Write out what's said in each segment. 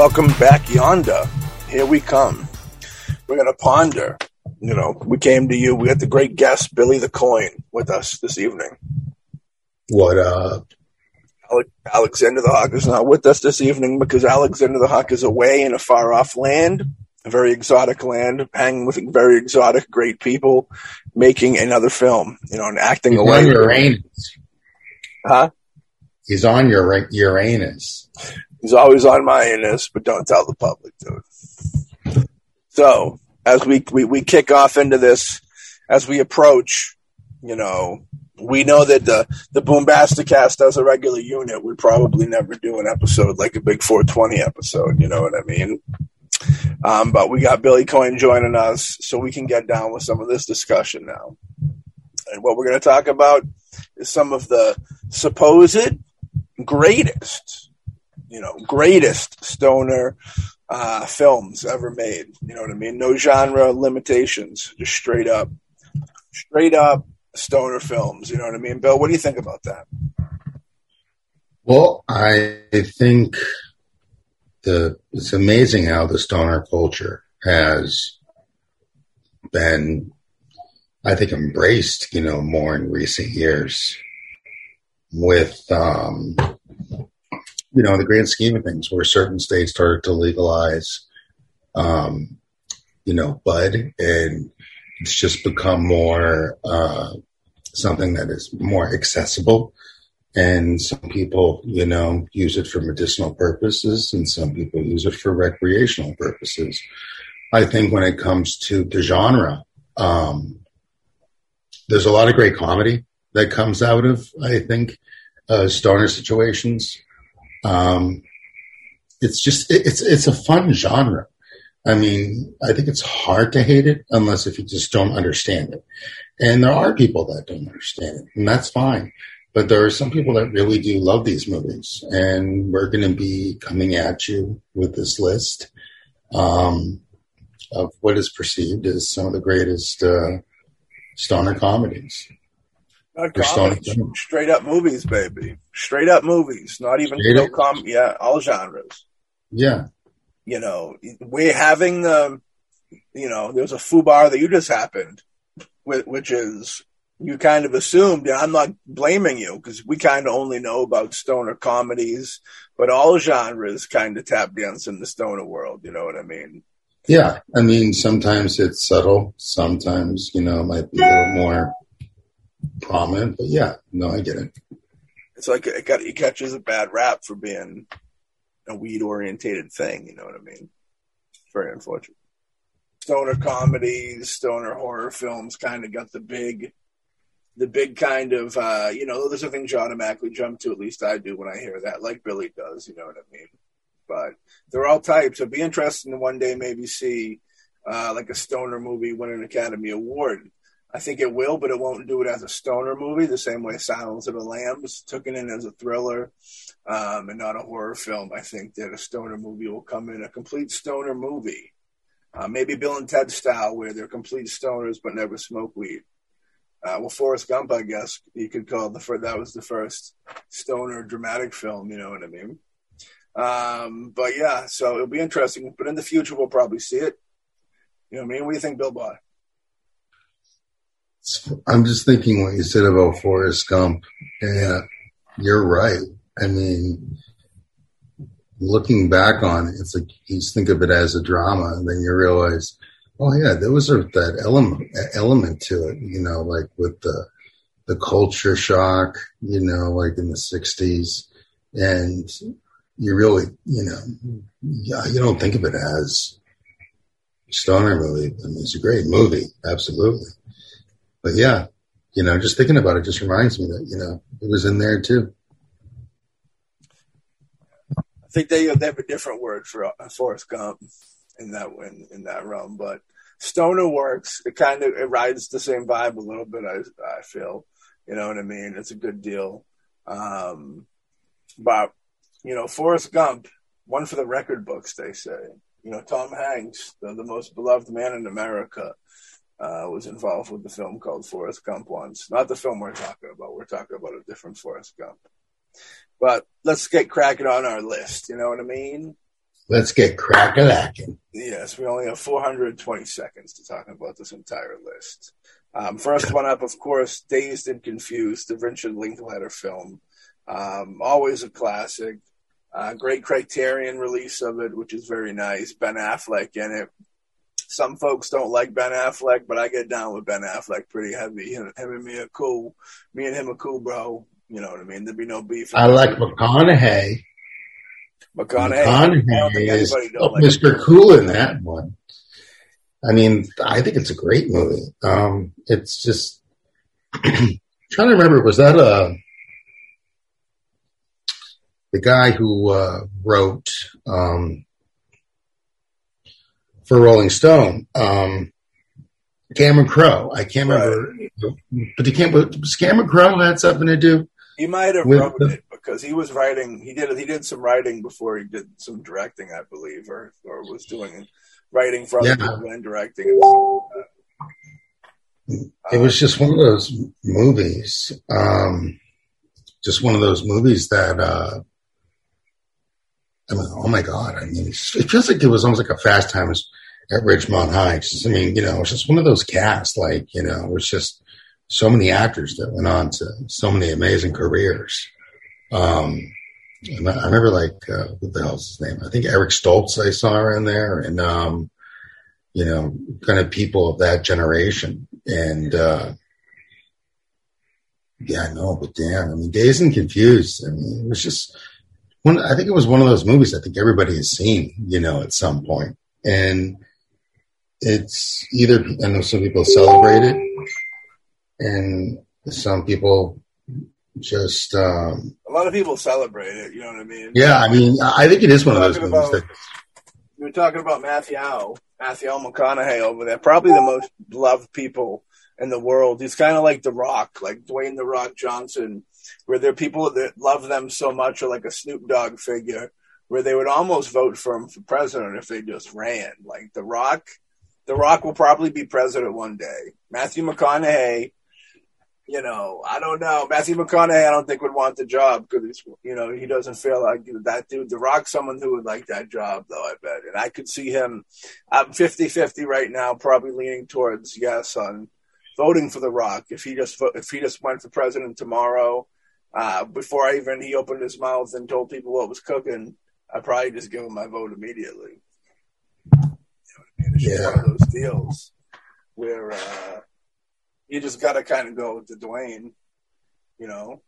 All right, folks, welcome back yonder. Here we come. We're going to ponder. You know, we came to you. We got the great guest, Billy the Coin, with us this evening. What up? Alexander the Hawk is not with us this evening because Alexander the Hawk is away in a far off land, a very exotic land, hanging with very exotic, great people, making another film, you know, and acting He's away. on Uranus. Huh? He's on your Uranus. He's always on my anus, but don't tell the public, dude. So, as we, we, we kick off into this, as we approach, you know, we know that the, the Boombasticast as a regular unit would probably never do an episode like a big 420 episode, you know what I mean? Um, but we got Billy Coyne joining us so we can get down with some of this discussion now. And what we're going to talk about is some of the supposed greatest, you know, greatest stoner uh, films ever made. You know what I mean? No genre limitations, just straight up, straight up stoner films. You know what I mean, Bill? What do you think about that? Well, I think the it's amazing how the stoner culture has been, I think, embraced. You know, more in recent years with, um, you know, in the grand scheme of things, where certain states started to legalize, um, you know, bud, and it's just become more uh, something that is more accessible. And some people, you know, use it for medicinal purposes, and some people use it for recreational purposes. I think when it comes to the genre, um, there's a lot of great comedy that comes out of, I think, uh, stoner situations. Um, it's just it, it's it's a fun genre. I mean, I think it's hard to hate it unless if you just don't understand it. And there are people that don't understand it, and that's fine. But there are some people that really do love these movies, and we're going to be coming at you with this list um, of what is perceived as some of the greatest uh, stoner comedies. Not Or stoner comedies, films. straight up movies, baby. Straight up movies. Not even no com. Yeah, all genres. Yeah, You know, we're having the, you know, there's a foobar that you just happened, with, which is you kind of assumed, and I'm not blaming you because we kind of only know about stoner comedies, but all genres kind of tap dance in the stoner world. You know what I mean? yeah. I mean, sometimes it's subtle. Sometimes you know it might be a little more prominent. But yeah, no, I get it. It's like it, got, it catches a bad rap for being a weed orientated thing. You know what I mean? It's very unfortunate. Stoner comedies, stoner horror films kind of got the big, the big kind of, uh, you know, those are things you automatically jump to. At least I do when I hear that, like Billy does. You know what I mean? But they're all types. It'd be interesting to one day maybe see uh, like a stoner movie win an Academy Award. I think it will, but it won't do it as a stoner movie the same way Silence of the Lambs took it in as a thriller um, and not a horror film. I think that a stoner movie will come in a complete stoner movie, uh, maybe Bill and Ted style, where they're complete stoners but never smoke weed. Uh, well, Forrest Gump, I guess you could call the first, that was the first stoner dramatic film. You know what I mean? Um, but yeah, so it'll be interesting. But in the future, we'll probably see it. You know what I mean? What do you think, Bill Bye? I'm just thinking what you said about Forrest Gump. Yeah, you're right. I mean, looking back on it, it's like you think of it as a drama, and then you realize, oh yeah, there was a, that element element to it. You know, like with the the culture shock. You know, like in the '60s, and you really, you know, you don't think of it as a stoner movie. I mean, it's a great movie, absolutely. But yeah, you know, just thinking about it just reminds me that you know it was in there too. I think they they have a different word for Forrest Gump in that in, in that realm, but Stoner works. It kind of it rides the same vibe a little bit. I I feel, you know what I mean. It's a good deal, um, but you know, Forrest Gump, one for the record books. They say, you know, Tom Hanks, the, the most beloved man in America. Uh, was involved with the film called Forrest Gump once. Not the film we're talking about. We're talking about a different Forrest Gump. But let's get cracking on our list. You know what I mean? Let's get crack a lacking. Yes, we only have 420 seconds to talk about this entire list. Um, first one up, of course, Dazed and Confused, the Richard Linklater film. Um, always a classic. Uh, great Criterion release of it, which is very nice. Ben Affleck in it. Some folks don't like Ben Affleck, but I get down with Ben Affleck pretty heavy. Him, him and me are cool. Me and him are cool, bro. You know what I mean? There'd be no beef. I like McConaughey. McConaughey. McConaughey is like Mr. Him. Cool in that one. I mean, I think it's a great movie. Um, it's just trying to remember. Was that a uh, the guy who uh, wrote um, for Rolling Stone? Um, Cameron Crowe. I can't remember, but he can't. Was Cameron Crowe had something to do? He might have wrote the, it because he was writing. He did. He did some writing before he did some directing, I believe, or or was doing writing from yeah. and directing. It was just one of those movies. Um, just one of those movies that. Uh, I mean, oh my god! I mean, it feels like it was almost like a Fast Times at Ridgemont Heights. I mean, you know, it's just one of those casts. Like, you know, it was just so many actors that went on to so many amazing careers. Um, and I remember like, uh, what the hell's his name? I think Eric Stoltz I saw her in there and, um, you know, kind of people of that generation. And, uh, yeah, know, but damn, I mean, Dazed and Confused. I mean, it was just one, I think it was one of those movies I think everybody has seen, you know, at some point. And it's either, I know some people celebrate it and some people just um, a lot of people celebrate it. You know what I mean? Yeah, I mean, I think it is one of those movies about, that. We were talking about Matthew Matthew McConaughey over there, probably the most loved people in the world. He's kind of like The Rock, like Dwayne The Rock Johnson, where there are people that love them so much, or like a Snoop Dogg figure, where they would almost vote for him for president if they just ran. Like The Rock, The Rock will probably be president one day. Matthew McConaughey you know, I don't know. Matthew McConaughey, I don't think would want the job because you know he doesn't feel like that dude. The Rock, someone who would like that job, though. I bet, and I could see him. I'm 50-50 right now, probably leaning towards yes on voting for The Rock if he just if he just went for president tomorrow. Uh, before I even he opened his mouth and told people what was cooking, I'd probably just give him my vote immediately. You know I? It's yeah. one of those deals where. Uh, you just got to kind of go with the Dwayne. You know,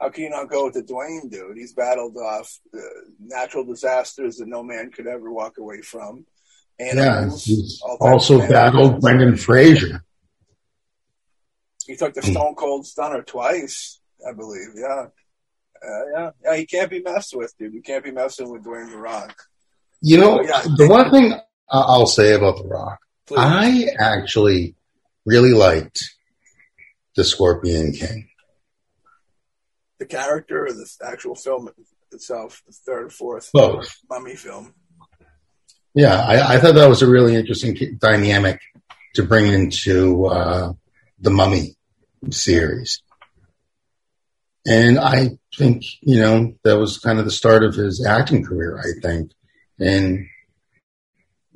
how can you not go with the Dwayne dude? He's battled off uh, natural disasters that no man could ever walk away from. Animals, yeah, he's also battled Brendan Fraser. He took the Stone Cold Stunner twice, I believe. Yeah, uh, yeah, yeah. He can't be messed with, dude. You can't be messing with Dwayne the Rock. You know, yeah, the one thing I'll say about the Rock, Please. I actually really liked The Scorpion King. The character or the actual film itself, the third, fourth, both mummy film. Yeah, I, I, thought that was a really interesting dynamic to bring into uh, the Mummy series, and I think you know that was kind of the start of his acting career. I think, and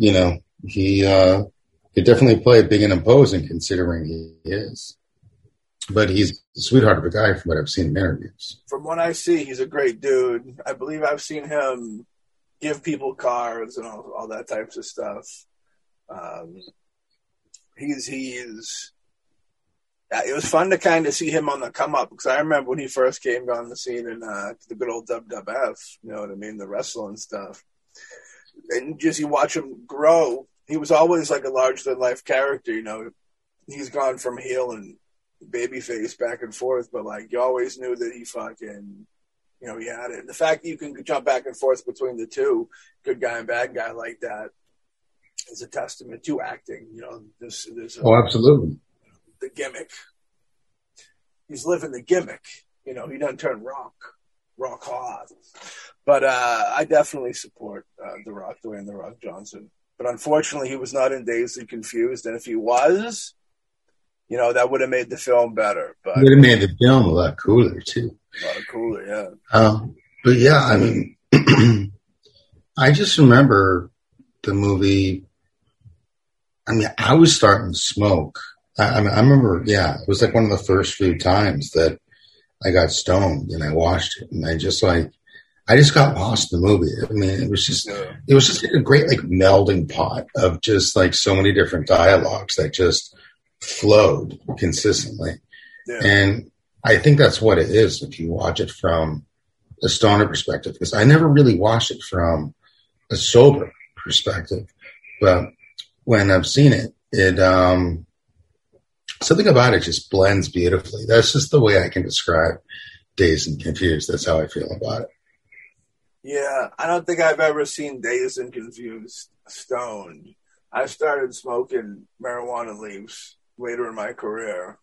you know he uh, could definitely play big and imposing considering he is. But he's a sweetheart of a guy from what I've seen in interviews. From what I see, he's a great dude. I believe I've seen him give people cards and all, all that types of stuff. Um, he's he's it was fun to kind of see him on the come up because I remember when he first came on the scene in uh, the good old WWF, you know what I mean, the wrestling stuff, and just you watch him grow he was always like a larger than life character. You know, he's gone from heel and babyface back and forth, but like you always knew that he fucking, you know, he had it. The fact that you can jump back and forth between the two, good guy and bad guy like that, is a testament to acting. You know, this this. Uh, oh, absolutely. The gimmick. He's living the gimmick. You know, he doesn't turn rock, rock hard. But uh, I definitely support uh, The Rock, Dwayne The Rock Johnson. But unfortunately, he was not in Dazed and Confused. And if he was, you know, that would have made the film better. But would have made the film a lot cooler too. A lot cooler, yeah. Um, but yeah, I mean, I just remember the movie. I mean, I was starting to smoke. I, I, mean, I remember, yeah, it was like one of the first few times that I got stoned and I watched it, and I just like, I just got lost in the movie. I mean, it was just, it was just like a great like melding pot of just like so many different dialogues that just flowed consistently. Yeah. And I think that's what it is if you watch it from a stoner perspective, because I never really watched it from a sober perspective. But when I've seen it, it um something about it just blends beautifully. That's just the way I can describe Dazed and Confused. That's how I feel about it. Yeah, I don't think I've ever seen Dazed and Confused stoned. I started smoking marijuana leaves later in my career.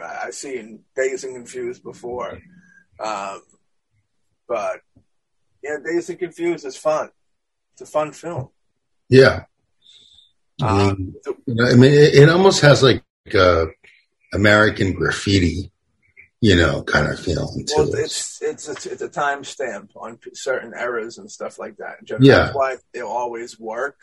I- I've seen Dazed and Confused before. Um, but, yeah, Dazed and Confused is fun. It's a fun film. Yeah. I mean, I mean, it, it almost has like a American graffiti, you know, kind of feeling to Well, it. it's it's a, it's a timestamp on certain eras and stuff like that. Yeah. That's why it'll always work.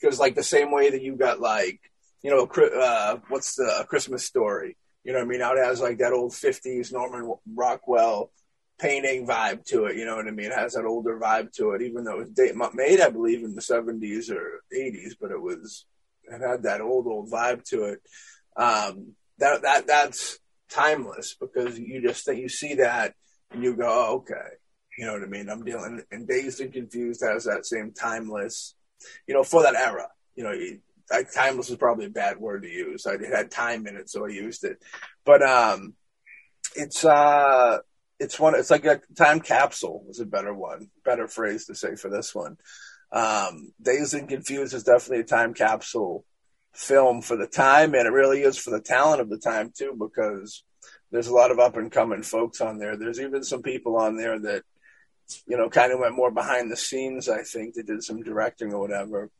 Because like the same way that you got like you know uh, what's the a Christmas story? You know what I mean? Now it has like that old '50s Norman Rockwell painting vibe to it. You know what I mean? It has that older vibe to it, even though it was made, I believe, in the '70s or '80s, but it was it had that old old vibe to it. Um, that that that's timeless because you just think you see that and you go, oh, okay, you know what I mean? I'm dealing and Dazed and Confused has that same timeless, you know, for that era. You know, I, timeless is probably a bad word to use. I had time in it, so I used it. But um, it's uh, it's one. It's like a time capsule is a better one, better phrase to say for this one. Um, Dazed and Confused is definitely a time capsule film for the time, and it really is for the talent of the time too, because there's a lot of up and coming folks on there. There's even some people on there that you know kind of went more behind the scenes. I think that did some directing or whatever.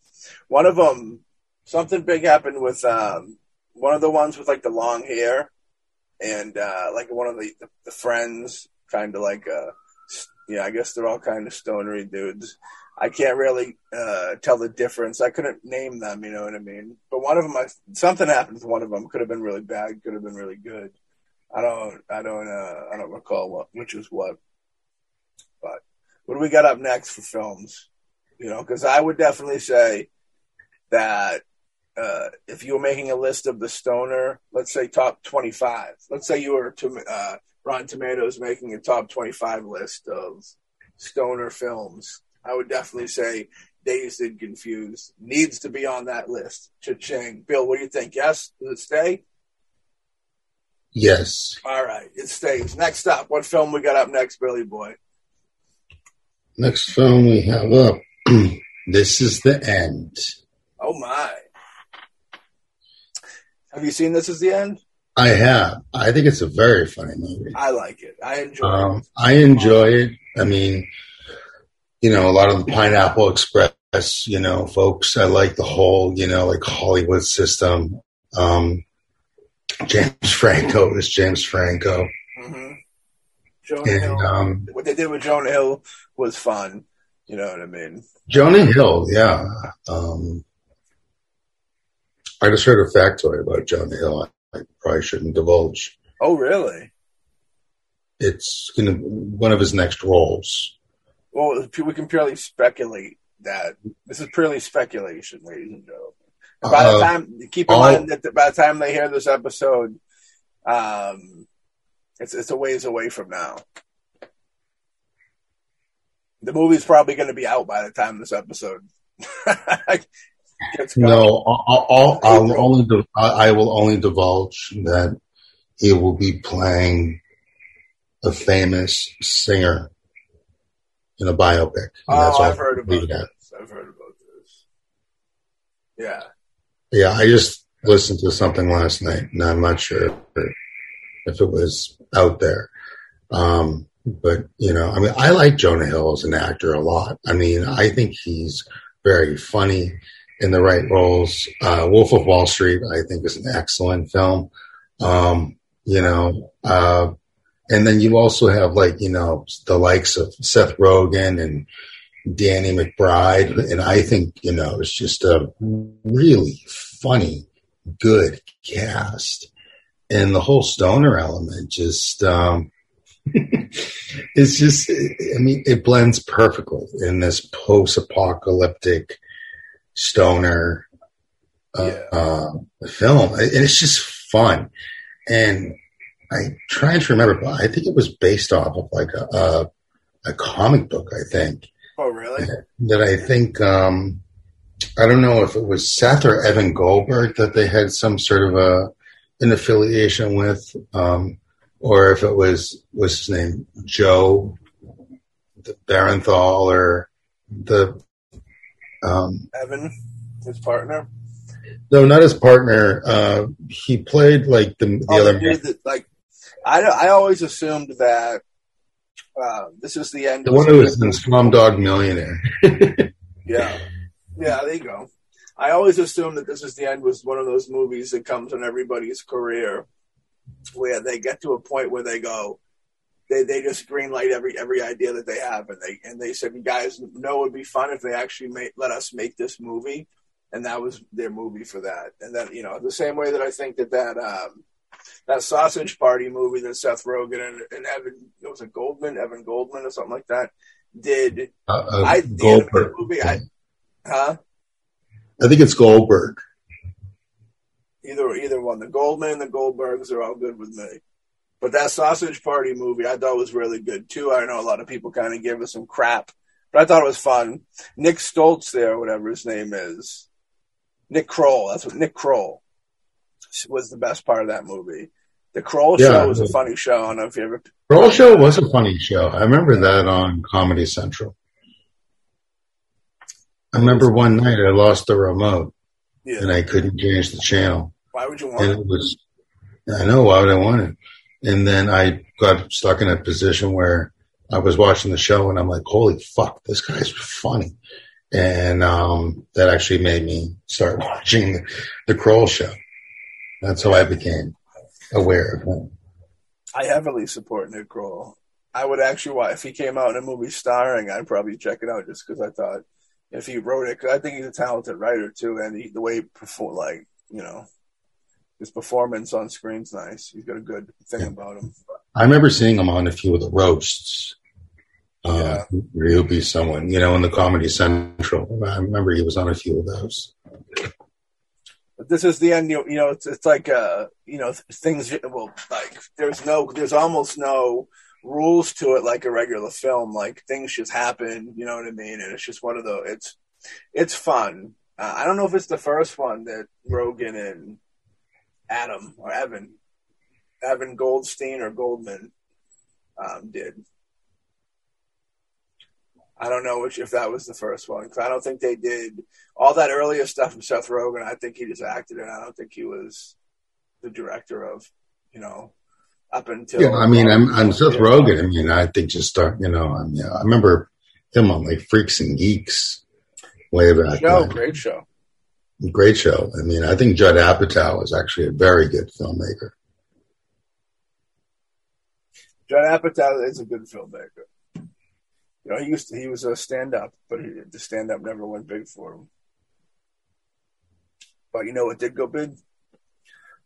One of them, something big happened with um, one of the ones with like the long hair, and uh, like one of the the, friends, kind of like uh, yeah, I guess they're all kind of stonery dudes. I can't really uh, tell the difference. I couldn't name them, you know what I mean. But one of them, I, something happened with one of them. Could have been really bad. Could have been really good. I don't, I don't, uh, I don't recall what which was what. But what do we got up next for films? You know, because I would definitely say that uh, if you were making a list of the stoner, let's say top twenty-five. Let's say you were to uh, Rotten Tomatoes making a top twenty-five list of stoner films. I would definitely say Dazed and Confused needs to be on that list. Cha-ching. Bill, what do you think? Yes? Does it stay? Yes. All right, it stays. Next up, what film we got up next, Billy Boy? Next film we have up. this is the end. Oh my! Have you seen This Is the End? I have. I think it's a very funny movie. I like it. I enjoy Um, it. I enjoy it. I mean, you know, a lot of the Pineapple Express, you know, folks. I like the whole, you know, like Hollywood system. Um, James Franco is James Franco, hmm Jonah and Hill. um, what they did with Jonah Hill was fun. You know what I mean? Jonah Hill. Yeah. Um, I just heard a factoid about Jonah Hill. I, I probably shouldn't divulge. Oh, really? It's gonna one of his next roles. Well, we can purely speculate that this is purely speculation, ladies and gentlemen. And by the Uh, time, keep in all- mind that by the time they hear this episode, um, it's it's a ways away from now. The movie's probably going to be out by the time this episode gets. No, I'll, I'll, I'll only I I will only divulge that he will be playing a famous singer in a biopic. Oh, I've heard about it at. I've heard about this. Yeah. Yeah, I just listened to something last night, and I'm not sure if it was out there. Um, but you know, I mean, I like Jonah Hill as an actor a lot. I mean, I think he's very funny in the right roles. Uh, Wolf of Wall Street, I think, is an excellent film. Um, you know, uh, and then you also have like you know the likes of Seth Rogen and Danny McBride, and I think you know it's just a really funny, good cast, and the whole stoner element just um, it's just I mean it blends perfectly in this post-apocalyptic stoner uh, yeah. uh, film, and it's just fun. And I trying to remember, but I think it was based off of like a, a, a comic book. I think. Oh, really? That I think um, I don't know if it was Seth or Evan Goldberg that they had some sort of a an affiliation with, um, or if it was was his name Joe Barenthal or the um, Evan, his partner. No, not his partner. Uh, he played like the, the oh, other. The, like, I I always assumed that uh, this is the end. The one who was in Slumdog Millionaire. yeah, yeah. There you go. I always assumed that this is the end was one of those movies that comes in everybody's career, where they get to a point where they go, they they just greenlight every every idea that they have, and they and they said, "You guys know it would be fun if they actually made, let us make this movie." and that was their movie for that. And then you know the same way that I think that that um, that Sausage Party movie that Seth Rogen and, and Evan it was a Goldman, Evan Goldman or something like that did. Uh, uh, I Goldberg. movie, I, huh? I think it's Goldberg. Either either one, the Goldman and the Goldbergs are all good with me. But that Sausage Party movie I thought was really good too. I know a lot of people kind of give us some crap, but I thought it was fun. Nick Stoltz there, whatever his name is, Nick Kroll. That's what Nick Kroll was the best part of that movie. The Kroll yeah, show was a funny show. I don't know if you ever. Kroll show was a funny show. I remember that on Comedy Central. I remember one night I lost the remote yeah. and I couldn't change the channel. Why would you want and it? Was, I know why would I want it? And then I got stuck in a position where I was watching the show and I'm like, holy fuck, this guy's funny and um, that actually made me start watching the, the Kroll Show. That's how I became aware of him. I heavily support Nick Kroll. I would actually watch if he came out in a movie starring. I'd probably check it out just because I thought if he wrote it, cause I think he's a talented writer too, and he, the way he perform, like you know, his performance on screen's nice. He's got a good thing yeah. about him. I remember seeing him on a few of the roasts uh, yeah. he'll be someone, you know, in the Comedy Central. I remember he was on a few of those. This is the end. You, you know, it's, it's like uh, you know, things. Well, like there's no, there's almost no rules to it like a regular film. Like things just happen. You know what I mean? And it's just one of the. It's it's fun. Uh, I don't know if it's the first one that Rogen and Adam or Evan, Evan Goldstein or Goldman um, did. I don't know which if that was the first one because I don't think they did all that earlier stuff from Seth Rogen. I think he just acted it. I don't think he was the director of, you know, up until. Yeah, I mean, I'm, I'm Seth Rogen. I mean, I think just start. You know, yeah, I remember him on like Freaks and Geeks way back. Show, great show. Great show. I mean, I think Judd Apatow is actually a very good filmmaker. Judd Apatow is a good filmmaker. You know, he used to, he was a stand up, but he, the stand up never went big for him. But you know what did go big?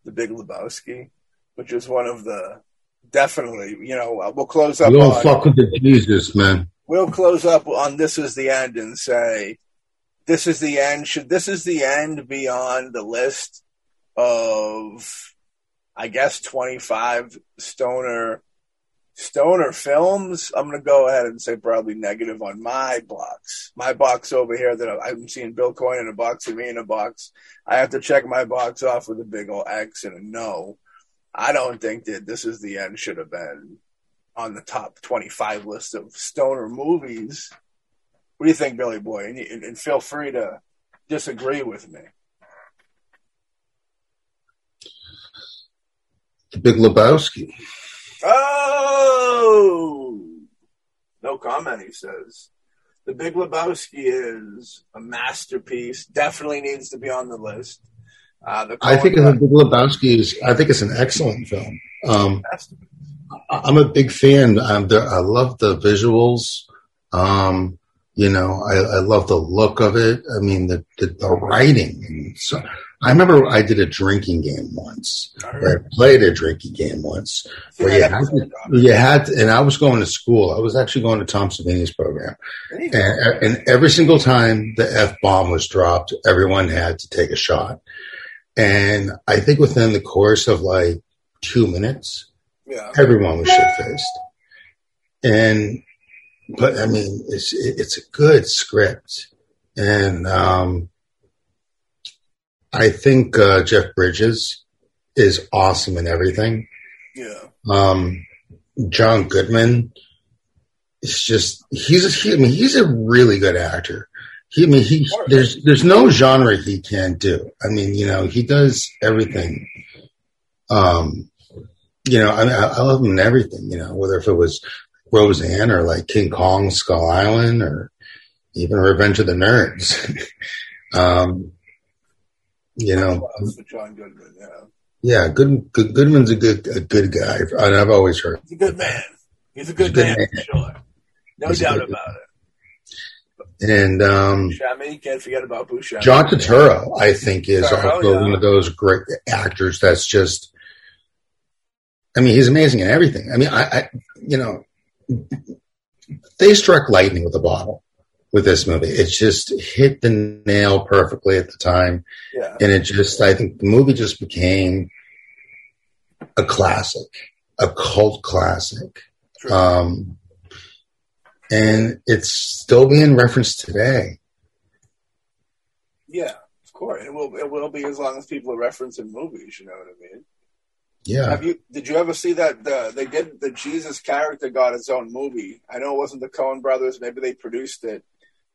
The Big Lebowski, which is one of the definitely. You know, uh, we'll close up. You don't on, fuck with the Jesus, man. We'll close up on this is the end and say this is the end. Should this is the end be on the list of, I guess, twenty five stoner Stoner Films, I'm going to go ahead and say probably negative on my box. My box over here that I'm seeing Bill Coyne in a box and me in a box. I have to check my box off with a big old X and a no. I don't think that this is the end should have been on the top 25 list of stoner movies. What do you think, Billy Boy? And, and feel free to disagree with me. The Big Lebowski. Oh, no comment. He says the Big Lebowski is a masterpiece. Definitely needs to be on the list. Uh, the I think the Big Lebowski is. I think it's an excellent film. Um, I'm a big fan. I love the visuals. Um, you know, I, I love the look of it. I mean, the, the, the writing. So, I remember I did a drinking game once. I played a drinking game once. Where you had, to, you had to, and I was going to school. I was actually going to Tom Savini's program. And, and every single time the F bomb was dropped, everyone had to take a shot. And I think within the course of like two minutes, Yeah. everyone was shit faced. And, but I mean, it's, it's a good script. And, um, I think, uh, Jeff Bridges is awesome in everything. Yeah. Um, John Goodman is just, he's, he, I mean, he's a really good actor. He, I mean, he, there's, there's no genre he can't do. I mean, you know, he does everything. Um, you know, I, I I love him in everything, you know, whether if it was Roseanne or like King Kong, Skull Island, or even Revenge of the Nerds. um, you know, For John Goodman, yeah. yeah, good, good, Goodman's a good, a good guy. And I've always heard. He's a good man. He's a good, He's a good man, man. for sure. No He's doubt about it. And, um, Buscemi, can't forget about Buscemi. John Turturro, I think, is Turturro, also yeah. one of those great actors that's just, I mean, he's amazing in everything. I mean, I, I you know, they struck lightning with a bottle with this movie. It just hit the nail perfectly at the time. Yeah. And it just, I think the movie just became a classic, a cult classic. True. Um, and it's still being referenced today. yeah, of course. It will it will be as long as people are referencing movies, you know what I mean? Yeah. Have you did you ever see that the they did the Jesus character got his own movie? I know it wasn't the Coen brothers, maybe they produced it,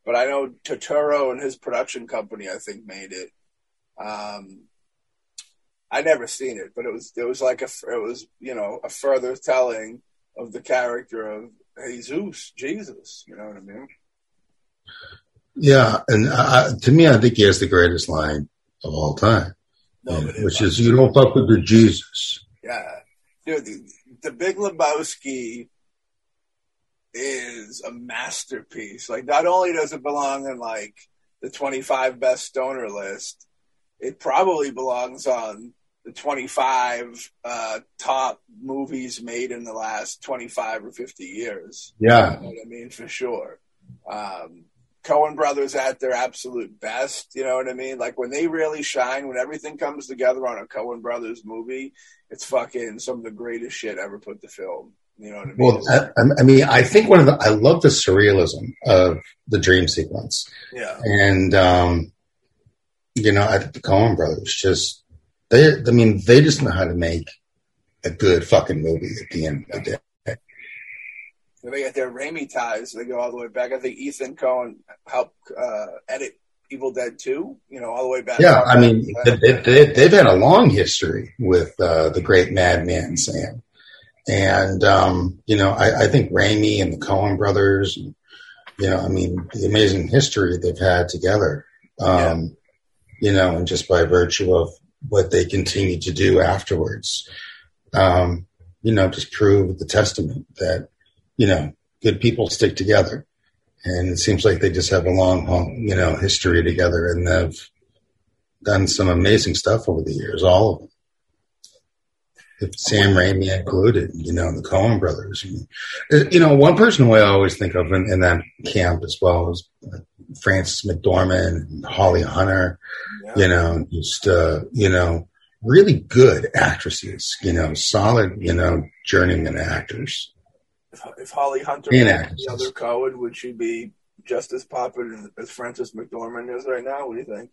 but I know Turturro and his production company I think made it. Um I never seen it, but it was it was like a it was, you know, a further telling of the character of Jesus, Jesus, you know what I mean? Yeah, and uh, to me, I think he has the greatest line of all time, No, which is "You don't fuck with the Jesus." Yeah, dude, the, the Big Lebowski is a masterpiece. Like, not only does it belong in like the twenty-five best stoner list, it probably belongs on the twenty-five uh, top movies made in the last twenty-five or fifty years. Yeah, You know what I mean? For sure. Um, Coen brothers at their absolute best. You know what I mean? Like when they really shine, when everything comes together on a Coen brothers movie, it's fucking some of the greatest shit ever put to film. You know what I mean? well, I, I mean, I think one of the I love the surrealism of the dream sequence, yeah, and um, you know, I think the Coen brothers just they, I mean, they just know how to make a good fucking movie at the end of the day. they got their Raimi ties. They go all the way back. I think Ethan Coen helped uh, edit Evil Dead 2. You know, all the way back. Yeah, I mean, they, they, they've had a long history with uh, the great Madman Sam. And, um, you know, I, I think Raimi and the Coen brothers, you know, I mean, the amazing history they've had together, um, you know, and just by virtue of what they continue to do afterwards, um, you know, just prove the testament that, you know, good people stick together. And it seems like they just have a long, long, you know, history together and they've done some amazing stuff over the years, all of them. If Sam Raimi included, you know, the Coen brothers. Uh, You know, one person who I always think of in, in that camp as well is Frances McDormand and Holly Hunter, Yeah. you know, just, uh, you know, really good actresses, you know, solid, you know, journeyman actors. if, if Holly Hunter And married actresses. the other Coen, would she be just as popular as Frances McDormand is right now? What do you think?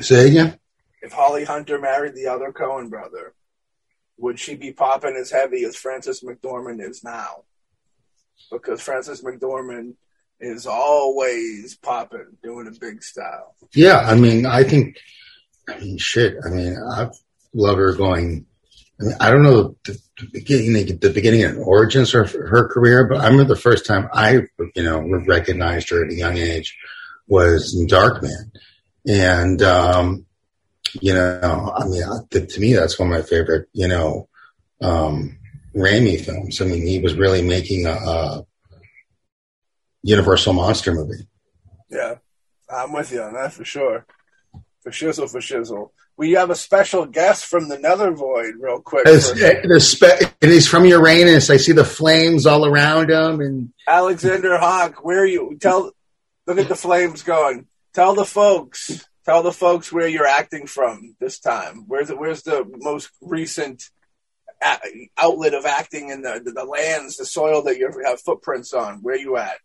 Say again? If Holly Hunter married the other Coen brother, would she be popping as heavy as Frances McDormand is now? Because Frances McDormand is always popping, doing a big style. Yeah, I mean, I think, I mean, shit. I mean, I love her going. I mean, I don't know the, the beginning, the beginning and origins of her career, but I remember the first time I, you know, recognized her at a young age was in Darkman, and um, you know, I mean, I- to me, that's one of my favorite, you know, um, Raimi films. I mean, he was really making a, a Universal monster movie. Yeah, I'm with you on that for sure. For shizzle, for shizzle. We have a special guest from the Nether Void, real quick. It's, it's spe- it is from Uranus. I see the flames all around him, and Alexander Hawk, where are you? Tell, look at the flames going. Tell the folks, tell the folks where you're acting from this time. Where's the, where's the most recent outlet of acting in the, the lands, the soil that you have footprints on? Where you at?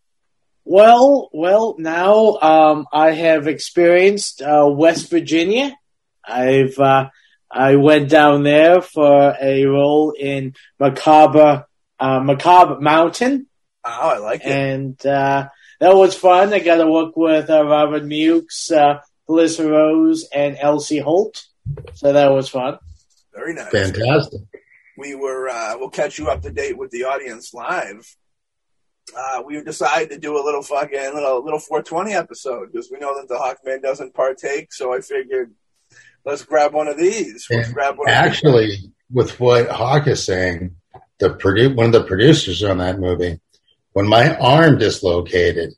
Well, well, now um, I have experienced uh, West Virginia. I've uh, I went down there for a role in Macabre uh, Macabre Mountain, Oh, I like it. and uh, that was fun. I got to work with uh, Robert Mukes, uh, Melissa Rose, and Elsie Holt, so that was fun. Very nice. fantastic. we were uh, we'll catch you up to date with the audience live. Uh, we decided to do a little fucking little little 420 episode because we know that the Hawkman doesn't partake. So I figured let's grab one of these. Let's And grab one. Of Actually, with what Hawk is saying, the produ- one of the producers on that movie, when my arm dislocated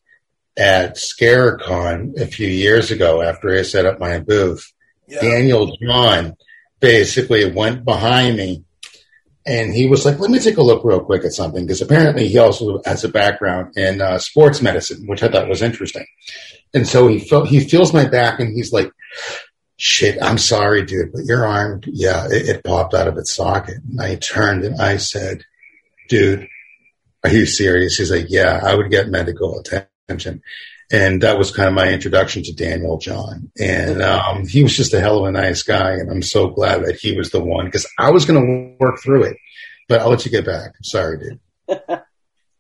at ScareCon a few years ago after I set up my booth, yeah. Daniel John basically went behind me and he was like, let me take a look real quick at something because apparently he also has a background in uh, sports medicine, which I thought was interesting. And so he felt, he feels my back and he's like, shit, I'm sorry, dude, but your arm, yeah, it, it popped out of its socket. And I turned and I said, dude, are you serious? He's like, yeah, I would get medical attention. And that was kind of my introduction to Daniel John. And um, he was just a hell of a nice guy. And I'm so glad that he was the one because I was going to work through it. But I'll let you get back. Sorry, dude.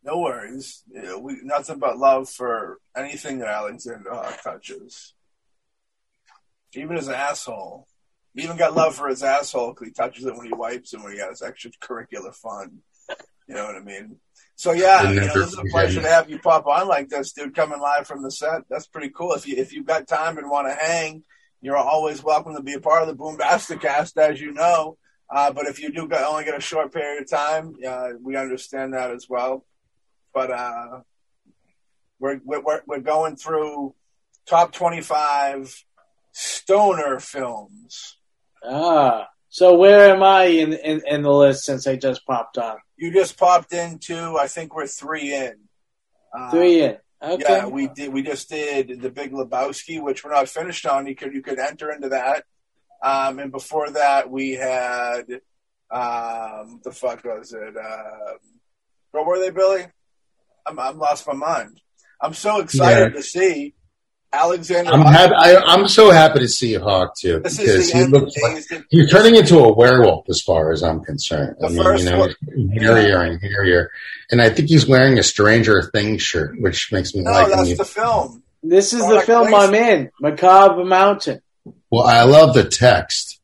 No worries. You know, we nothing but love for anything that Alexander Hawk touches. Even his asshole. He even got love for his asshole because he touches it when he wipes and when he has extracurricular fun. You know what I mean? So yeah, I you know, this is a pleasure to have you pop on like this, dude. Coming live from the set, that's pretty cool. If you if you've got time and want to hang, you're always welcome to be a part of the Boom Cast, as you know. Uh, but if you do get, only get a short period of time, uh, we understand that as well. But uh, we're, we're we're going through top twenty five stoner films. Ah, so where am I in, in, in the list since I just popped on? You just popped into, I think we're three in. Uh, Three in. Okay. Yeah, we did. We just did the Big Lebowski, which we're not finished on. You could you could enter into that. Um, and before that, we had um, the fuck was it? Uh, what were they, Billy? I'm I'm lost my mind. I'm so excited to see Alexander. I'm happy. I, I'm so happy to see Hawk too This because he looks like days. he's turning into a werewolf as far as I'm concerned. I The mean, first you know, one- hairier and hairier, and I think he's wearing a Stranger Things shirt, which makes me No, like him. that's the film. This is Oh, the film Blaze- I'm in, Macabre Mountain. Well, I love the text.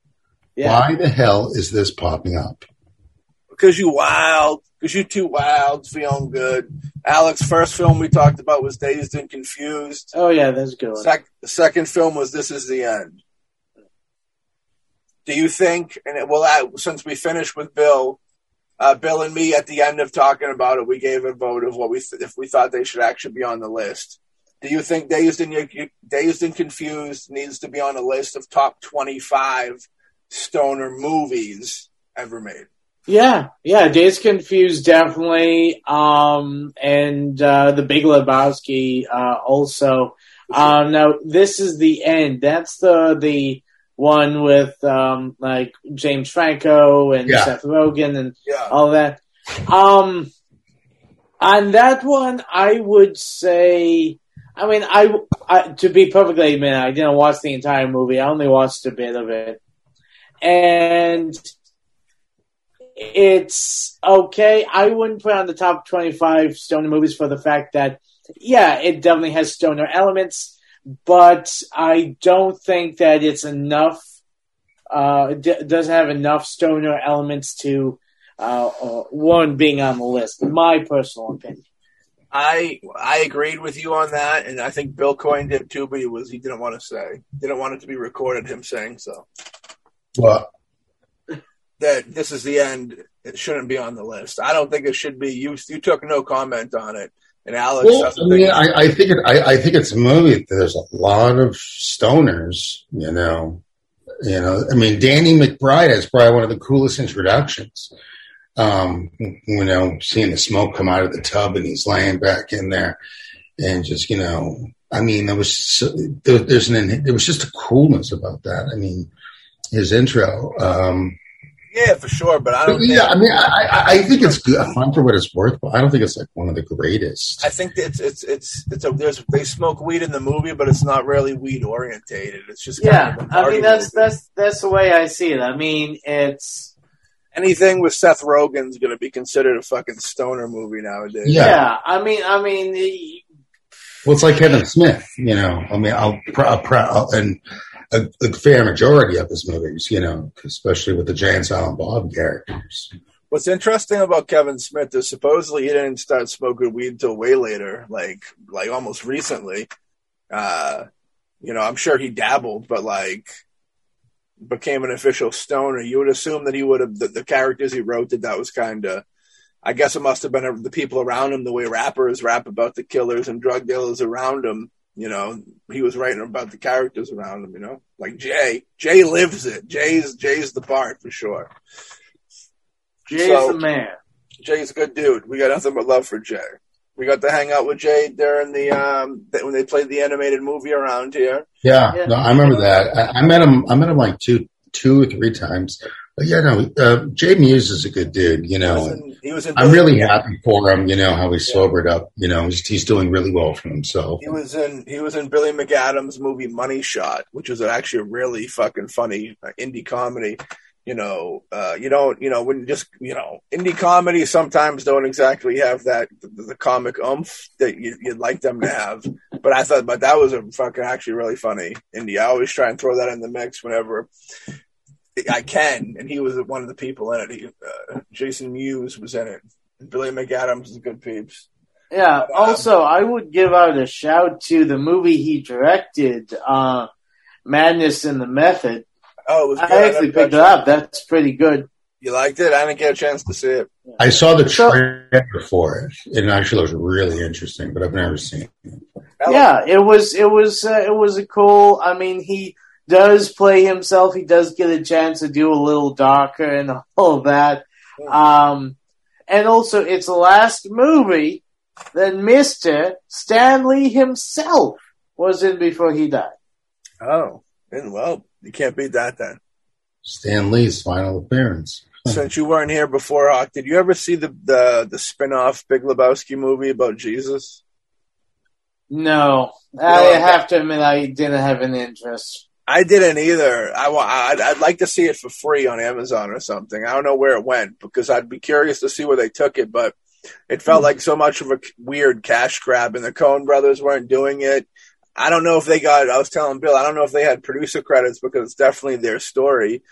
Yeah. Why the hell is this popping up? Because you wild. Because you too wild, feeling good. Alex, first film we talked about was Dazed and Confused. Oh yeah, that's good. Sec- the second film was This Is the End. Do you think, and it will add, since we finished with Bill, uh, Bill and me at the end of talking about it, we gave a vote of what we th- if we thought they should actually be on the list. Do you think Dazed and Dazed and Confused needs to be on a list of top twenty five stoner movies ever made? Yeah, yeah. Days Confused definitely, um, and uh, the Big Lebowski uh, also. Um, now this is the end. That's the the one with um, like James Franco and Yeah. Seth Rogen and Yeah, all that. Um, on that one, I would say. I mean, I, I to be perfectly admitted, I didn't watch the entire movie. I only watched a bit of it, and it's okay. I wouldn't put it on the top twenty-five stoner movies for the fact that, yeah, it definitely has stoner elements, but I don't think that it's enough. Uh, it d- doesn't have enough stoner elements to uh, uh, one being on the list. in My personal opinion. I I agreed with you on that, and I think Bill Coyne did too, but he was he didn't want to say, didn't want it to be recorded. Him saying so. Well, that this is the end. It shouldn't be on the list. I don't think it should be. You you took no comment on it, and Alex. Well, I mean, think- I, I think it, I, I think it's a movie. There's a lot of stoners, you know. You know, I mean, Danny McBride is probably one of the coolest introductions. Um, you know, seeing the smoke come out of the tub and he's laying back in there, and just you know, I mean, there was so, there, there's an there was just a coolness about that. I mean, his intro. Um, yeah, for sure. But I don't. Think, yeah, I mean, I, I, I think it's good, fun for what it's worth, but I don't think it's like one of the greatest. I think it's it's it's it's a there's they smoke weed in the movie, but it's not really weed orientated. It's just kind Yeah, of a I party mean that's movie. that's that's the way I see it. I mean, it's anything with Seth Rogen's going to be considered a fucking stoner movie nowadays. Yeah. yeah. I mean, I mean, y- Well, it's like Kevin Smith, you know. I mean, I'll, pr- I'll, pr- I'll and a, a fair majority of his movies, you know, especially with the Jay and Silent Bob characters. What's interesting about Kevin Smith is supposedly he didn't start smoking weed until way later, like like almost recently. Uh, you know, I'm sure he dabbled, but like became an official stoner. You would assume that he would have the, the characters he wrote that that was kind of. I guess it must have been the people around him, the way rappers rap about the killers and drug dealers around him. You know, he was writing about the characters around him. You know, like Jay. Jay lives it. Jay's Jay's the part for sure. Jay's So- the man. Jay's a good dude. We got nothing but love for Jay. We got to hang out with Jay during the um when they played the animated movie around here. Yeah, Yeah. no, I remember that. I, I met him. I met him like two, two or three times. Yeah, no, uh, Jay Mewes is a good dude. You He was know, in, he was in I'm really happy for him. You know how he sobered up. You know, he's, he's doing really well for himself. He was in he was in Billy McAdams' movie Money Shot, which was actually a really fucking funny uh, indie comedy. You know, uh, you don't, you know, when just, you know, indie comedies sometimes don't exactly have that the, the comic umph that you, you'd like them to have. But I thought, but that was a fucking actually really funny indie. I always try and throw that in the mix whenever I can. And he was one of the people in it. He, uh, Jason Mewes was in it. Billy McAdams is good peeps. Yeah. Um, Also, I would give out a shout to the movie he directed, uh, Madness in the Method. Oh, it was good. I actually never picked it up. That's pretty good. You liked it? I didn't get a chance to see it. I saw the So- trailer for it. It actually looks really interesting, but I've never seen it. Yeah, it was it was uh, it was a cool. I mean, he does play himself. He does get a chance to do a little darker and all that. Um, and also, it's the last movie that Mister Stan Lee himself was in before he died. Oh, and well, you can't beat that then. Stan Lee's final appearance. Since you weren't here before, Hawk, did you ever see the the the spin off Big Lebowski movie about Jesus? No, I have to admit I didn't have an interest. I didn't either. I, I'd, I'd like to see it for free on Amazon or something. I don't know where it went because I'd be curious to see where they took it, but it felt like so much of a weird cash grab, and the Coen brothers weren't doing it. I don't know if they got. I was telling Bill, I don't know if they had producer credits because it's definitely their story,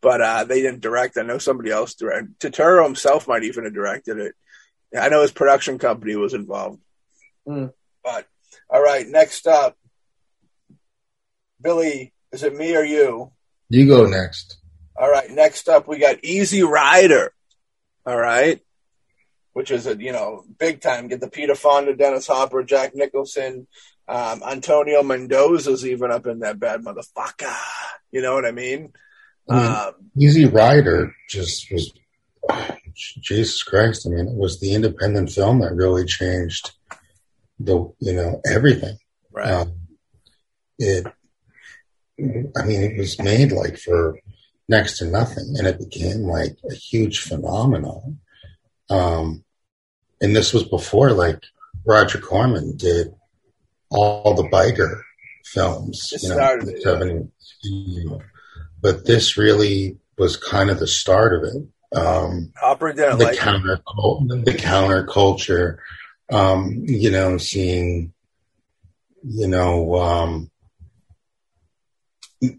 but uh, they didn't direct. I know somebody else directed. Turturro himself might even have directed it. I know his production company was involved. Hmm. But all right, next up, Billy. Is it me or you? You go next. All right, next up we got Easy Rider. All right, which is a you know big time. Get the Peter Fonda, Dennis Hopper, Jack Nicholson, um, Antonio Mendoza's even up in that bad motherfucker. You know what I mean? I mean, Um, Easy Rider just was Jesus Christ. I mean, it was the independent film that really changed the you know everything. right. Um, it, I mean, it was made like for next to nothing, and it became like a huge phenomenon. Um, and this was before like Roger Corman did all the biker films, you know, started in the 70s. You know. But this really was kind of the start of it. Um, Hopper the like. counter the counterculture um you know seeing you know um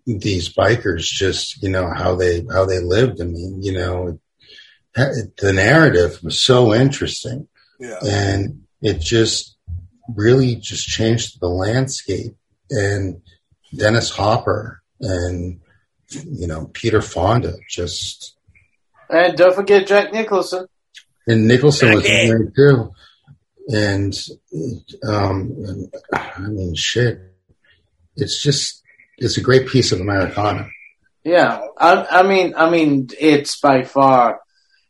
these bikers just you know how they how they lived i mean you know the narrative was so interesting Yeah, and it just really just changed the landscape and dennis hopper and you know peter fonda just And don't forget Jack Nicholson. And Nicholson was in there too. And um, I mean, shit. It's just it's a great piece of Americana. Yeah, I, I mean, I mean, it's by far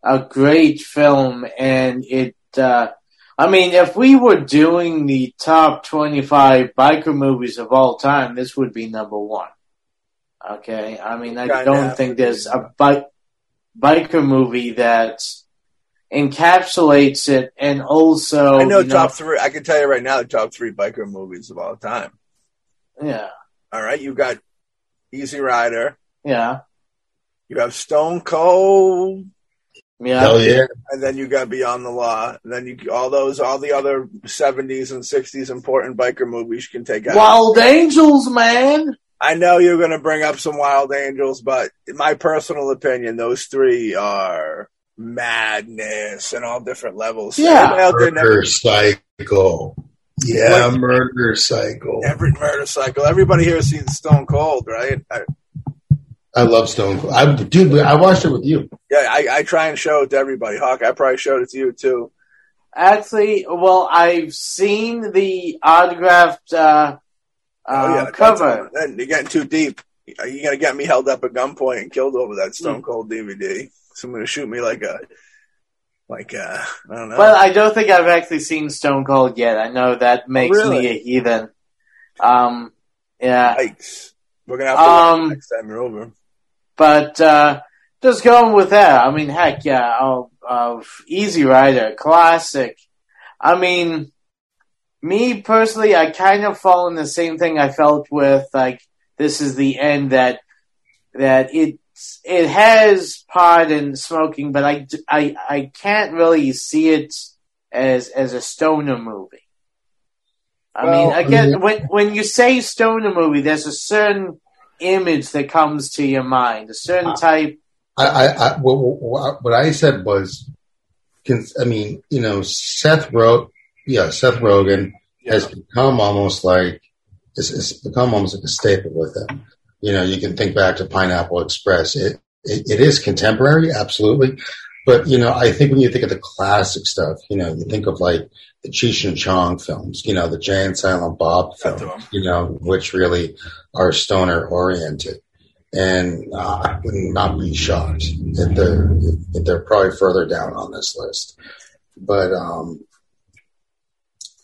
a great film, and it. Uh, I mean, if we were doing the top twenty-five biker movies of all time, this would be number one. Okay, I mean, I Kinda don't have think there's a bike biker movie that encapsulates it, and also I know you top three. I can tell you right now the top three biker movies of all time. Yeah, All right, you got Easy Rider. yeah, You have Stone Cold, yeah. Hell yeah. and then you got Beyond the Law. And then you all those, all the other seventies and sixties important biker movies you can take out. Wild Angels, man. I know you're going to bring up some Wild Angels, but in my personal opinion, those three are madness and all different levels. Yeah. Everybody out there never- Murder cycle. Yeah, murder cycle. every murder cycle. Everybody here has seen Stone Cold, right? I, I love Stone Cold. I, dude, I watched it with you. yeah, I, I try and show it to everybody. Hawk, I probably showed it to you too. Actually, well, I've seen the autographed uh, uh, that's cover. all- Then you're getting too deep. You're going to get me held up at gunpoint and killed over that Stone Cold DVD. Someone's going to shoot me like a, like a, I don't know. But I don't think I've actually seen Stone Cold yet. I know that makes Really? me a heathen. Um, yeah, Yikes. We're going to have to Um, next time you're over. but uh, just going with that. I mean, heck, yeah, oh, uh, Easy Rider, classic. I mean, me personally, I kind of fall in the same thing I felt with like this is the end that that it it has pot and smoking, but I, I I can't really see it as as a stoner movie. I Well, mean, again, mean- when when you say stoner movie, there's a certain image that comes to your mind, a certain uh, type. I, I, I what, what, I said was, I mean, you know, Seth wrote, yeah, Seth Rogen has become almost like it's, it's become almost like a staple with him. You know, you can think back to Pineapple Express. It, it it is contemporary, absolutely, but you know, I think when you think of the classic stuff, you know, you think of like the Cheech and Chong films, you know, the Jay and Silent Bob films, you know, which really are stoner oriented. And uh, I would not be shocked if they're if they're probably further down on this list. But um,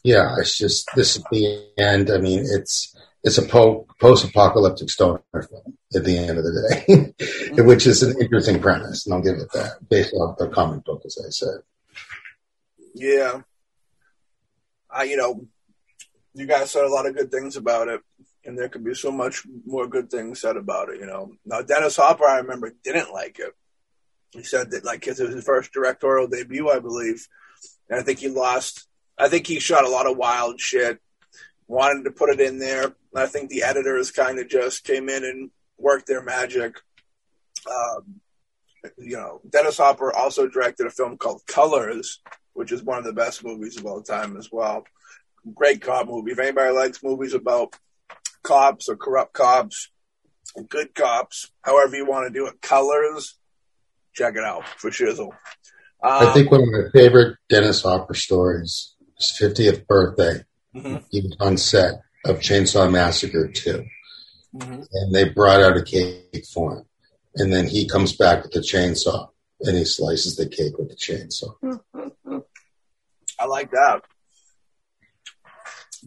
yeah, it's just this is the end. I mean, it's it's a po- post-apocalyptic stoner film at the end of the day, which is an interesting premise, and I'll give it that based off the comic book, as I said. Yeah. I, you know, you guys said a lot of good things about it, and there could be so much more good things said about it, you know. Now, Dennis Hopper, I remember, didn't like it. He said that, like, it was his first directorial debut, I believe. And I think he lost, I think he shot a lot of wild shit, wanted to put it in there. And I think the editors kind of just came in and worked their magic. Um, you know, Dennis Hopper also directed a film called Colors, which is one of the best movies of all time as well. Great cop movie. If anybody likes movies about cops or corrupt cops, good cops, however you want to do it, Colors, check it out for shizzle. Um, I think one of my favorite Dennis Hopper stories is 50th birthday. Mhm. He was on set of Chainsaw Massacre 2, Mhm. and they brought out a cake for him. And then he comes back with the chainsaw, and he slices the cake with the chainsaw. I like that.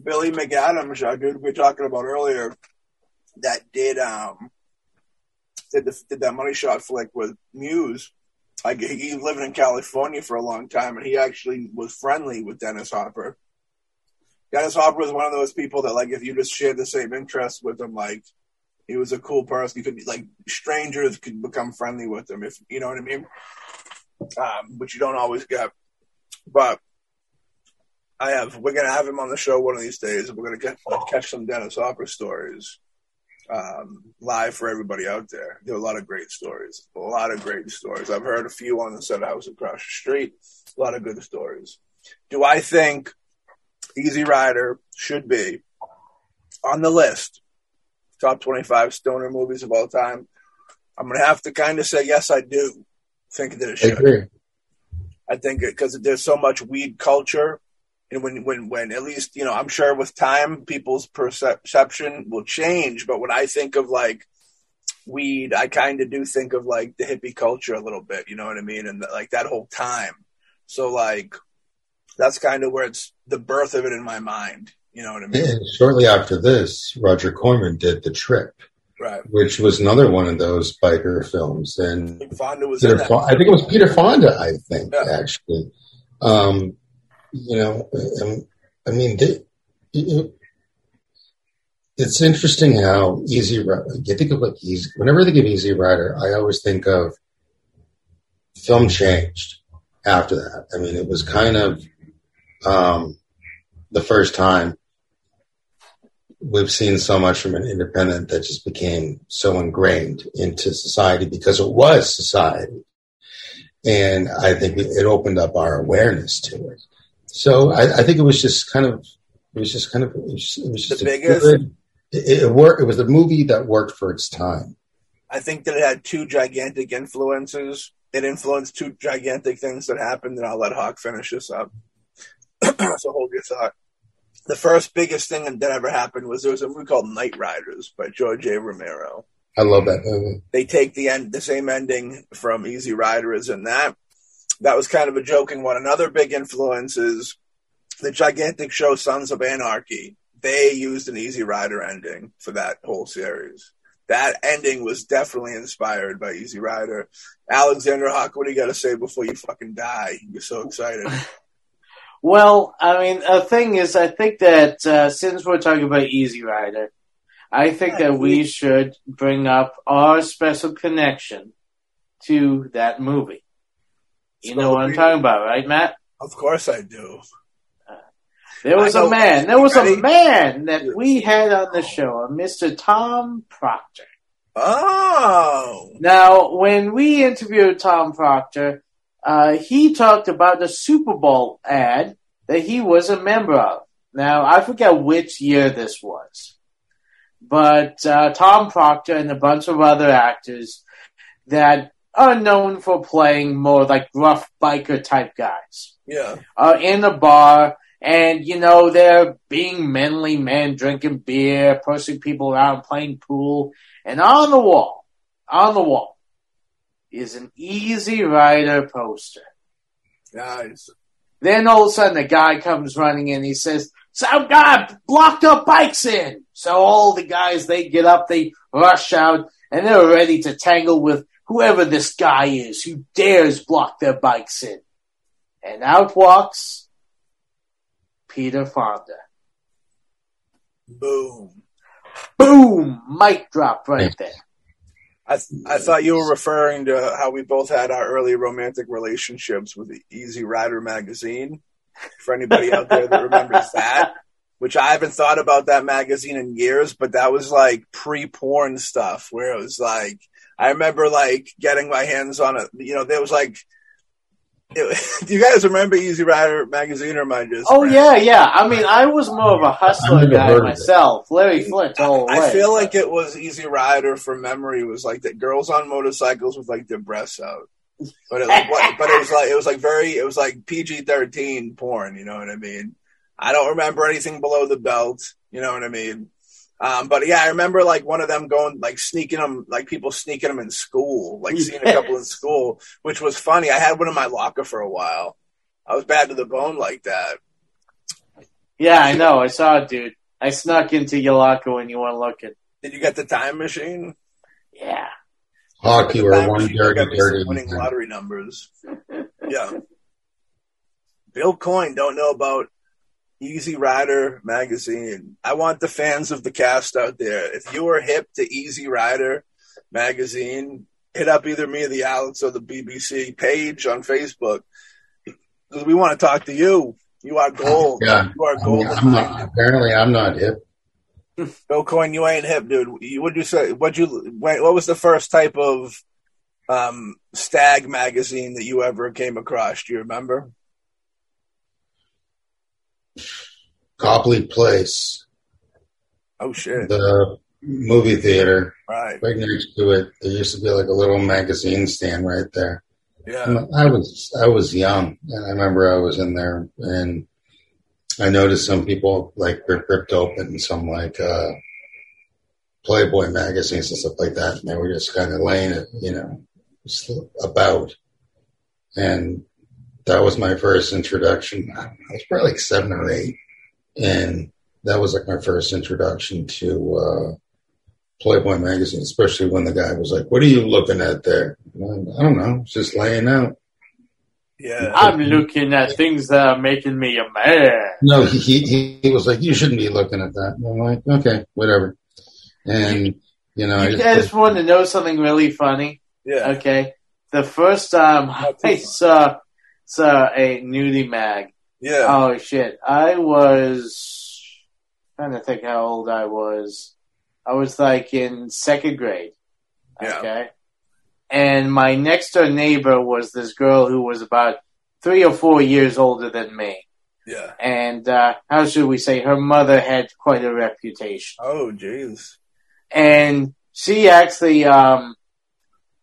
Billy McAdams, our dude we were talking about earlier, that did um did the did that money shot flick with Mewes. Like he lived in California for a long time, and he actually was friendly with Dennis Hopper. Dennis Hopper was one of those people that, like, if you just shared the same interests with him, like, he was a cool person. You could, like, strangers could become friendly with him, if you know what I mean. Um, which you don't always get. But I have. We're gonna have him on the show one of these days. And we're gonna get, catch some Dennis Hopper stories um, live for everybody out there. There are a lot of great stories. A lot of great stories. I've heard a few on the set house across the street. A lot of good stories. Do I think Easy Rider should be on the list? Top twenty-five stoner movies of all time. I'm gonna have to kind of say yes, I do. think that it I should. agree. I think because there's so much weed culture, and when when when at least you know, I'm sure with time people's perception will change. But when I think of like weed, I kind of do think of like the hippie culture a little bit. You know what I mean? And like that whole time. So like that's kind of where it's the birth of it in my mind. You know what I mean? And shortly after this, Roger Corman did The Trip, Right. which was another one of those biker films. And Big Fonda was Peter. Fa- I think it was Peter Fonda, I think, Yeah. actually. Um, you know, I mean, they, it, it's interesting how Easy Rider, you think of like Easy, whenever I think of Easy Rider, I always think of film changed after that. I mean, it was kind of um, the first time we've seen so much from an independent that just became so ingrained into society because it was society. And I think it opened up our awareness to it. So I, I think it was just kind of, it was just kind of, it was, it was just The biggest- good- it, it worked. It was a movie that worked for its time. I think that it had two gigantic influences. It influenced two gigantic things that happened, and I'll let Hawk finish this up. So hold your thought. The first biggest thing that ever happened was there was a movie called Knightriders by George A. Romero. I love that movie. They take the end, the same ending from Easy Rider as in that. That was kind of a joking one. Another big influence is the gigantic show Sons of Anarchy. They used an Easy Rider ending for that whole series. That ending was definitely inspired by Easy Rider. Alexander Hawk, what do you got to say before you fucking die? You're so excited. Well, I mean, the thing is, I think that uh, since we're talking about Easy Rider, I think that we should bring up our special connection to that movie. You know what I'm talking about, right, Matt? Of course I do. There was a man. There was a man that we had on the show, a Mr. Tom Proctor. Oh, Now, when we interviewed Tom Proctor, uh, he talked about the Super Bowl ad that he was a member of. Now, I forget which year this was, but uh, Tom Proctor and a bunch of other actors that are known for playing more like rough biker type guys yeah. are in a bar and you know they're being manly men drinking beer pushing people around playing pool and on the wall on the wall is an easy rider poster Nice. then all of a sudden the guy comes running in he says some guy blocked our bikes in so all the guys they get up they rush out and they're ready to tangle with whoever this guy is who dares block their bikes in and out walks Peter Fonda. Boom. Boom! Mic drop right there. I, th- I thought you were referring to how we both had our early romantic relationships with the Easy Rider magazine. For anybody out there that remembers that, which I haven't thought about that magazine in years, but that was like pre-porn stuff where it was like I remember like getting my hands on it. You know, there was like. It, do you guys remember Easy Rider magazine or am I just? Oh yeah, yeah. I mean, I was more of a hustler guy heard of it. myself. Larry Flynt all the way. I feel like it was Easy Rider from memory. Was like the girls on motorcycles with like their breasts out, but it, was- but it was like it was like very it was like PG thirteen porn. You know what I mean? I don't remember anything below the belt. You know what I mean? Um, but yeah, I remember like one of them going like sneaking them, like people sneaking them in school, like seeing a couple in school, which was funny. I had one in my locker for a while. I was bad to the bone like that. yeah, I know. I saw it, dude. I snuck into your locker when you weren't looking. Did you get the time machine? Yeah. Hawk, you The were one machine dirty, got me some dirty. winning lottery numbers. yeah. Bill Coyne don't know about Easy Rider magazine. I want the fans of the cast out there. If you are hip to Easy Rider magazine, hit up either me or the Alex or the BBC page on Facebook. We want to talk to you. You are gold. Yeah. You are I gold. mean, I'm not, apparently, I'm not hip. Bill Coyne, you ain't hip, dude. What'd you say? What you? What what was the first type of um, stag magazine that you ever came across? Do you remember? Copley Place, Oh shit! the movie theater, Right. right next to it, there used to be like a little magazine stand right there. Yeah. I was I was young, and I remember I was in there, and I noticed some people like rip, ripped open some like uh, Playboy magazines and stuff like that, and they were just kind of laying it, you know, about. And that was my first introduction. I was probably like seven or eight, and that was like my first introduction to uh, Playboy magazine, especially when the guy was like, "What are you looking at there?" I don't know, it's just laying out. Yeah. I'm looking at things that are making me a man. No, he he, he was like, "You shouldn't be looking at that." And I'm like, "Okay, whatever." And you know, I You just- guys want to know something really funny? Yeah. Okay. The first time I saw saw a nudie mag, Yeah. oh shit, I was trying to think how old I was. I was like in second grade. Yeah. Okay. And my next door neighbor was this girl who was about three or four years older than me. Yeah. And uh, how should we say, her mother had quite a reputation. Oh, jeez. and she actually um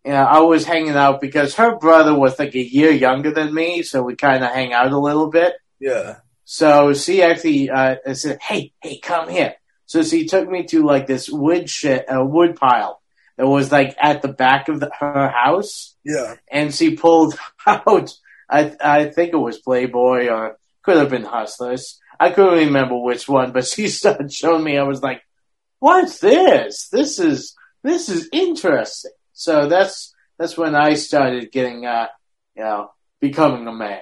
you know, I was hanging out because her brother was like a year younger than me, so we kind of hang out a little bit. Yeah. So she actually uh, said, "Hey, hey, come here." So she took me to like this wood shit, a wood pile that was like at the back of the, her house, Yeah. and she pulled out. I I think it was Playboy or could have been Hustlers. I couldn't remember which one, but she started showing me. I was like, "What's this? This is this is interesting." So that's that's when I started getting, uh, you know, becoming a man.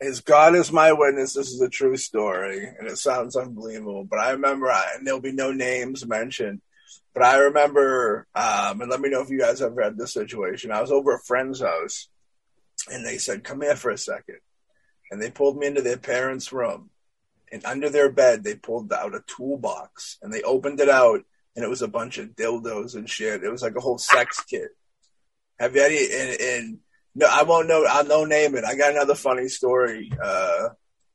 As God is my witness, this is a true story, and it sounds unbelievable. But I remember, and there'll be no names mentioned, but I remember, um, and let me know if you guys have read this situation. I was over a friend's house, and they said, "Come here for a second. and they pulled me into their parents' room, and under their bed they pulled out a toolbox, and they opened it out, and it was a bunch of dildos and shit. It was like a whole sex kit. Have you any? And, and no, I won't know. I'll no name it. I got another funny story. Uh,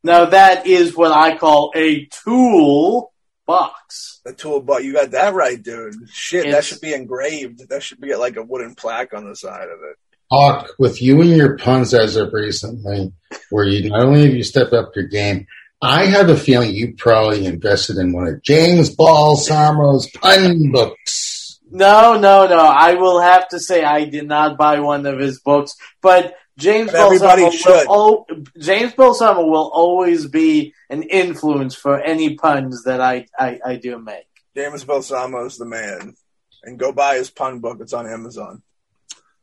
Now that is what I call a tool box. A tool, box. you got that right, dude. Shit, that should be engraved. That should be like a wooden plaque on the side of it. Hawk, with you and your puns as of recently, where you not only have you stepped up your game, I have a feeling you probably invested in one of James Balsamo's pun books. No, no, no. I will have to say I did not buy one of his books, but James But everybody Balsamo should. will al- James Balsamo will always be an influence for any puns that I, I, I do make. James Balsamo's the man, and go buy his pun book. It's on Amazon.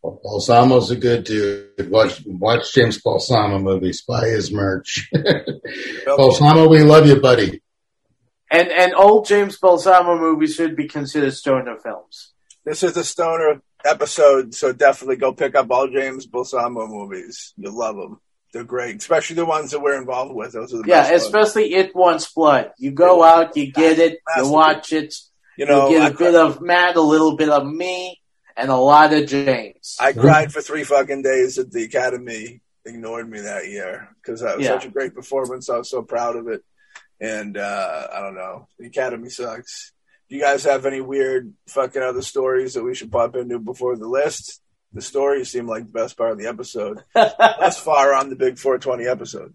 Balsamo's a good dude. Watch, watch James Balsamo movies. Buy his merch. Balsamo, we love you, buddy. And and old James Balsamo movies should be considered stoner films. This is a stoner episode, so definitely go pick up all James Balsamo movies. You'll love them. They're great, especially the ones that we're involved with. Those are the Yeah, best ones. especially It Wants Blood. You go out, you get it, you watch it, You you know, get I, a bit of Matt, a little bit of me, and a lot of James. I cried for three fucking days at the Academy. Ignored me that year because that was Yeah. such a great performance. I was so proud of it, and uh, I don't know. The Academy sucks. Do you guys have any weird fucking other stories that we should pop into before the list? The stories seem like the best part of the episode. Thus far on the Big 420 episode.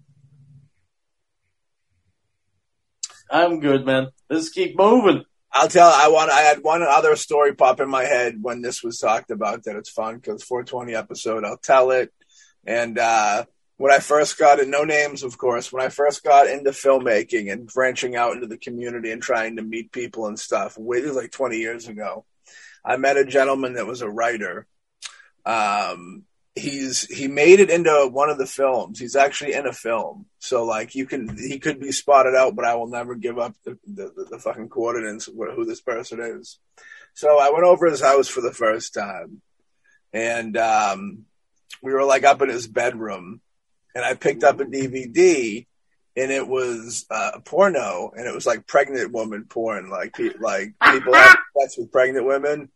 I'm good, man. Let's keep moving. I'll tell. I want. I had one other story pop in my head when this was talked about. That it's fun because 420 episode. I'll tell it. And uh, when I first got it, no names, of course. When I first got into filmmaking and branching out into the community and trying to meet people and stuff, way- it like 20 years ago. I met a gentleman that was a writer. Um, he's he made it into one of the films. He's actually in a film, so like you can he could be spotted out, but I will never give up the the, the, fucking coordinates of who this person is. So I went over his house for the first time, and um, we were like up in his bedroom, and I picked up a DVD. And it was uh, porno, and it was like pregnant woman porn, like pe- like people have sex with pregnant women.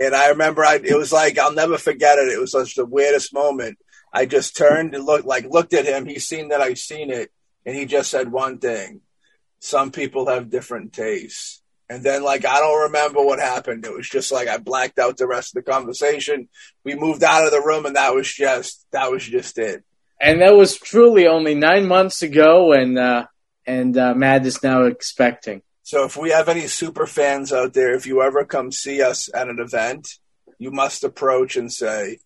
And I remember I, it was like, I'll never forget it. It was such the weirdest moment. I just turned and looked, like, looked at him. He's seen that I've seen it. And he just said one thing. Some people have different tastes. And then, like, I don't remember what happened. It was just like I blacked out the rest of the conversation. We moved out of the room, and that was just that was just it. And that was truly only nine months ago, and uh, and uh, Matt is now expecting. So, if we have any super fans out there, if you ever come see us at an event, you must approach and say,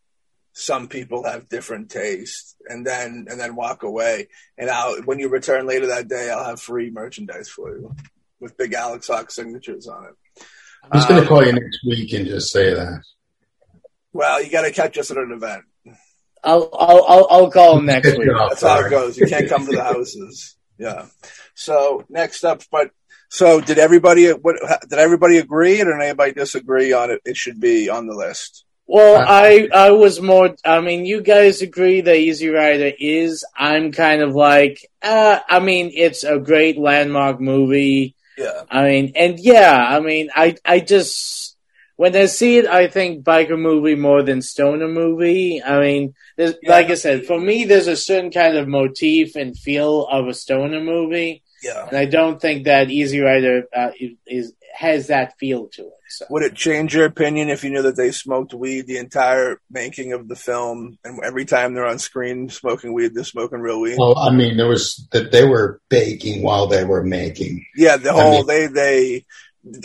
"Some people have different tastes," and then and then walk away. And I'll when you return later that day, I'll have free merchandise for you with big Alex Hawk signatures on it. I'm just going to uh, call you next week and just say that. Well, you got to catch us at an event. I'll I'll I'll, I'll call him next week. That's how it goes. You can't come to the houses. Yeah. So next up, but so did everybody? What did everybody agree, or did anybody disagree on it? It should be on the list. Well, I I was more. I mean, you guys agree that Easy Rider is. I'm kind of like. Uh, I mean, it's a great landmark movie. Yeah. I mean, and yeah, I mean, I I just when I see it, I think biker movie more than stoner movie. I mean, there's, Yeah. like I said, for me, there's a certain kind of motif and feel of a stoner movie, Yeah. and I don't think that Easy Rider uh, is, is has that feel to it. So. Would it change your opinion if you knew that they smoked weed the entire making of the film, and every time they're on screen smoking weed, they're smoking real weed? Well, I mean, there was that they were baking while they were making. Yeah, the I whole mean- they they.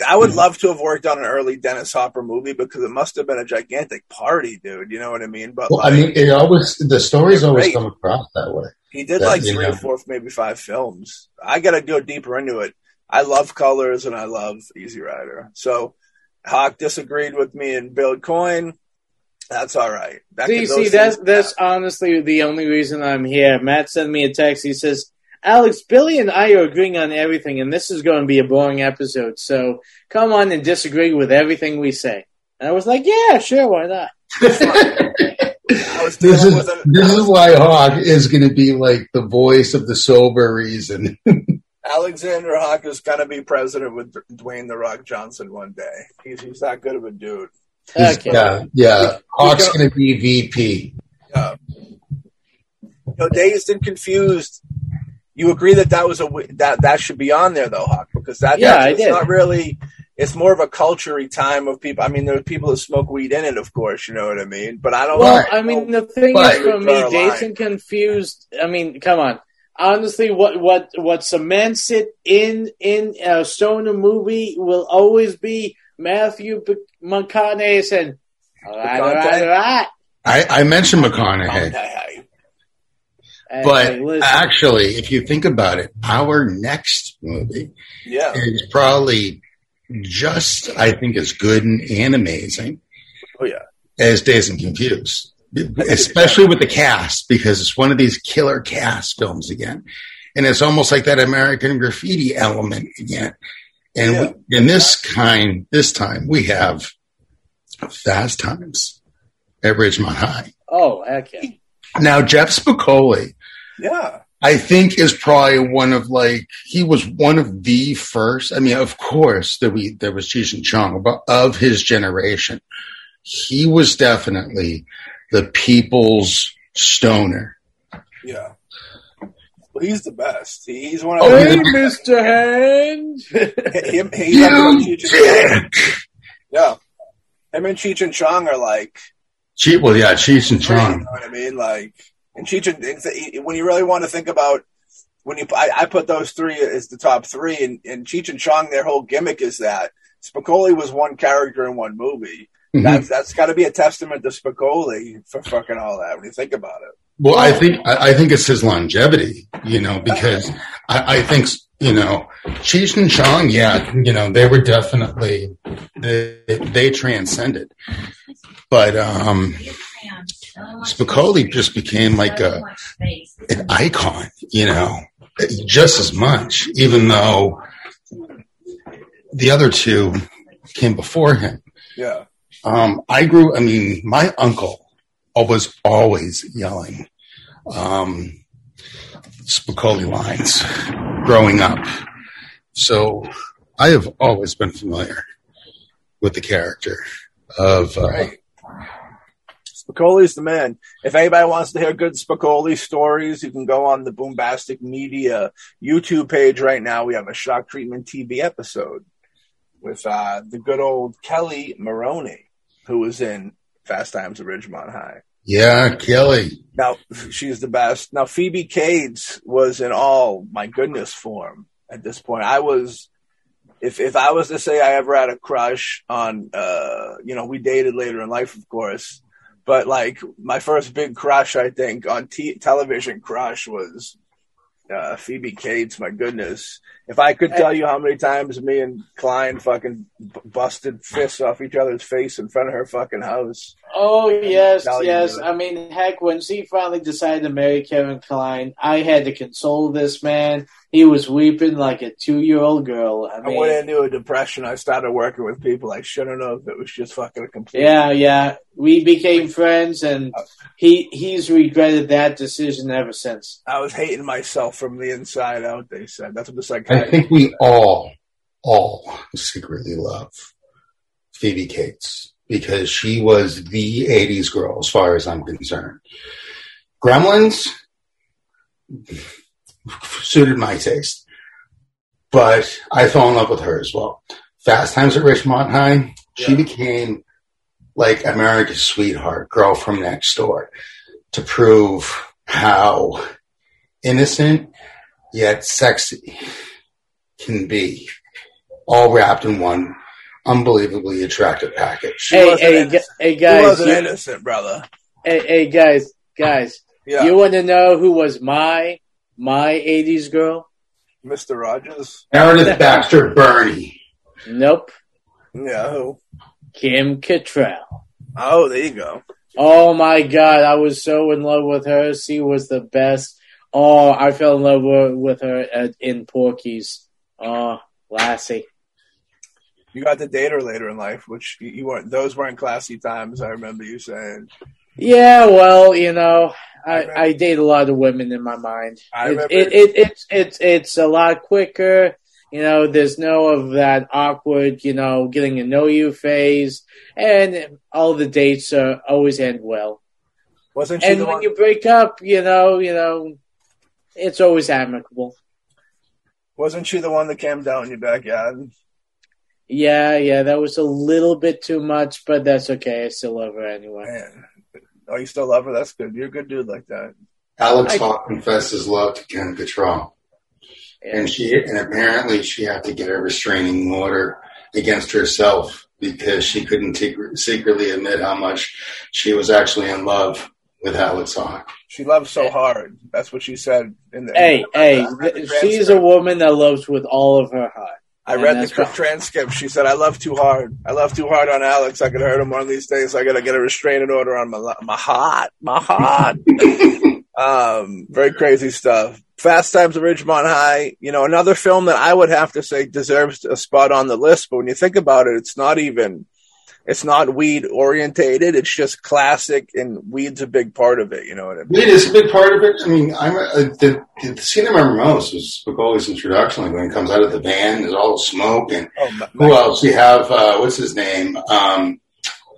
I would love to have worked on an early Dennis Hopper movie because it must have been a gigantic party, dude. You know what I mean? But Well, I mean, it always the stories always great. come across that way. He did that, like you three or know. four, maybe five films. I got to go deeper into it. I love Colors and I love Easy Rider. So Hawk disagreed with me and Bill Coyne. That's all right. That See, could- see, those that's things- that's honestly the only reason I'm here. Matt sent me a text. He says, "Alex, Billy and I are agreeing on everything, and this is going to be a boring episode. So come on and disagree with everything we say." And I was like, "Yeah, sure, why not?" I was This is a, this is why Hawk is going to be like the voice of the sober reason. Alexander Hawk is going to be president with Dwayne the Rock Johnson one day. He's he's that good of a dude. Okay. Yeah, yeah. Hawk's going to be VP. Yeah. You know, dazed and confused. You agree that that was a w- that that should be on there though, Hawk, because that Yeah, that's, I it's did. not really. It's more of a culture time of people. I mean, there are people that smoke weed in it, of course. You know what I mean. But I don't. Well, know. I mean, the thing is, for me, Draw a line. Dazed and Confused. I mean, come on. Honestly, what what what cements it in in a stoner movie will always be Matthew B- McConaughey saying, "All right, all right, all right." I, I mentioned McConaughey, Okay. Hey, but hey, actually, if you think about it, our next movie Yeah. is probably just, I think, as good and, amazing Oh yeah. as Dazed and Confused, especially with the cast, because it's one of these killer cast films again. And it's almost like that American graffiti element again. And Yeah. we, in this kind, this time, we have Fast Times at Ridgemont High. oh, heck yeah. Now, Jeff Spicoli, Yeah. I think is probably one of like he was one of the first. I mean, of course, there we there was Cheech and Chong, but of his generation, he was definitely the people's stoner. Yeah. Well, he's the best. He's one of Oh. Hey, Mr. Hand. him, he's like You Cheech dick! Yeah. Him and Cheech and Chong are like Che- well, yeah, Cheech and Chong. You Chong. know what I mean? Like, and Cheech and when you really want to think about when you, I, I put those three as the top three, and, and Cheech and Chong, their whole gimmick is that Spicoli was one character in one movie. Mhm. That's that's got to be a testament to Spicoli for fucking all that. When you think about it, Well, I think I I think it's his longevity, you know, because I, I think you know Cheech and Chong, yeah, you know, they were definitely they, they transcended, but um, Spicoli just became like a an icon, you know, just as much, even though the other two came before him. yeah, Um, I grew. I mean, my uncle was always yelling um, Spicoli lines growing up, so I have always been familiar with the character of. Uh, right. Spicoli's the man. If anybody wants to hear good Spicoli stories, you can go on the Boombastic Media YouTube page right now. We have a Shock Treatment TV episode. with uh, the good old Kelli Maroney, who was in Fast Times at Ridgemont High. Yeah, Kelly. Now she's the best. Now Phoebe Cates was in all my goodness form at this point. I was, if if I was to say I ever had a crush on, uh, you know, we dated later in life, of course, but like my first big crush, I think on t- television crush was uh, Phoebe Cates. My goodness, if I could tell you how many times me and Kline fucking b- busted fists off each other's face in front of her fucking house. Oh yes, yes. I mean, heck, when she finally decided to marry Kevin Kline, I had to console this man. He was weeping like a two-year-old girl. I I went into a depression. I started working with people I shouldn't have. It was just fucking a complete. yeah, yeah. We became friends, and uh, he he's regretted that decision ever since. I was hating myself from the inside out. They said that's what the I think we all, all secretly love Phoebe Cates because she was the 80s girl as far as I'm concerned. Gremlins suited my taste, but I fell in love with her as well. Fast Times at Richmond High, she Yeah. became like America's sweetheart, girl from next door, to prove how innocent yet sexy can be, all wrapped in one unbelievably attractive package. Hey, wasn't hey, innocent. gu- hey, He guys! wasn't You, innocent, brother. hey, hey, guys, guys! Yeah, You want to know who was my my '80s girl? Mr. Rogers. Meredith Baxter Birney. Nope, No. Kim Cattrall. Oh, there you go. Oh my god, I was so in love with her. She was the best. Oh, I fell in love with, with her at, in Porky's. Oh, Lassie. You got to date her later in life, which you- you weren't. Those weren't classy times. I remember you saying. Yeah, well, you know, I I, date a lot of women in my mind. I It, it, it, it's it's it's a lot quicker. You know, there's no of that awkward, you know, getting to know you phase, and all the dates are always end well. Wasn't she And when one? you break up, you know, you know, it's always amicable. Wasn't she the one that came down in your backyard? Yeah, yeah, that was a little bit too much, but that's okay. I still love her anyway. Man. Oh, you still love her? That's good. You're a good dude like that. Alex I- Hawk confessed his love to Kim Cattrall. And she and apparently she had to get a restraining order against herself because she couldn't te- secretly admit how much she was actually in love with Alex Hawk. She loves so hard. That's what she said in the. Hey, I hey, read the she's a woman that loves with all of her heart. I read the transcript. She said, "I love too hard. I love too hard on Alex. I could hurt him one of these days. I got to get a restraining order on my my heart, my heart." um, very crazy stuff. Fast Times at Ridgemont High. You know, another film that I would have to say deserves a spot on the list. But when you think about it, it's not even. It's not weed orientated. It's just classic, and weed's a big part of it. You know what I mean? It is a big part of it. I mean, I'm uh, the, the scene I remember most was Spicoli's introduction, like when he comes out of the van, there's all the smoke, and Oh, my, who else? You have uh, what's his name um,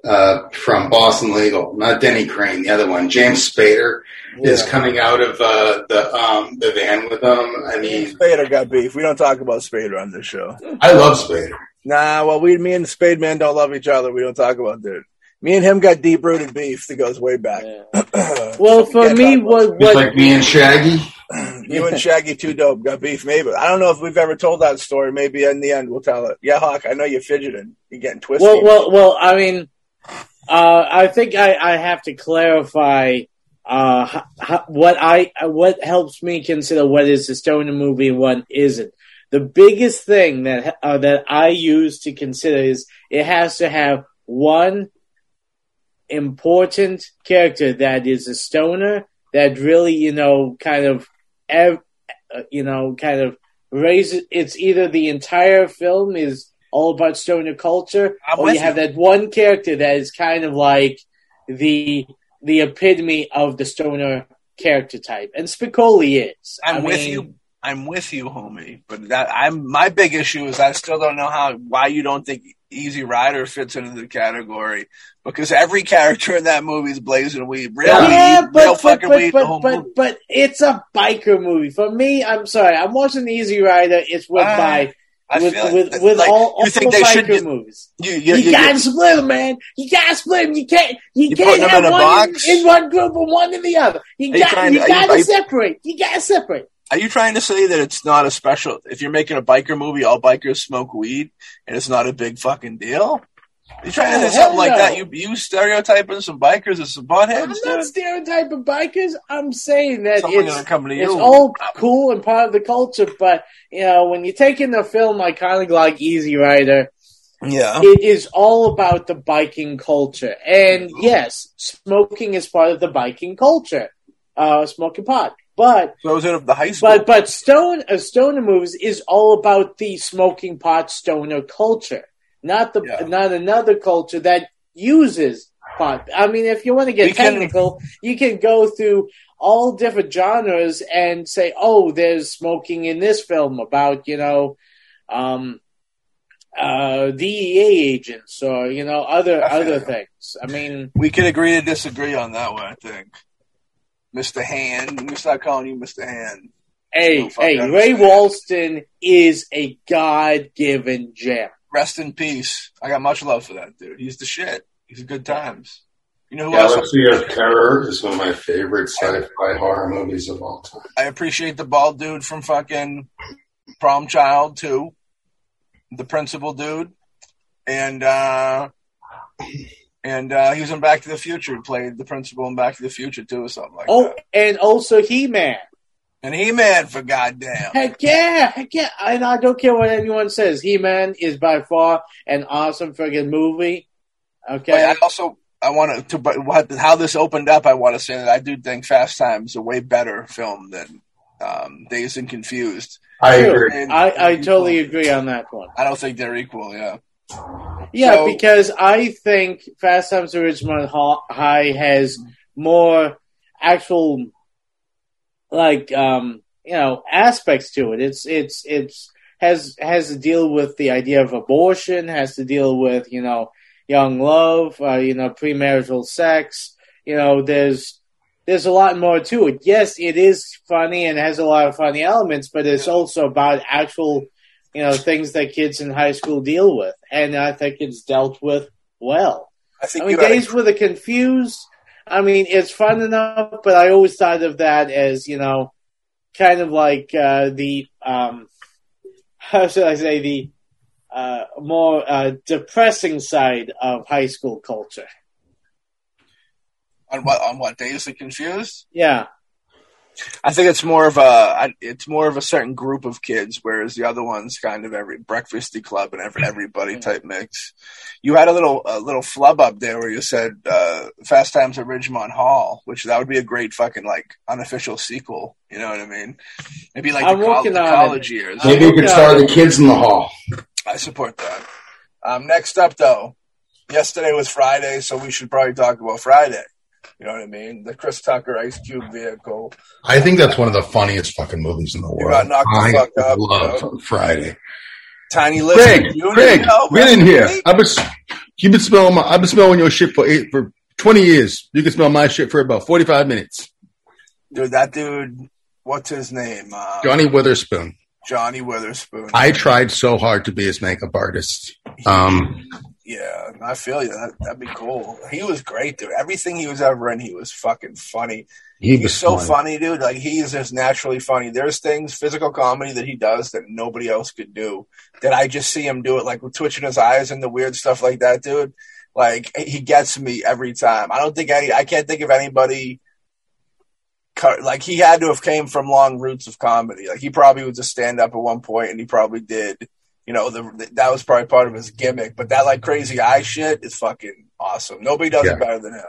uh, from Boston Legal, not Denny Crane, the other one, James Spader is coming out of uh, the um, the van with them. I mean, Spader got beef. We don't talk about Spader on this show. I love Spader. Nah, well, we, me and the Spade Man don't love each other. We don't talk about that. Me and him got deep rooted beef that goes way back. Yeah. Well, for me, talk what what like me and Shaggy. you and Shaggy 2 Dope got beef. Maybe I don't know if we've ever told that story. Maybe in the end we'll tell it. Yeah, Hawk. I know you're fidgeting. You're getting twisted. well, well, well. I mean, uh, I think I, I have to clarify uh, h- h- what I what helps me consider what is a stoner movie and what isn't. The biggest thing that uh, that I use to consider is it has to have one important character that is a stoner that really, you know, kind of, ev- uh, you know, kind of raises. It's either the entire film is all about stoner culture, I'm or you have that one character that is kind of like the the epitome of the stoner character type, and Spicoli is. I'm I with you. I'm with you, homie. But that I'm my big issue is I still don't know how why you don't think Easy Rider fits into the category because every character in that movie is blazing weed, real Yeah, weed, but real but fucking but weed. but, but, movie. but it's a biker movie. For me, I'm sorry, I'm watching Easy Rider. It's with Ah. my I with with, like- with like, all, all you think the they should biker get- movies. You, You, you, you, gotta split them, man. You gotta split them. You can't. You, can't have in one? In, in one group and one in the other. You got. trying You to- are you- gotta separate. You gotta separate. Are you trying to say that it's not a special? If you're making a biker movie, all bikers smoke weed, and it's not a big fucking deal? You trying to Oh, say something hell like that? You you stereotyping some bikers as some I'm not dude? stereotyping bikers. I'm saying that Someone it's gonna come you. it's all cool and part of the culture. But you know, when you take in a film like kind of like Easy Rider, yeah. it is all about the biking culture. And yes, smoking is part of the biking culture. Uh, smoking pot, but So is it the high school? but but Stone uh, Stoner movies is all about the smoking pot stoner culture, not the Yeah. not another culture that uses pot. I mean, if you want to get We can- technical, you can go through all different genres and say, oh, there's smoking in this film about you know. Um, uh, DEA agents or you know other other things. I mean, we can agree to disagree on that one. I think, Mister Hand. We start calling you Mister Hand. hey, hey, Ray understand. Walston is a God given gem. Rest in peace. I got much love for that dude. He's the shit. He's good times. You know who else? Galaxy of Terror is one of my favorite sci-fi horror movies of all time. I appreciate the bald dude from fucking Prom Child too, the principal dude, and uh and uh he was in Back to the Future. Played the principal in Back to the Future too, or something like Oh, that. Oh, and also He Man. And He Man for goddamn. Heck yeah, heck yeah. And I don't care what anyone says. He Man is by far an awesome friggin' movie. But Okay. I also I want to, but what, how this opened up, I want to say that I do think Fast Times is a way better film than um, Dazed and Confused. I agree. And- I, I totally agree on that one. I don't think they're equal. Yeah. Yeah, So- because I think Fast Times at Ridgemont High has more actual, like, um, you know, aspects to it. It's it's it's has has to deal with the idea of abortion, has to deal with you know young love, uh, you know, premarital sex. You know, there's there's a lot more to it. Yes, it is funny and has a lot of funny elements, but it's also about actual you know things that kids in high school deal with, and I think it's dealt with well. I think I mean, a- Days with the Confused. I mean, it's fun enough, but I always thought of that as you know, kind of like uh, the um, how should I say the uh, more uh, depressing side of high school culture. on what on what Dazed and Confused. Yeah, I think it's more of a I- it's more of a certain group of kids, whereas the other one's kind of every breakfasty club and every everybody type mix. You had a little a little flub up there where you said uh, Fast Times at Ridgemont Hall, which that would be a great fucking like unofficial sequel. You know what I mean? Maybe like I'm the, col- the college it. years. Maybe we could start the kids in the hall. I support that. Um, next up, though, yesterday was Friday, so we should probably talk about Friday. You know what I mean? The Chris Tucker Ice Cube vehicle. I think that's one of the funniest fucking movies in the world. got knocked the I fuck up, love you Friday. Tiny little Craig, Craig, you know, get in here. I've been, you've been smelling my, I've been smelling your shit for eight, for 20 years. You can smell my shit for about 45 minutes. Dude, that dude, what's his name? Uh, Johnny Witherspoon. Johnny Witherspoon. I tried so hard to be his makeup artist. Um, yeah, I feel you. That, that'd be cool. He was great, dude. Everything he was ever in, he was fucking funny. he He's was so fun. funny, dude. Like he is just naturally funny. There's things, physical comedy that he does that nobody else could do. That I just see him do it, like with twitching his eyes and the weird stuff like that, dude. Like he gets me every time. I don't think any. I can't think of anybody. Like he had to have came from long roots of comedy. Like he probably was a stand up at one point, and he probably did. You know, the, that was probably part of his gimmick. But that like crazy eye shit is fucking awesome. Nobody does Yeah. it better than him.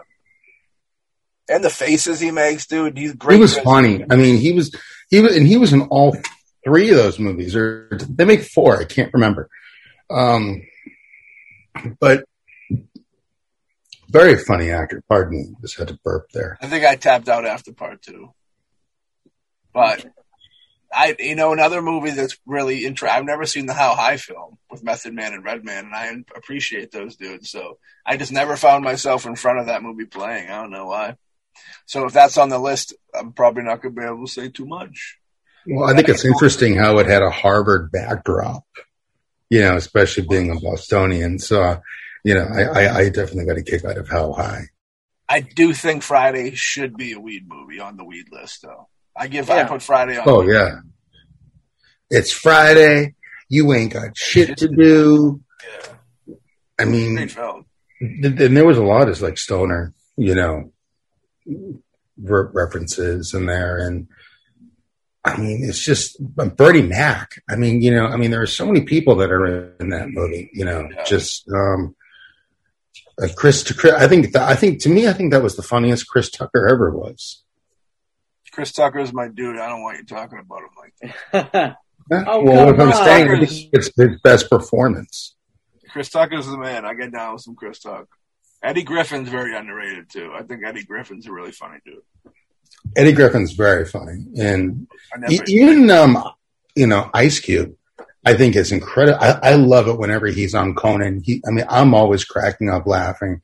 And the faces he makes, dude, he's great. He was funny. I mean, he was, he was, and he was in all three of those movies, or they make four. I can't remember. Um, but very funny actor. Pardon me, just had to burp there. I think I tapped out after part two. But I, you know, another movie that's really interesting. I've never seen the How High film with Method Man and Redman, and I appreciate those dudes. So I just never found myself in front of that movie playing. I don't know why. So if that's on the list, I'm probably not going to be able to say too much. Well, I think it's interesting how it had a Harvard backdrop. you know, especially being a Bostonian. So, uh, you know, I, I, I definitely got a kick out of How High. I do think Friday should be a weed movie on the weed list, though. I give I Yeah. put Friday on. Oh yeah, it's Friday. You ain't got shit to do. Yeah. I mean, Great film. th- then there was a lot of like stoner, you know, re- references in there, and I mean, it's just Bernie Mac. I mean, you know, I mean, there are so many people that are in that movie. You know, Yeah. just um, uh, Chris. Chris- I think th- I think to me, I think that was the funniest Chris Tucker ever was. Chris Tucker is my dude. I don't want you talking about him like that. Oh, well, what I'm saying on. is it's his best performance. Chris Tucker's the man. I get down with some Chris Tucker. Eddie Griffin's very underrated too. I think Eddie Griffin's a really funny dude. Eddie Griffin's very funny, and E- even um, you know Ice Cube, I think is incredible. I, I love it whenever he's on Conan. He, I mean, I'm always cracking up laughing.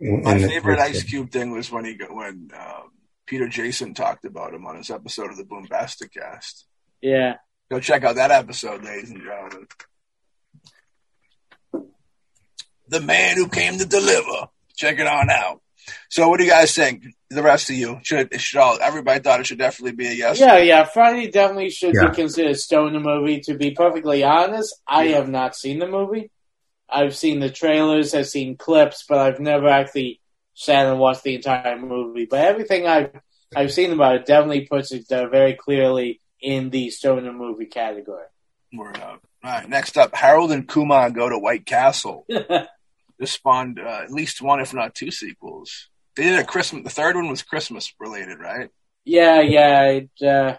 my And favorite Ice Cube thing was when he got, when um, Peter Jason talked about him on his episode of the Boombastic Cast. yeah. Go check out that episode, ladies and gentlemen. The man who came to deliver. Check it on out. So, what do you guys think? The rest of you should it should all everybody thought it should definitely be a yes. Yeah, yeah. Friday definitely should Yeah. be considered a stoner movie. To be perfectly honest, I Yeah. have not seen the movie. I've seen the trailers, I've seen clips, but I've never actually sat and watched the entire movie. But everything I've I've seen about it definitely puts it uh, very clearly in the stoner movie category. Word up. All right. Next up, Harold and Kumar go to White Castle. This spawned uh, at least one, if not two, sequels. They did a Christmas. The third one was Christmas related, right? yeah, yeah. It, uh,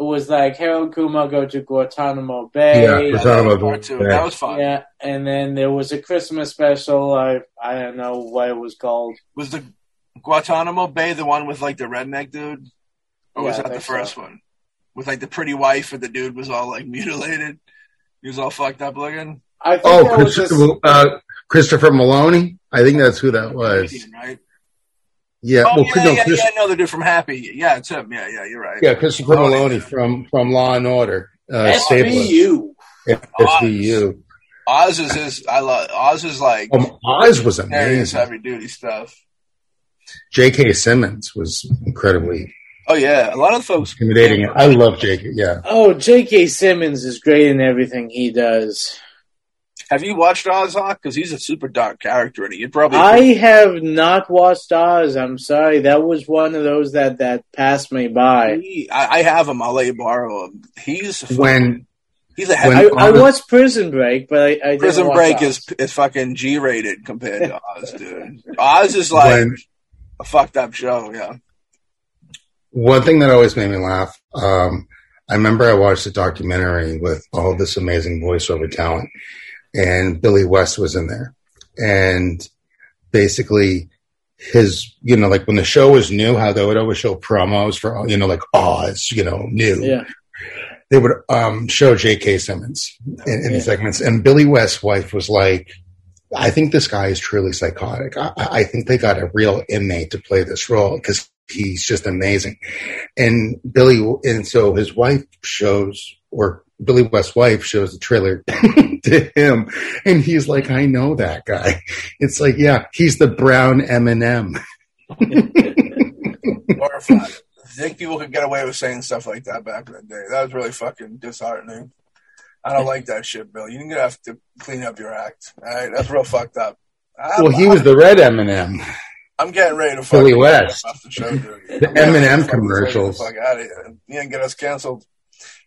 it was like Harold Kumar go to Guantanamo Bay. Yeah, Yeah, Guantanamo that was part Bay. That was fun. Yeah, and then there was a Christmas special. I I don't know what it was called. Was the Guantanamo Bay the one with like the redneck dude, or was Yeah, I that the first so. one with like the pretty wife and the dude was all like mutilated? He was all fucked up looking. I think Oh, that was Christopher, just, uh, Christopher Meloni. I think that's who that was. Comedian, right? Yeah, Oh well, yeah, no, yeah, Chris- yeah. No, the dude from Happy. Yeah, it's him. Yeah, yeah. You're right. yeah, Christopher Meloni. Meloni from from Law and Order. Uh, Stabler. SVU. SVU. Oz is his. I love Oz is like Um, Oz was amazing. heavy duty stuff. J.K. Simmons was incredibly Oh yeah, a lot of folks. intimidating. I love J.K. Yeah, Oh, J.K. Simmons is great in everything he does. Have you watched Ozhawk? Because he's a super dark character, and you'd probably. I have not watched Oz. I'm sorry. That was one of those that that passed me by. He- I, I have him. I'll let you borrow him. He's when he's a when- heavy. I, I watched Prison Break, but I, I didn't Prison watch Break Oz. is is fucking G rated compared to Oz, dude. Oz is like when a fucked up show. Yeah. one thing that always made me laugh. Um, I remember I watched a documentary with all this amazing voiceover talent, and Billy West was in there, and basically his, you know, like when the show was new, how they would always show promos for, you know, like Oz, you know, new. Yeah. They would um, show J.K. Simmons in, in Yeah. the segments, and Billy West's wife was like, "I think this guy is truly psychotic. I, I think they got a real inmate to play this role because he's just amazing." And Billy, and so his wife shows, or Billy West's wife shows the trailer to him, and he's like, "I know that guy." It's like, yeah, he's the brown M&M. Horrified. I think people could get away with saying stuff like that back in the day. That was really fucking disheartening. I don't like that shit, Bill. You're gonna have to clean up your act. All right, that's real fucked up. I'm, Well, he was the red M&M. I'm getting ready to Billy West. off the show, dude. The M&M commercials. Fuck out of here. You didn't get us canceled.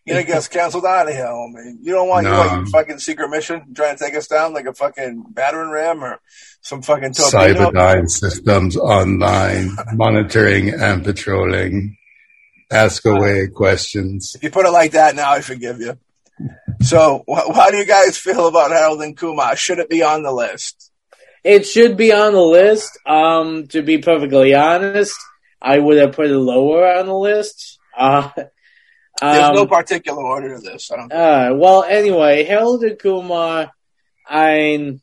You didn't get us canceled out of here, homie. You don't want you No. like your fucking secret mission trying to take us down like a fucking battering ram or some fucking torpedo. Cyberdyne systems online, monitoring and patrolling. Ask away questions. If you put it like that, now I forgive you. So, wh- how do you guys feel about Harold and Kumar? Should it be on the list? It should be on the list. Um, to be perfectly honest, I would have put it lower on the list. Uh, There's um, no particular order to this. I don't. Uh, well, anyway, Harold and Kumar. I mean,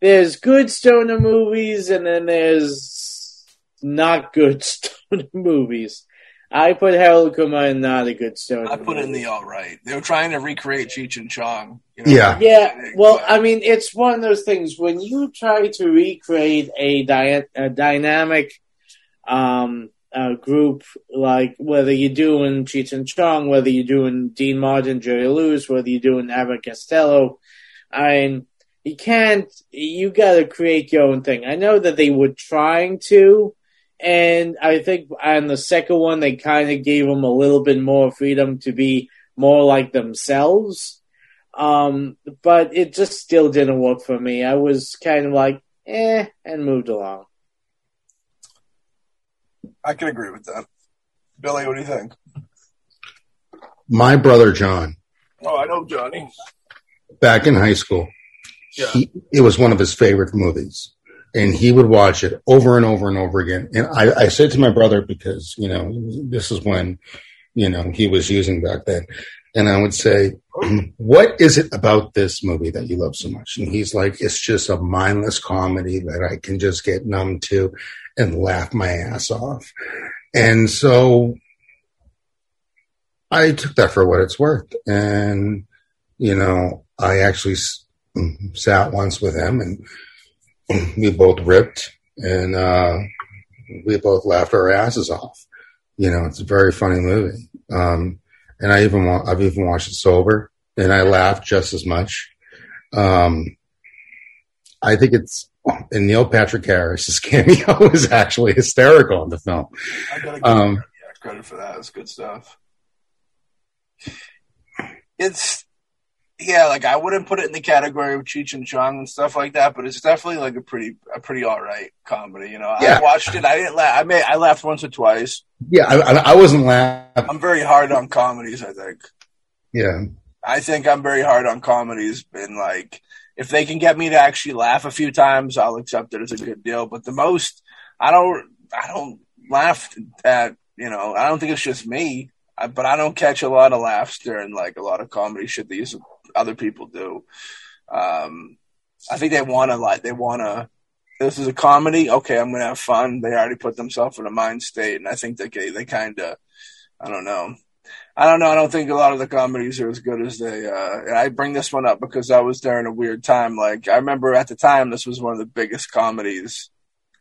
there's good stoner movies, and then there's not good stoner movies. I put Harold Kumar in not a good story. I put it in the all right. They were trying to recreate Cheech and Chong. You Yeah. Yeah, well, I mean, it's one of those things when you try to recreate a, dy- a dynamic um, uh, group, like whether you're doing Cheech Chong, whether you're doing Dean Martin, Jerry Lewis, whether you're doing Abbott Costello, I mean, you can't, you gotta create your own thing. I know that they were trying to, and I think on the second one, they kind of gave them a little bit more freedom to be more like themselves. Um, but it just still didn't work for me. I was kind of like, eh, and moved along. I can agree with that. Billy, what do you think? My brother John, Oh, I know Johnny. back in high school, Yeah. he, it was one of his favorite movies. And he would watch it over and over and over again. And I, I said to my brother, because, you know, this is when, you know, he was using back then. And I would say, what is it about this movie that you love so much? And he's like, it's just a mindless comedy that I can just get numb to and laugh my ass off. And so I took that for what it's worth. And, you know, I actually s- sat once with him and we both ripped and, uh, we both laughed our asses off. You know, it's a very funny movie. Um, and I even, wa- I've even watched it sober and I laughed just as much. Um, I think it's, and Neil Patrick Harris's cameo is actually hysterical in the film. I gotta give Um, yeah, credit for that. It's good stuff. It's yeah, like I wouldn't put it in the category of Cheech and Chong and stuff like that, but it's definitely like a pretty a pretty all right comedy. You know, Yeah. I watched it. I didn't laugh. I may I laughed once or twice. Yeah, I, I, I wasn't laughing. I'm very hard on comedies. I think. Yeah. I think I'm very hard on comedies, and like if they can get me to actually laugh a few times, I'll accept it as a good deal. But the most, I don't, I don't laugh at, you know, I don't think it's just me, I, but I don't catch a lot of laughs during like a lot of comedy shit these other people do. Um, I think they want to like, they want to. This is a comedy. Okay, I'm gonna have fun. They already put themselves in a mind state, and I think that they, they kind of, I don't know. I don't know. I don't think a lot of the comedies are as good as they. Uh, and I bring this one up because I was there in a weird time. Like I remember at the time, this was one of the biggest comedies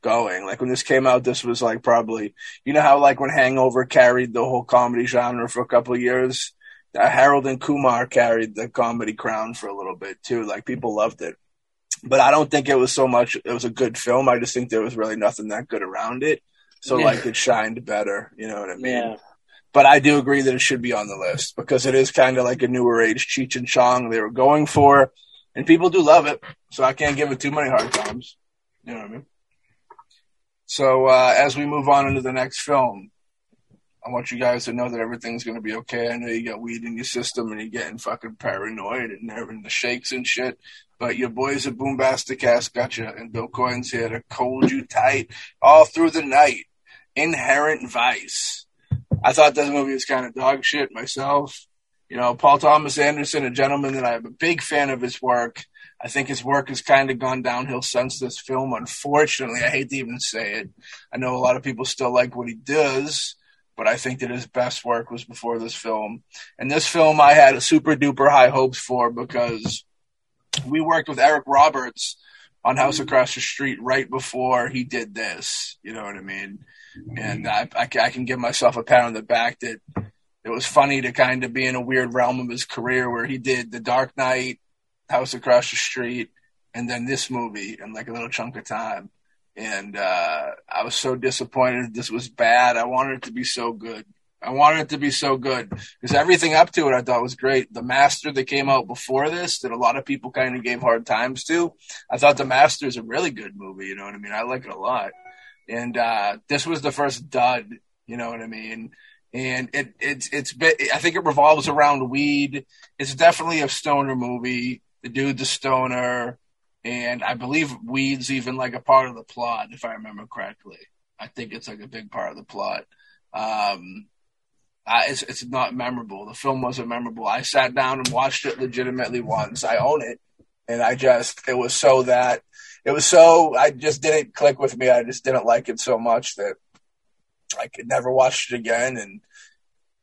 going. Like when this came out, this was like probably you know how like when Hangover carried the whole comedy genre for a couple of years. Uh, Harold and Kumar carried the comedy crown for a little bit too. Like people loved it, but I don't think it was so much. It was a good film. I just think there was really nothing that good around it. So Yeah. like it shined better. You know what I mean? Yeah. But I do agree that it should be on the list because it is kind of like a newer age Cheech and Chong they were going for, and people do love it. So I can't give it too many hard times. You know what I mean? So uh, as we move on into the next film, I want you guys to know that everything's going to be okay. I know you got weed in your system and you're getting fucking paranoid and having the shakes and shit. But your boys at Boombastic Cast got you, and Bill Coyne's here to hold you tight all through the night. Inherent Vice. I thought this movie was kind of dog shit myself. You know, Paul Thomas Anderson, a gentleman that I'm a big fan of his work. I think his work has kind of gone downhill since this film. Unfortunately, I hate to even say it. I know a lot of people still like what he does, but I think that his best work was before this film. And this film, I had super duper high hopes for because we worked with Eric Roberts on House Across the Street right before he did this. You know what I mean? And I, I, I can give myself a pat on the back that it was funny to kind of be in a weird realm of his career where he did The Dark Knight, House Across the Street, and then this movie in like a little chunk of time. And uh, I was so disappointed this was bad. I wanted it to be so good. I wanted it to be so good because everything up to it I thought was great. The Master that came out before this that a lot of people kind of gave hard times to. I thought The Master is a really good movie. You know what I mean? I like it a lot. And uh, this was the first dud. You know what I mean? And it it's it's bit, I think it revolves around weed. It's definitely a stoner movie. The dude's a stoner, and I believe weed's even like a part of the plot, if I remember correctly. I think it's like a big part of the plot. Um, uh, it's it's not memorable. The film wasn't memorable. I sat down and watched it legitimately once. I own it, and I just it was so that it was so I just didn't click with me. I just didn't like it so much that I could never watch it again, and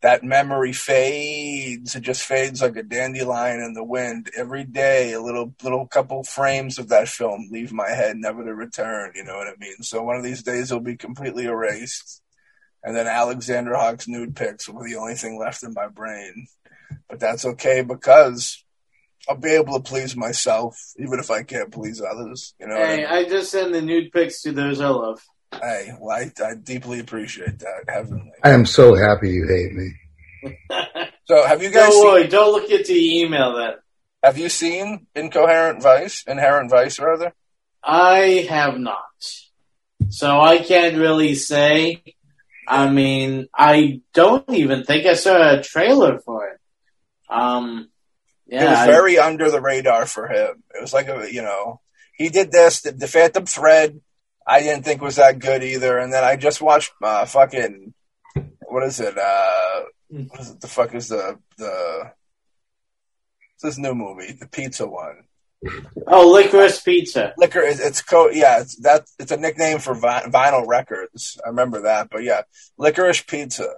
that memory fades. It just fades like a dandelion in the wind. Every day, a little little couple frames of that film leave my head, never to return. You know what I mean? So one of these days, it'll be completely erased, and then Alexander Hawk's nude pics will be the only thing left in my brain. But that's okay because I'll be able to please myself, even if I can't please others. You know. what I Hey, mean? I just send the nude pics to those I love. Hey, well, I, I deeply appreciate that. Heavenly. I am so happy you hate me. So, have you guys Don't seen, worry, don't look at the email that. have you seen Incoherent Vice, Inherent Vice, rather? I have not. So I can't really say. I mean, I don't even think I saw a trailer for it. Um, it was I- very under the radar for him. It was like a, you know, he did this, the, the Phantom Thread. I didn't think was that good either. And then I just watched uh, fucking, what is it? Uh, what is it? The fuck is the the? This new movie, the pizza one. oh, licorice pizza. Liquor, it's, it's co- yeah, it's that it's a nickname for vi- vinyl records. I remember that, but yeah, licorice pizza.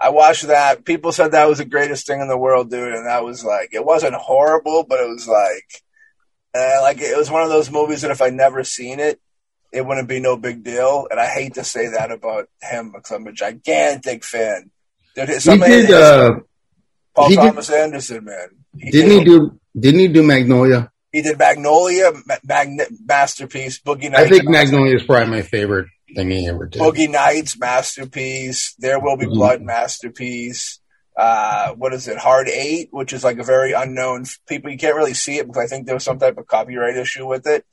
I watched that. People said that was the greatest thing in the world, dude, and that was like it wasn't horrible, but it was like, uh, like it was one of those movies that if I never seen it, it wouldn't be no big deal. And I hate to say that about him because I'm a gigantic fan. Dude, He did. Uh, Paul he did- Thomas Anderson, man. He didn't did- he do? Didn't he do Magnolia? He did Magnolia, Ma- Magn- masterpiece. Boogie Nights. I think Magnolia is probably my favorite thing he ever did. Boogie Nights, masterpiece. There Will Be Mhm. Blood, masterpiece. Uh, what is it? Hard Eight, which is like a very unknown. People you can't really see it because I think there was some type of copyright issue with it.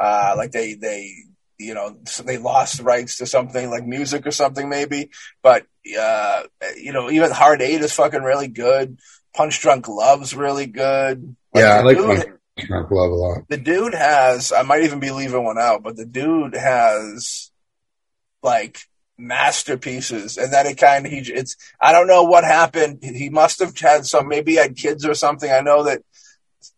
Uh, like they they you know they lost rights to something like music or something maybe. But uh, you know even Hard Eight is fucking really good. Punch Drunk Love's really good. Yeah, I like dude- Punch Drunk Love a lot. the dude has I might even be leaving one out, but the dude has like masterpieces. And then it kind of he it's I don't know what happened. He must have had some maybe had kids or something. I know that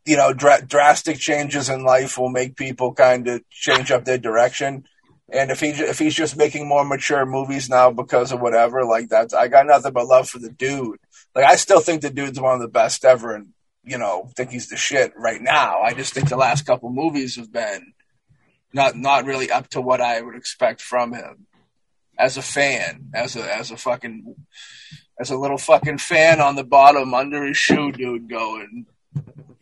you know dra- drastic changes in life will make people kind of change up their direction. And if he if he's just making more mature movies now because of whatever like that's I got nothing but love for the dude. Like I still think the dude's one of the best ever and you know, think he's the shit right now. I just think the last couple movies have been not not really up to what I would expect from him as a fan, as a as a fucking as a little fucking fan on the bottom under his shoe, dude, going.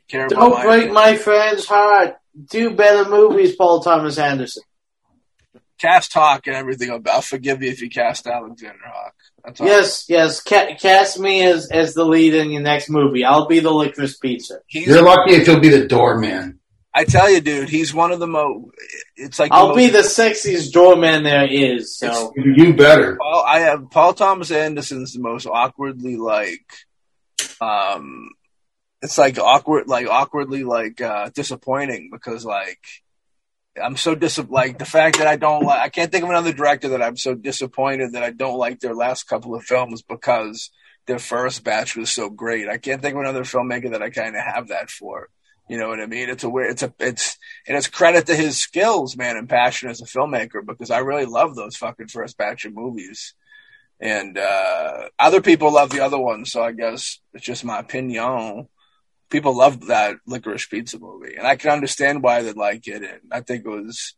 Care Don't break my friend's heart. Do better movies, Paul Thomas Anderson. cast Hawk and everything. I'll, I'll forgive you if you cast Alexander Hawk. That's all. Yes, yes. Ca- cast me as as the lead in your next movie. I'll be the licorice pizza. he's. You're lucky if you'll be the doorman. I tell you, dude, he's one of the most. It's like I'll most- be the sexiest doorman there is. So You better. Paul, I have Paul Thomas Anderson's the most awkwardly like, um, it's like awkward, like awkwardly like uh, disappointing because like I'm so dis like the fact that I don't like I can't think of another director that I'm so disappointed that I don't like their last couple of films because their first batch was so great. I can't think of another filmmaker that I kind of have that for. You know what I mean? It's a weird, it's a, it's, and it's credit to his skills, man, and passion as a filmmaker because I really love those fucking first batch of movies. And, uh, other people love the other ones. So I guess it's just my opinion. People love that licorice pizza movie and I can understand why they like it. And I think it was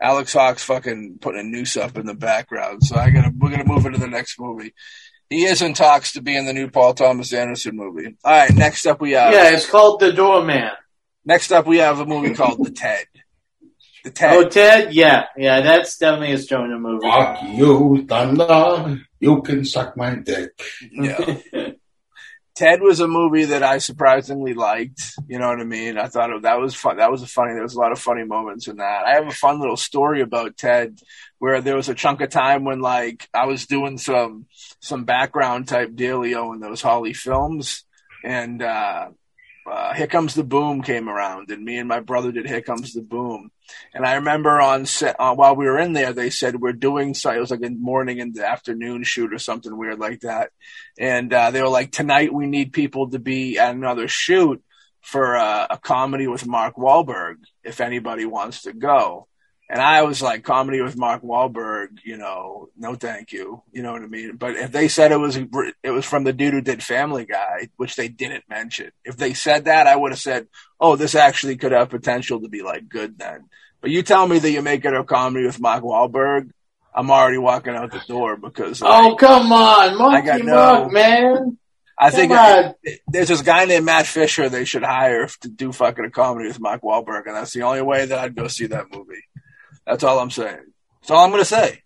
Alex Hawks fucking putting a noose up in the background. So I gotta, we're going to move into the next movie. He is in talks to be in the new Paul Thomas Anderson movie. All right. Next up we have. yeah, it's called The Doorman. Next up, we have a movie called The Ted. The Ted. Oh, Ted. Yeah, yeah. That's definitely a stoner movie. Fuck you, thunder. You can suck my dick. yeah. Ted was a movie that I surprisingly liked. You know what I mean? I thought it, that was fun. That was a funny. There was a lot of funny moments in that. I have a fun little story about Ted, where there was a chunk of time when like I was doing some some background type dealio in those Holly films, and uh, uh, Here Comes the Boom came around, and me and my brother did Here Comes the Boom. And I remember on set uh, while we were in there, they said we're doing so. It was like a morning and afternoon shoot or something weird like that. And uh, they were like, tonight we need people to be at another shoot for uh, a comedy with Mark Wahlberg if anybody wants to go. And I was like, comedy with Mark Wahlberg, you know, no thank you. You know what I mean? But if they said it was it was from the dude who did Family Guy, which they didn't mention, if they said that, I would have said, oh, this actually could have potential to be like good then. But you tell me that you make it a comedy with Mark Wahlberg, I'm already walking out the door because. Oh, like, oh come on, Monkey no, Mark, man! I think I, there's this guy named Matt Fisher they should hire to do fucking a comedy with Mark Wahlberg, and that's the only way that I'd go see that movie. That's all I'm saying. That's all I'm going to say.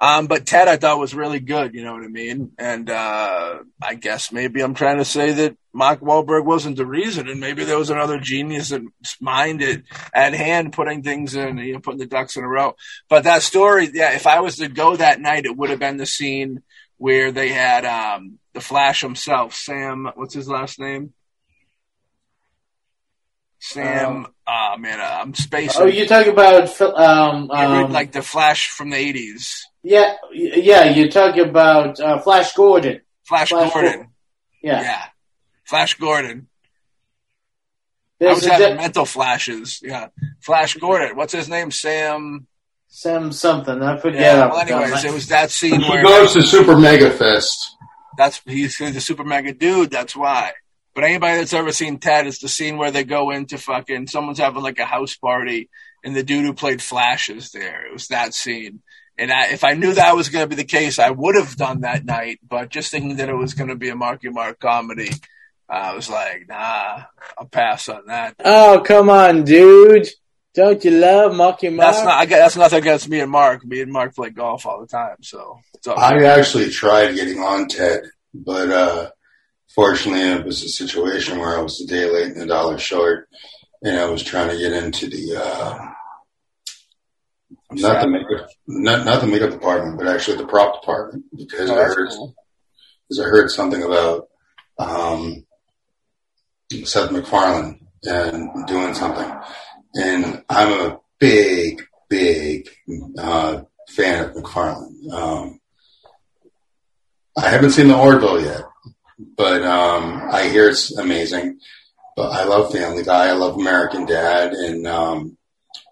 Um, but Ted, I thought was really good. You know what I mean? And uh, I guess maybe I'm trying to say that Mark Wahlberg wasn't the reason, and maybe there was another genius mind at, at hand putting things in, you know, putting the ducks in a row. But that story, yeah, if I was to go that night, it would have been the scene where they had um, the Flash himself, Sam. What's his last name? Sam. Oh uh, man, I'm spacing. Oh, you're talking about um, um, like the Flash from the '80s. Yeah, yeah, you're talking about uh, Flash Gordon. Flash, Flash Gordon. Gordon. Yeah, yeah, Flash Gordon. There's I was having di- mental flashes. Yeah, Flash Gordon. What's his name? Sam. Sam something. I forget. Yeah, well, anyways, it was that scene he where he goes to Super Mega Fest. That's he's the Super Mega dude. That's why. But anybody that's ever seen Ted, it's the scene where they go into fucking someone's having like a house party, and the dude who played Flash is there. It was that scene. And I, if I knew that was going to be the case, I would have done that night. But just thinking that it was going to be a Marky Mark comedy, I was like, nah, I'll pass on that. Oh, come on, dude. Don't you love Marky Mark? That's not. I guess that's nothing against me and Mark. Me and Mark play golf all the time, so. I actually tried getting on Ted, but uh, fortunately, it was a situation where I was a day late and a dollar short, and I was trying to get into the. Uh, not the makeup, not, not the makeup department, but actually the prop department because oh, I heard cool. because I heard something about um, Seth MacFarlane and doing something, and I'm a big, big uh, fan of MacFarlane. Um, I haven't seen the Orville yet, but um, I hear it's amazing. But I love Family Guy. I love American Dad, and um,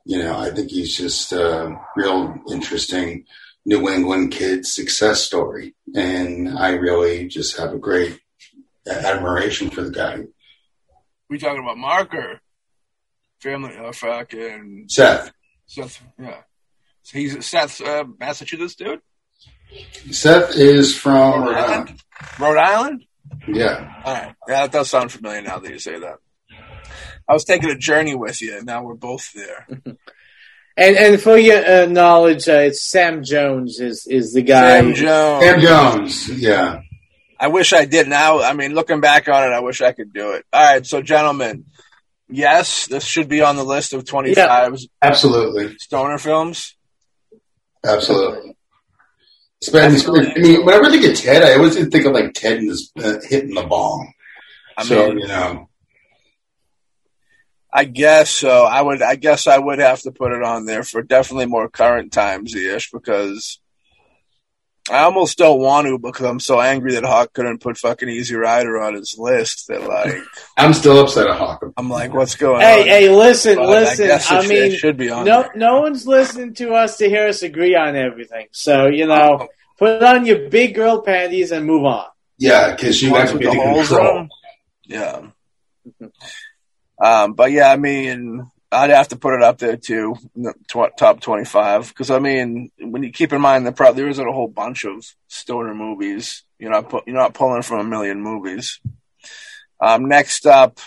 you know, I think he's just a real interesting New England kid success story. And I really just have a great admiration for the guy. We talking about Marker, family, uh, fucking Seth. Seth, yeah. So he's Seth, uh, Massachusetts dude. Seth is from Rhode Island. Rhode Island. Yeah. All right. Yeah, that does sound familiar now that you say that. I was taking a journey with you, and now we're both there. and and for your uh, knowledge, uh, it's Sam Jones is is the guy. Sam Jones. Sam Jones. Yeah. I wish I did. Now, I mean, looking back on it, I wish I could do it. All right, so gentlemen, yes, this should be on the list of twenty five. Yeah, absolutely. Stoner films. Absolutely. Especially, I mean, whenever I think of Ted, I always think of like Ted and this, uh, hitting the bong. I so mean, you know, I guess so. I would. I guess I would have to put it on there for definitely more current times ish because I almost don't want to because I'm so angry that Hawk couldn't put fucking Easy Rider on his list. That like I'm still upset at Hawk. I'm like, what's going hey, on? Hey, hey, listen, but listen. I, I mean, should be on. No, there. no one's listening to us to hear us agree on everything. So you know, oh. put on your big girl panties and move on. Yeah, because you guys are getting control. Yeah. Um, but yeah, I mean, I'd have to put it up there too, the tw- top twenty-five. Because I mean, when you keep in mind that there isn't a whole bunch of stoner movies. You're not pu- you're not pulling from a million movies. Um, next up,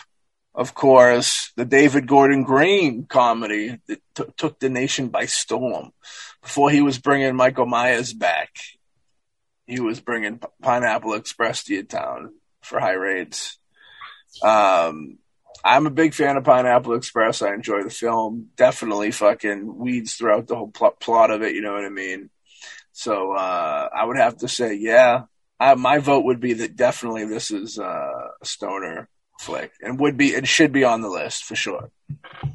of course, the David Gordon Green comedy that t- took the nation by storm. Before he was bringing Michael Myers back, he was bringing P- Pineapple Express to your town for high rates. Um, I'm a big fan of Pineapple Express. I enjoy the film. Definitely fucking weeds throughout the whole pl- plot of it. You know what I mean? So uh, I would have to say, yeah, I, my vote would be that definitely this is uh, a stoner flick and would be it should be on the list for sure.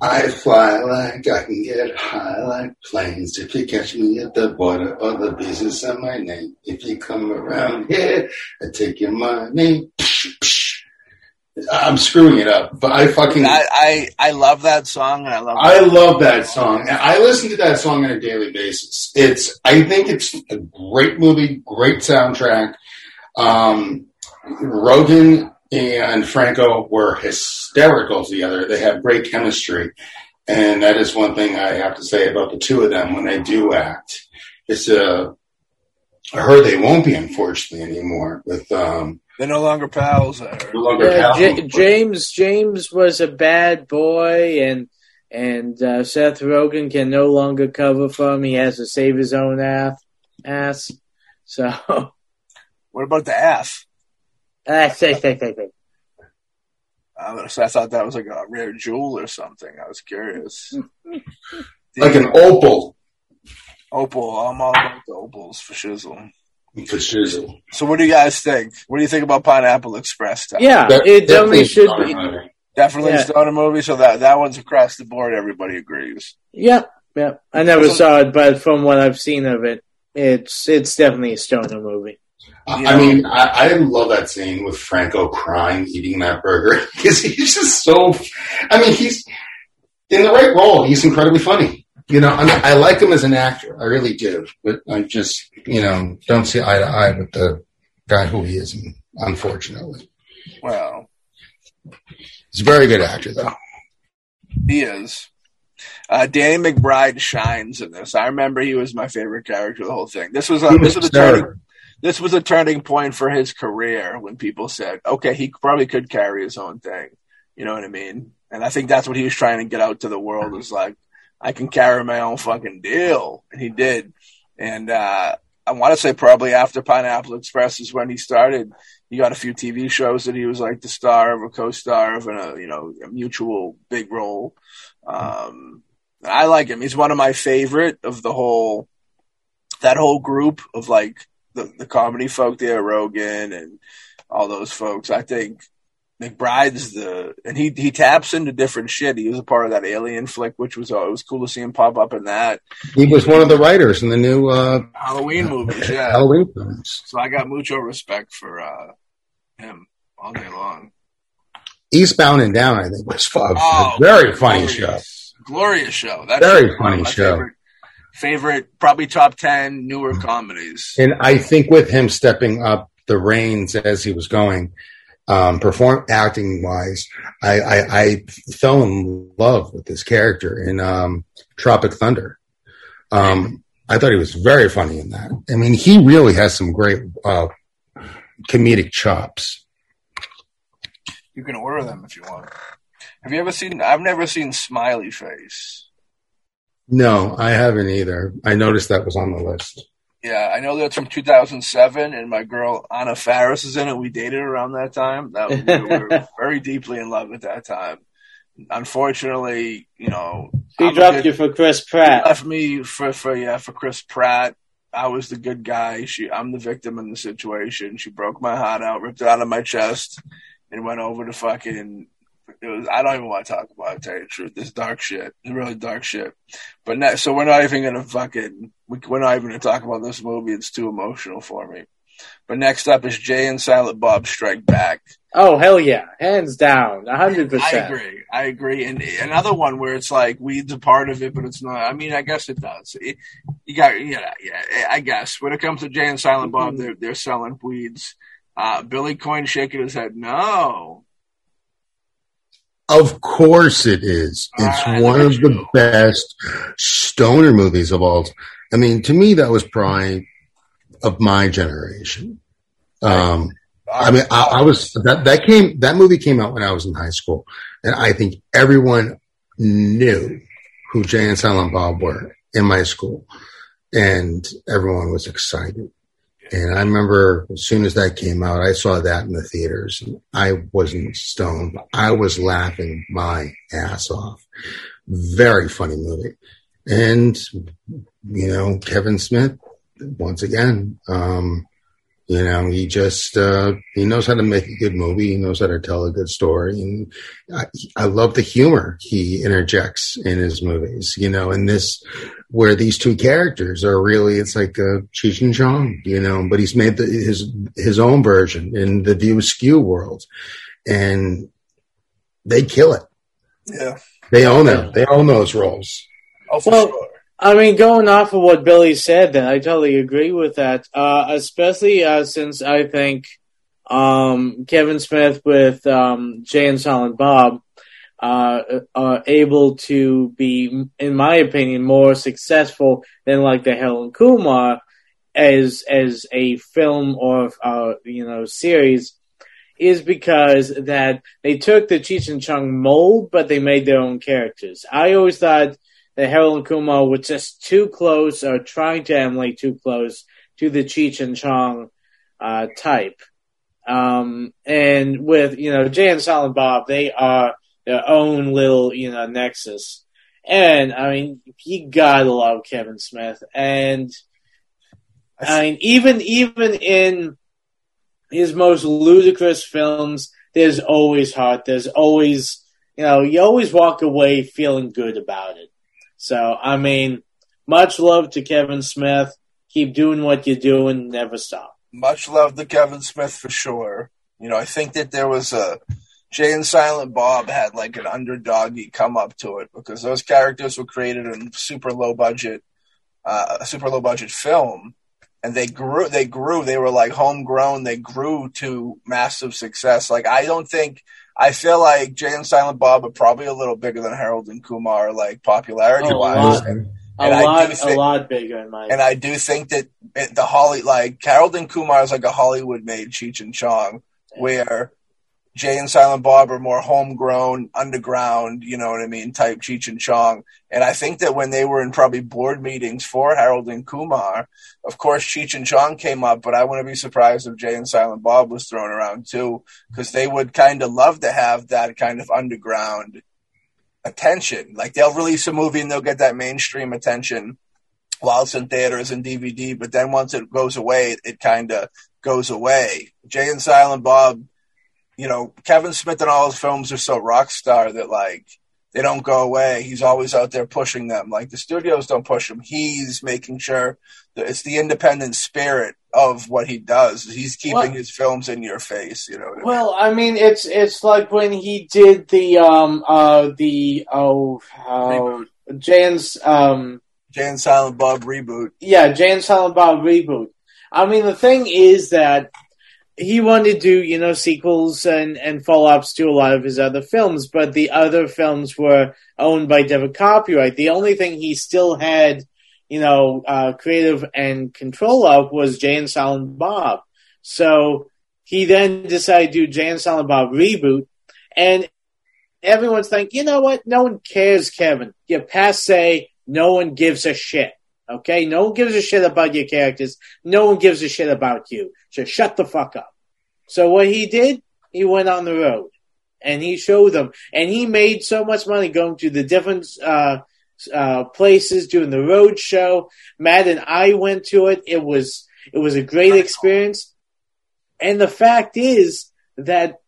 I fly like I can get high like planes. If you catch me at the border or the business of my name, if you come around here, I take your money. I'm screwing it up, but I fucking I, I I love that song, and I love. I love that song. I listen to that song on a daily basis. It's I think it's a great movie, great soundtrack. Um, Rogen and Franco were hysterical together. They have great chemistry, and that is one thing I have to say about the two of them when they do act. It's a I heard they won't be, unfortunately, anymore. With um, They're no longer pals. I heard. no longer Yeah, pals, J- but- James James was a bad boy, and and uh, Seth Rogen can no longer cover for him. He has to save his own ass. ass. So What about the F? ah, say, say, say, say. Uh, so I thought that was like a rare jewel or something. I was curious. like an opal opal. I'm all about the opals for shizzle. For shizzle. So what do you guys think? What do you think about Pineapple Express? Tom? yeah, That- it definitely definitely should be. another. definitely Yeah. a stoner movie. So that that one's across the board. Everybody agrees. Yeah, yeah. I never saw it, but from what I've seen of it, it's it's definitely a stoner movie. I I mean, I, I love that scene with Franco crying eating that burger because he's just so. I mean, he's in the right role. He's incredibly funny. You know, I, mean, I like him as an actor. I really do, but I just, you know, don't see eye to eye with the guy who he is. Unfortunately, Well, he's a very good actor, though. he is. Uh, Danny McBride shines in this. I remember he was my favorite character of the whole thing. This was a, this was was a turning this was a turning point for his career when people said, okay, he probably could carry his own thing. You know what I mean? And I think that's what he was trying to get out to the world was like, I can carry my own fucking deal. And he did. And, uh, I want to say probably after Pineapple Express is when he started. He got a few TV shows that he was like the star of a co-star of and a, you know, a mutual big role. Um, I like him. He's one of my favorite of the whole, that whole group of like the, the comedy folk there, Rogen and all those folks. I think McBride's the and he he taps into different shit. He was a part of that Alien flick, which was uh, it was cool to see him pop up in that He was one of the writers in the new uh, Halloween movies. Yeah, Halloween films. so I got mucho respect for uh, him all day long. Eastbound and Down, I think, was fun. Oh, very funny show. glorious, glorious show. That's Very funny show. Favorite, favorite, probably top ten newer comedies. And I think with him stepping up the reins as he was going, um, perform acting wise, I, I, I fell in love with this character in um, Tropic Thunder. Um, I thought he was very funny in that. I mean, he really has some great uh, comedic chops. You can order them if you want. Have you ever seen? I've never seen Smiley Face. No, I haven't either. I noticed that was on the list. Yeah, I know that's from 2007, and my girl Anna Faris is in it. We dated around that time. That we were very deeply in love at that time. Unfortunately, you know, He I'm dropped good- you for Chris He Pratt. left me for for yeah for Chris Pratt. I was the good guy. She, I'm the victim in the situation. She broke my heart out, ripped it out of my chest, and went over to fucking. It was. I don't even want to talk about it. To tell you the truth, this dark shit, It's really dark shit. But ne- so we're not even gonna fucking. we- We're not even gonna talk about this movie. It's too emotional for me. But next up is Jay and Silent Bob Strike Back. Oh hell yeah, hands down, hundred percent. I agree. I agree. And another one where it's like weed's a part of it, but it's not. I mean, I guess it does. It, you got, yeah, yeah. I guess when it comes to Jay and Silent Bob, they're they're selling weeds. Uh, Billy Coyne shaking his head. No, Of course it is. It's Ah, one of the best stoner movies of all. I mean, to me, that was probably of my generation. Um, I mean, I, I was that that came that movie came out when I was in high school, and I think everyone knew who Jay and Silent Bob were in my school, and everyone was excited. And I remember as soon as that came out, I saw that in the theaters, and I wasn't stoned. I was laughing my ass off. Very funny movie, and you know Kevin Smith once again. Um, you know, he just uh, he knows how to make a good movie. He knows how to tell a good story, and I, I love the humor he interjects in his movies. You know, and this where these two characters are really it's like a Cheech and Chong. You know, but he's made the, his his own version in the View Askew world, and they kill it. Yeah. They own it. They own those roles. Oh, for Well, sure. I mean, going off of what Billy said, then I totally agree with that. Uh, especially uh, since I think um, Kevin Smith with um, Jay and Silent Bob uh, are able to be, in my opinion, more successful than like the and Kumar as as a film or uh, you know series is because that they took the Cheech and Chong mold, but they made their own characters. I always thought that Harold and Kumar were just too close or trying to emulate too close to the Cheech and Chong uh, type. Um, and with, you know, Jay and Silent Bob, they are their own little, you know, nexus. And, I mean, you gotta love Kevin Smith. And, I mean, even, even in his most ludicrous films, there's always heart. There's always, you know, you always walk away feeling good about it. So, I mean, much love to Kevin Smith. Keep doing what you're doing. Never stop. Much love to Kevin Smith for sure. You know, I think that there was a Jay and Silent Bob had like an underdoggy come up to it because those characters were created in super low budget, uh, a super low budget film, and they grew. They grew. They were like homegrown. They grew to massive success. Like I don't think. I feel like Jay and Silent Bob are probably a little bigger than Harold and Kumar, like popularity Oh, wise. wow. A And I do lot, a think- lot bigger in my. And I do think that it, the Holly, like Harold and Kumar is like a Hollywood made Cheech and Chong, where Jay and Silent Bob are more homegrown, underground, you know what I mean, type Cheech and Chong. And I think that when they were in probably board meetings for Harold and Kumar, of course Cheech and Chong came up, but I wouldn't be surprised if Jay and Silent Bob was thrown around too, because they would kind of love to have that kind of underground attention. Like they'll release a movie and they'll get that mainstream attention while it's in theaters and DVD, but then once it goes away, it, it kind of goes away. Jay and Silent Bob, you know, Kevin Smith and all his films are so rock star that like they don't go away. He's always out there pushing them. Like the studios don't push him. He's making sure that it's the independent spirit of what he does. He's keeping Well- his films in your face. You know I mean? Well, I mean, it's it's like when he did the um uh the oh uh, Jan's um Jay and Silent Bob reboot. yeah Jay and Silent Bob reboot. I mean, the thing is that he wanted to do you know sequels and and follow ups to a lot of his other films, but the other films were owned by different copyright. The only thing he still had you know uh, creative and control of was Jay and Silent Bob. So he then decided to do Jay and Silent Bob reboot, and everyone's thinking, you know what? No one cares, Kevin. You're passe. No one gives a shit. Okay? No one gives a shit about your characters. No one gives a shit about you. So shut the fuck up. So what he did, he went on the road and he showed them, and he made so much money going to the different uh, uh, places doing the road show. Matt and I went to it. It was it was a great experience. And the fact is that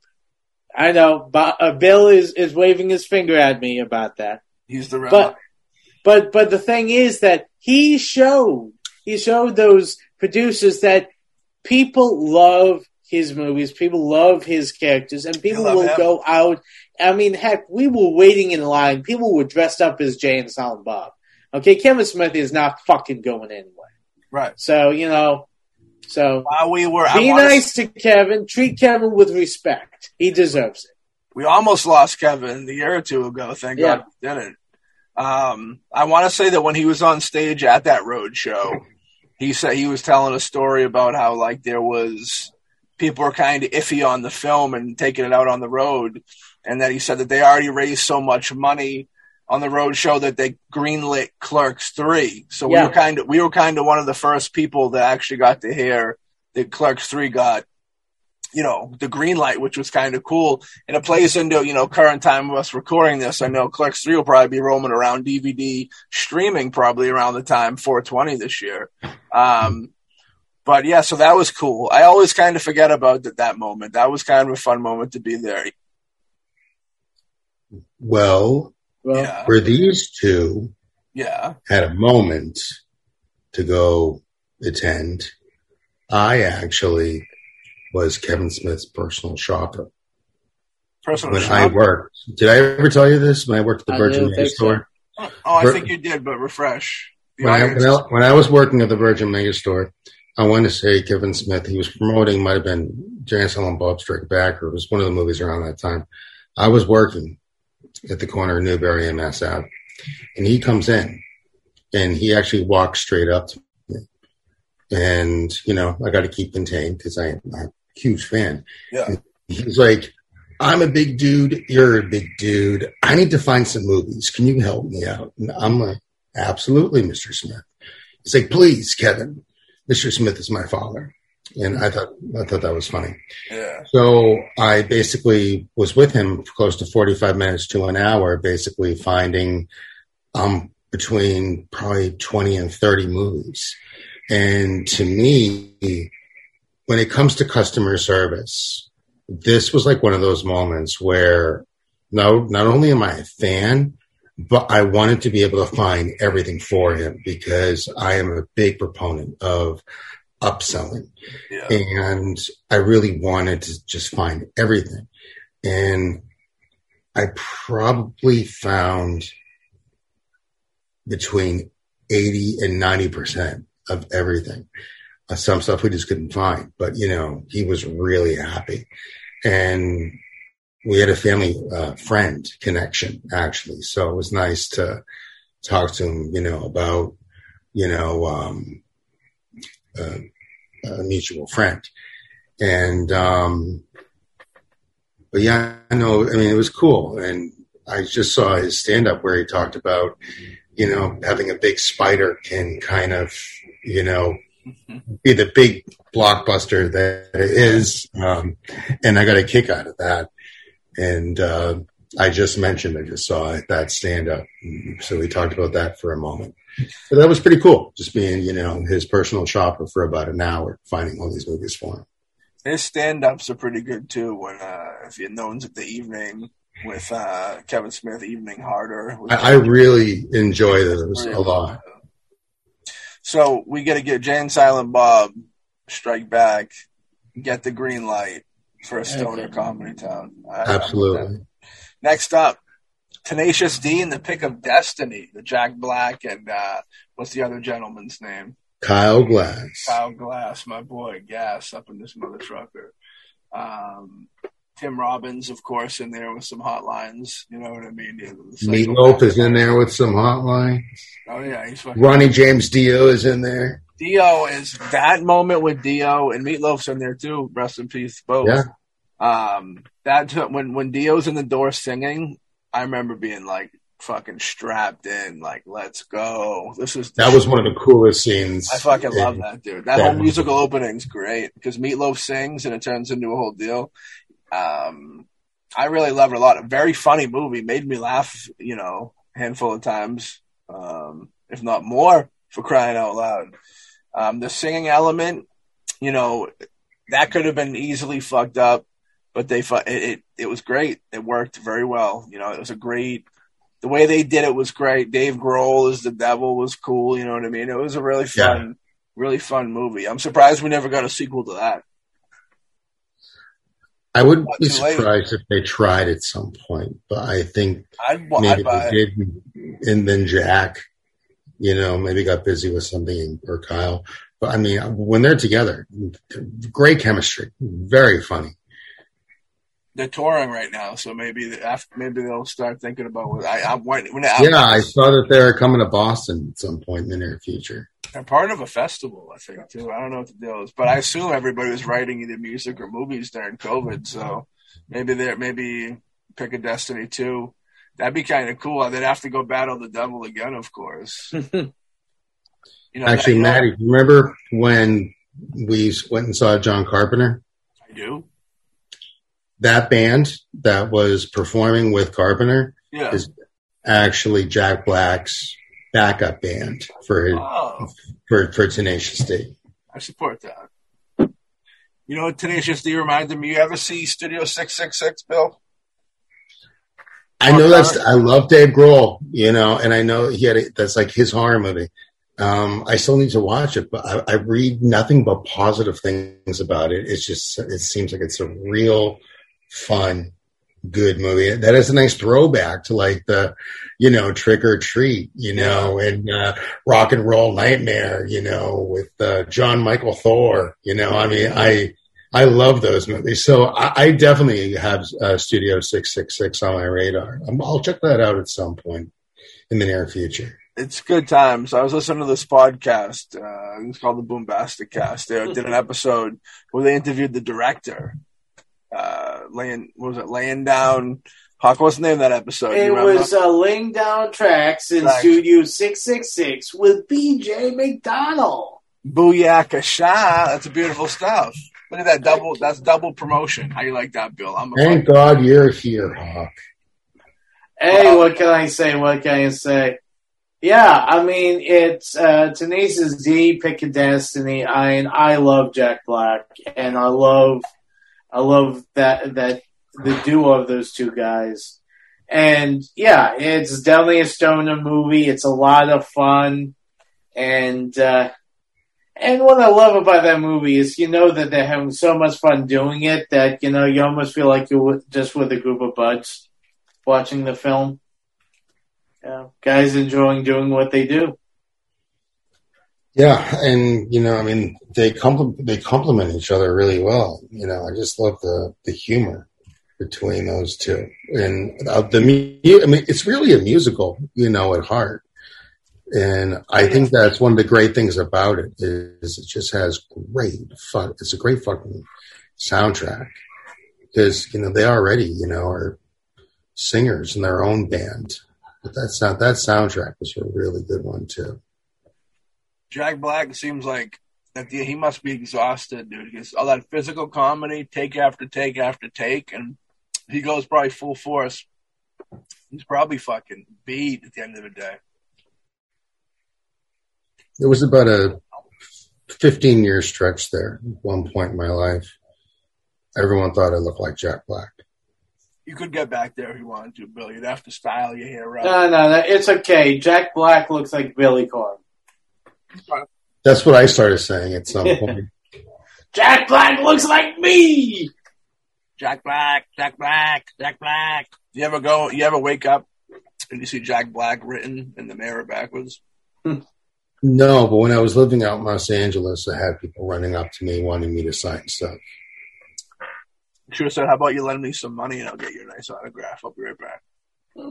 I know uh, Bill is, is waving his finger at me about that. He's the But but but the thing is that he showed he showed those producers that people love his movies, people love his characters, and people will him. go out. I mean, heck, we were waiting in line. People were dressed up as Jay and Silent Bob. Okay, Kevin Smith is not fucking going anywhere. right. So you know, so While we were, be nice to Kevin. Treat Kevin with respect. He deserves it. we almost lost Kevin a year or two ago. Thank Yeah. God we didn't. Um, I want to say that when he was on stage at that road show, he said he was telling a story about how like there was people were kind of iffy on the film and taking it out on the road, and that he said that they already raised so much money on the road show that they greenlit Clerks three. So we were kind of we were kind of one of the first people that actually got to hear that Clerks three got you know, the green light, which was kind of cool. And it plays into, you know, current time of us recording this. I know Clerks 3 will probably be roaming around DVD streaming probably around the time 420 this year. Um, but yeah, so that was cool. I always kind of forget about that, that moment. That was kind of a fun moment to be there. Well, Well, Yeah. for these two Yeah. had a moment to go attend, I actually was Kevin Smith's personal shopper. Personal when shop? I worked. Did I ever tell you this? When I worked at the I Virgin don't Mega think so. Oh, I Ver- think you did, but refresh. When I, when, I, when I was working at the Virgin Mega Store, I want to say Kevin Smith, he was promoting, might have been Jay and Bob Strike Back, or it was one of the movies around that time. I was working at the corner of Newbury and Mass Ave, and he comes in, and he actually walks straight up to me. And, you know, I got to keep contained because I'm a huge fan. Yeah. He's like, I'm a big dude. You're a big dude. I need to find some movies. Can you help me out? And I'm like, absolutely, Mr. Smith. He's like, please, Kevin. Mr. Smith is my father. And I thought, I thought that was funny. Yeah. So I basically was with him for close to 45 minutes to an hour, basically finding, um, between probably 20 and 30 movies. And to me, when it comes to customer service, this was like one of those moments where no, not only am I a fan, but I wanted to be able to find everything for him because I am a big proponent of upselling Yeah. and I really wanted to just find everything. And I probably found between 80 and 90% of everything. Uh, some stuff we just couldn't find, but you know, he was really happy. And we had a family uh, friend connection actually. So it was nice to talk to him, you know, about, you know, um, uh, a mutual friend. And, um, but yeah, I know, I mean, it was cool. And I just saw his stand up where he talked about, you know, having a big spider can kind of, you know, be the big blockbuster that it is. Um, and I got a kick out of that. And, uh, I just mentioned, I just saw that stand up. So we talked about that for a moment. But that was pretty cool, just being, you know, his personal shopper for about an hour, finding all these movies for him. His stand ups are pretty good too. When uh, if you know at the evening with uh, Kevin Smith, Evening Harder. I, I really enjoy those a lot. So we got to get Jay and Silent Bob strike back, get the green light for a stoner Okay. comedy town. I- Absolutely. Next up, Tenacious D and the Pick of Destiny, the Jack Black and uh, what's the other gentleman's name? Kyle Gass. Kyle Gass, my boy, gas up in this mother trucker. Um, Tim Robbins, of course, in there with some hotlines. You know what I mean? Meatloaf is in there with some hotline. Oh yeah, he's fucking. Ronnie James Dio is in there. Dio is that moment with Dio and Meatloaf's in there too. Rest in peace, both. Yeah. Um, that when when Dio's in the door singing, I remember being like fucking strapped in, like let's go. This is That was one of the coolest scenes. I fucking in- love that dude. That Yeah. whole musical opening's great because Meatloaf sings and it turns into a whole deal. Um, I really loved it a lot. A very funny movie, made me laugh. You know, a handful of times, um, if not more, for crying out loud. Um, the singing element, you know, that could have been easily fucked up, but they fu- it, it it was great. It worked very well. You know, it was a great. The way they did it was great. Dave Grohl as the devil was cool. You know what I mean? It was a really fun, really fun movie. I'm surprised we never got a sequel to that. I would Not be late. surprised if they tried at some point, but I think I'd, maybe I'd they did, and then Jack, you know, maybe got busy with something or Kyle. But I mean, when they're together, great chemistry, very funny. They're touring right now, so maybe after maybe they'll start thinking about what I, I'm when, when I, Yeah, I saw that they're coming to Boston at some point in the near future. They're part of a festival, I think, too. I don't know what the deal is, but I assume everybody was writing either music or movies during COVID, so maybe they're maybe pick a Destiny too. That'd be kind of cool. They'd have to go battle the devil again, of course. You know, Actually, that- Maddie, remember when we went and saw John Carpenter? I do. That band that was performing with Carpenter Yeah. is actually Jack Black's backup band for his, Oh, for for Tenacious D. I support that. You know, what Tenacious D reminded me. You ever see Studio Six Six Six, Bill? I know that's I love Dave Grohl, you know, and I know he had a, that's like his horror movie. Um, I still need to watch it, but I, I read nothing but positive things about it. It's just it seems like it's a real fun good movie. That is a nice throwback to like the, you know, Trick or Treat, you know, and uh, Rock and Roll Nightmare, you know, with uh, Jon Mikl Thor. You know, I mean, I I love those movies. So I, I definitely have uh, Studio Six Six Six on my radar. i will check that out at some point in the near future. It's good times. I was listening to this podcast. Uh, it's called the Boombastic Cast. They did an episode where they interviewed the director uh, laying what was it laying down Hawk, what's the name of that episode? It was uh, laying down tracks in tracks. Studio Six Six Six with BJ McDonnell. Booyaka Shah. That's a beautiful stuff. Look at that double. That's double promotion. How you like that, Bill? I'm Thank God you're here, Hawk. Hey, well, what can I say? What can I say? Yeah, I mean it's uh, Tenacious D, Pick a Destiny. I and I love Jack Black, and I love I love that that the duo of those two guys. And yeah, it's definitely a stoner movie. It's a lot of fun, and uh, and what I love about that movie is you know that they're having so much fun doing it that you know you almost feel like you're just with a group of buds watching the film. Yeah, guys enjoying doing what they do. Yeah, and you know, I mean, they complement they complement each other really well. You know, I just love the the humor between those two, and uh, the I mean, it's really a musical, you know, at heart. And I think that's one of the great things about it is it just has great fun. It's a great fucking soundtrack because you know they already you know are singers in their own band, but that's not that soundtrack was a really good one too. Jack Black seems like that he must be exhausted, dude. Because all that physical comedy, take after take after take, and he goes probably full force. He's probably fucking beat at the end of the day. It was about a 15 year stretch there at one point in my life. Everyone thought I looked like Jack Black. You could get back there if you wanted to, Bill. You'd have to style your hair up. No, no, no. It's okay. Jack Black looks like Billy Corgan. That's what I started saying at some point. Jack Black looks like me. Jack Black, Jack Black, Jack Black. You ever go? You ever wake up and you see Jack Black written in the mirror backwards? No, but when I was living out in Los Angeles, I had people running up to me wanting me to sign stuff. Should have said, "How about you lend me some money and I'll get you a nice autograph." I'll be right back.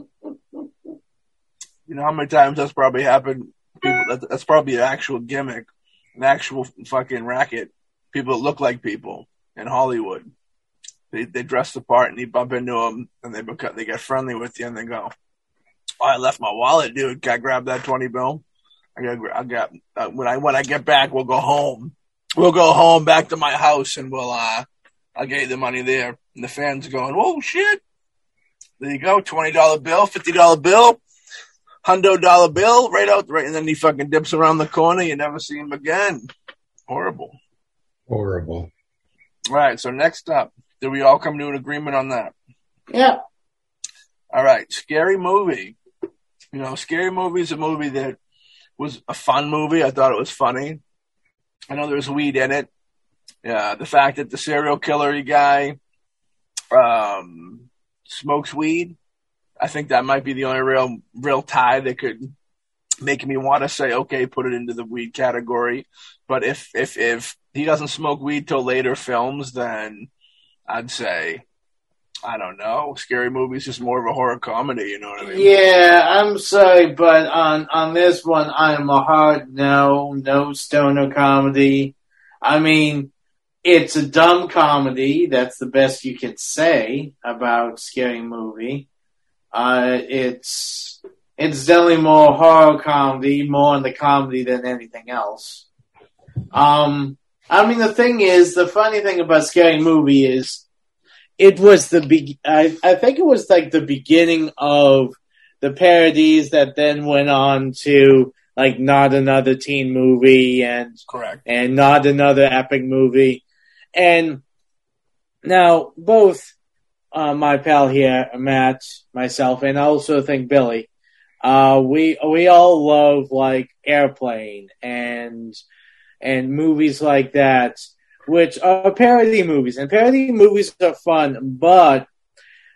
you know how many times that's probably happened people. That, that's probably an actual gimmick, an actual fucking racket. People that look like people in Hollywood. They they dress the part and you bump into them and they become they get friendly with you and they go, "Oh, I left my wallet, dude. Can I grab that twenty bill? I got I got uh, when I when I get back, we'll go home. We'll go home back to my house and we'll uh I'll get you the money there." And the fans are going, "Oh shit." There you go, twenty dollar bill, fifty dollar bill hundo dollar bill right out right, and then he fucking dips around the corner. You never see him again. Horrible. Horrible. All right. So next up, did we all come to an agreement on that? Yeah. All right. Scary movie. You know, scary movie is a movie that was a fun movie. I thought it was funny. I know there's weed in it. Yeah, the fact that the serial killer guy um, smokes weed I think that might be the only real real tie that could make me want to say, okay, put it into the weed category. But if if if he doesn't smoke weed till later films, then I'd say I don't know. Scary movie's is more of a horror comedy. You know what I mean? Yeah, I'm sorry, but on on this one, I'm a hard no, no stoner comedy. I mean, it's a dumb comedy. That's the best you can say about scary movie. Uh, it's it's definitely more horror comedy, more in the comedy than anything else. Um, I mean, the thing is, the funny thing about Scary Movie is, it was the be- I, I think it was like the beginning of the parodies that then went on to like not another teen movie and correct and not another epic movie, and now both uh, my pal here, Matt, myself, and I also think Billy. Uh, we we all love like Airplane and and movies like that, which are parody movies. And parody movies are fun, but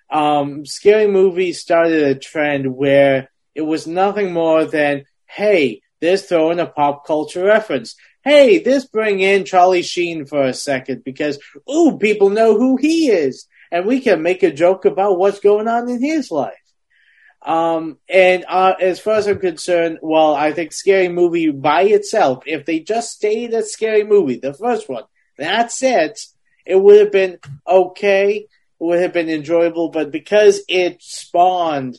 um, scary movies started a trend where it was nothing more than, hey, this throw in a pop culture reference. Hey, this bring in Charlie Sheen for a second because, ooh, people know who he is. And we can make a joke about what's going on in his life. Um, and uh, as far as I'm concerned, well, I think Scary Movie by itself, if they just stayed at Scary Movie, the first one, that's it, it would have been okay, it would have been enjoyable, but because it spawned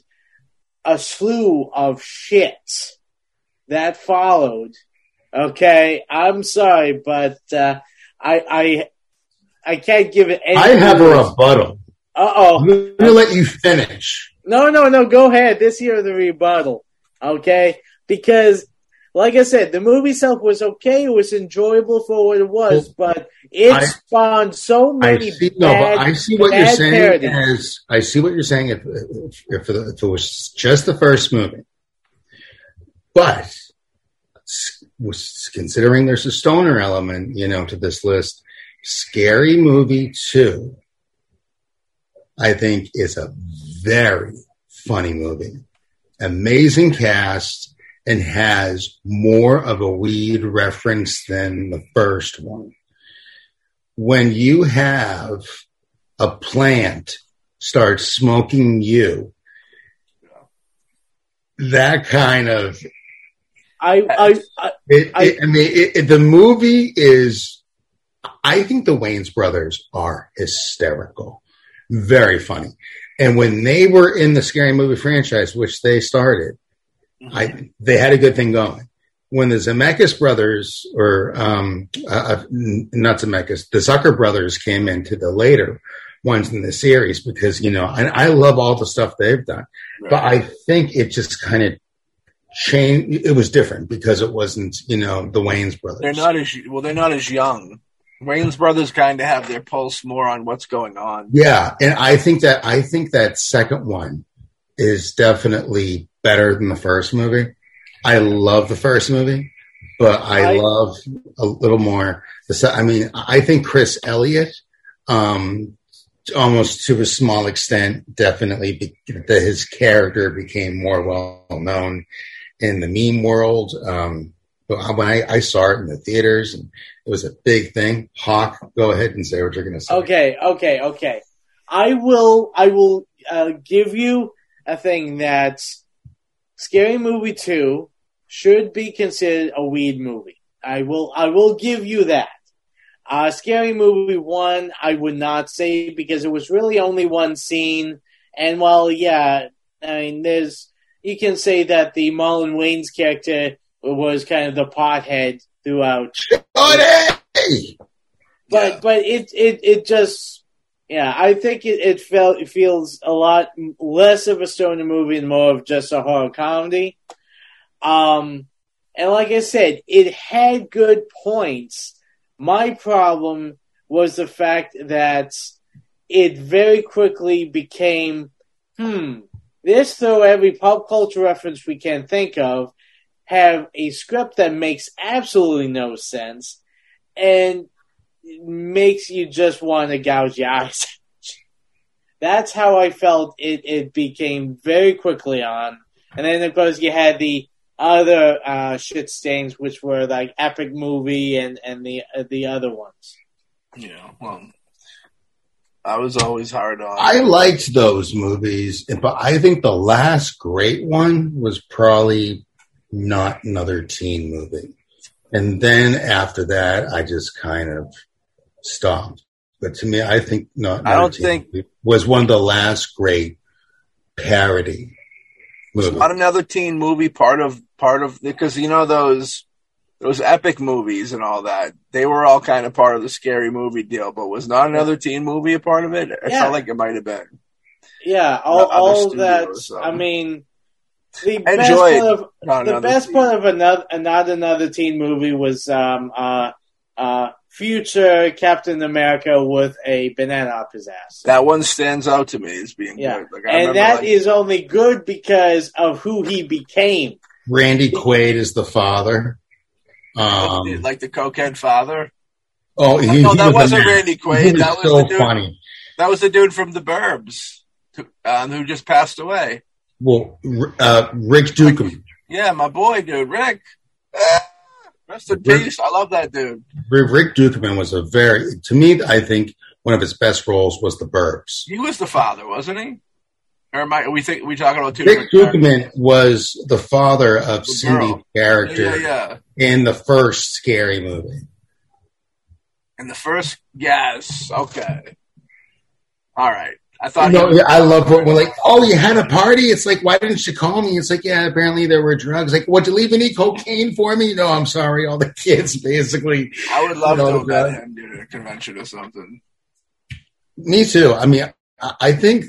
a slew of shit that followed, okay, I'm sorry, but uh, I, I, I can't give it any. I have a rebuttal. Uh oh. I'm going to let you finish. No, no, no. Go ahead. This here the rebuttal. Okay, because like I said, the movie itself was okay. It was enjoyable for what it was, but it I- spawned so I many see, no, but I see what you're saying parodies. as I see what you're saying if, if, if, if it was just the first movie, but was considering there's a stoner element, you know, to this list. Scary Movie Two, I think, is a very funny movie, amazing cast, and has more of a weed reference than the first one when you have a plant start smoking you, that kind of I, I, I, it, I- it- I mean, it, it- the movie is. I think the Wayans brothers are hysterical, very funny, and when they were in the Scary Movie franchise, which they started, I they had a good thing going. When the Zemeckis brothers, or um, uh, uh, not Zemeckis, the Zucker brothers came into the later ones in the series, because you know, and I love all the stuff they've done, but I think it just kind of changed. It was different because it wasn't, you know, the Wayans brothers. They're not as well. They're not as young. Wayans brothers kind of have their pulse more on what's going on. Yeah, and I think that I think that second one is definitely better than the first movie. I love the first movie, but I, I- love a little more. The I mean, I think Chris Elliott, um, almost to a small extent, definitely be, that his character became more well known in the meme world. Um, when I, I saw it in the theaters, and it was a big thing. Hawk, go ahead and say what you're going to say. okay, okay, okay. I will, I will uh, give you a thing that Scary Movie Two should be considered a weed movie. I will, I will give you that. Uh, Scary Movie One, I would not say because it was really only one scene. And while, yeah, I mean, there's, you can say that the Marlon Wayans' character was kind of the pothead throughout. Oh, hey! But, Yeah. but it, it, it just, yeah, I think it, it felt, it feels a lot less of a stoner movie and more of just a horror comedy. Um, and like I said, it had good points. My problem was the fact that it very quickly became, hmm, this throw every pop culture reference we can think of, have a script that makes absolutely no sense, and makes you just want to gouge your eyes. That's how I felt it, it became very quickly on. And then, of course, you had the other uh, shit stains, which were like Epic Movie and, and the uh, the other ones. Yeah, well, I was always hard on. I liked those movies, but I think the last great one was probably not another teen movie. And then after that, I just kind of stopped. But to me, I think not. I don't think- Movie was one of the last great parody movies. not another teen movie part of part of because you know those those epic movies and all that they were all kind of part of the scary movie deal but was not another teen movie a part of it it Yeah. felt like it might have been Yeah, all, all that. studios, I mean, the I best part of not the another best teen. part of another not another teen movie was um uh uh future Captain America with a banana up his ass. that one stands out to me as being Yeah. good like, and remember, that like, is only good because of who he became. Randy Quaid is the father. Um, like the cokehead father oh, he, no, he that was wasn't. Randy Quaid was that was so the dude funny. that was the dude from the burbs um, who just passed away. Well, uh, Rick Ducommun. Yeah, my boy, dude, Rick. Ah, rest in Rick- peace. I love that dude. Rick Ducommun was a very, to me, I think one of his best roles was The Burbs. He was the father, wasn't he? Or am I? We think we talking about two Rick? Ducommun was the father of The Cindy's girl. character yeah, yeah. in the first Scary movie. In the first, yes, okay, all right. I thought. No, was- yeah, I love what we're like. Oh, you had a party? It's like, why didn't you call me? It's like, yeah, apparently there were drugs. Like, would you leave any cocaine for me? No, I'm sorry. All the kids, basically. I would love you to know, have met the- him dude, at a convention or something. Me too. I mean, I, I think.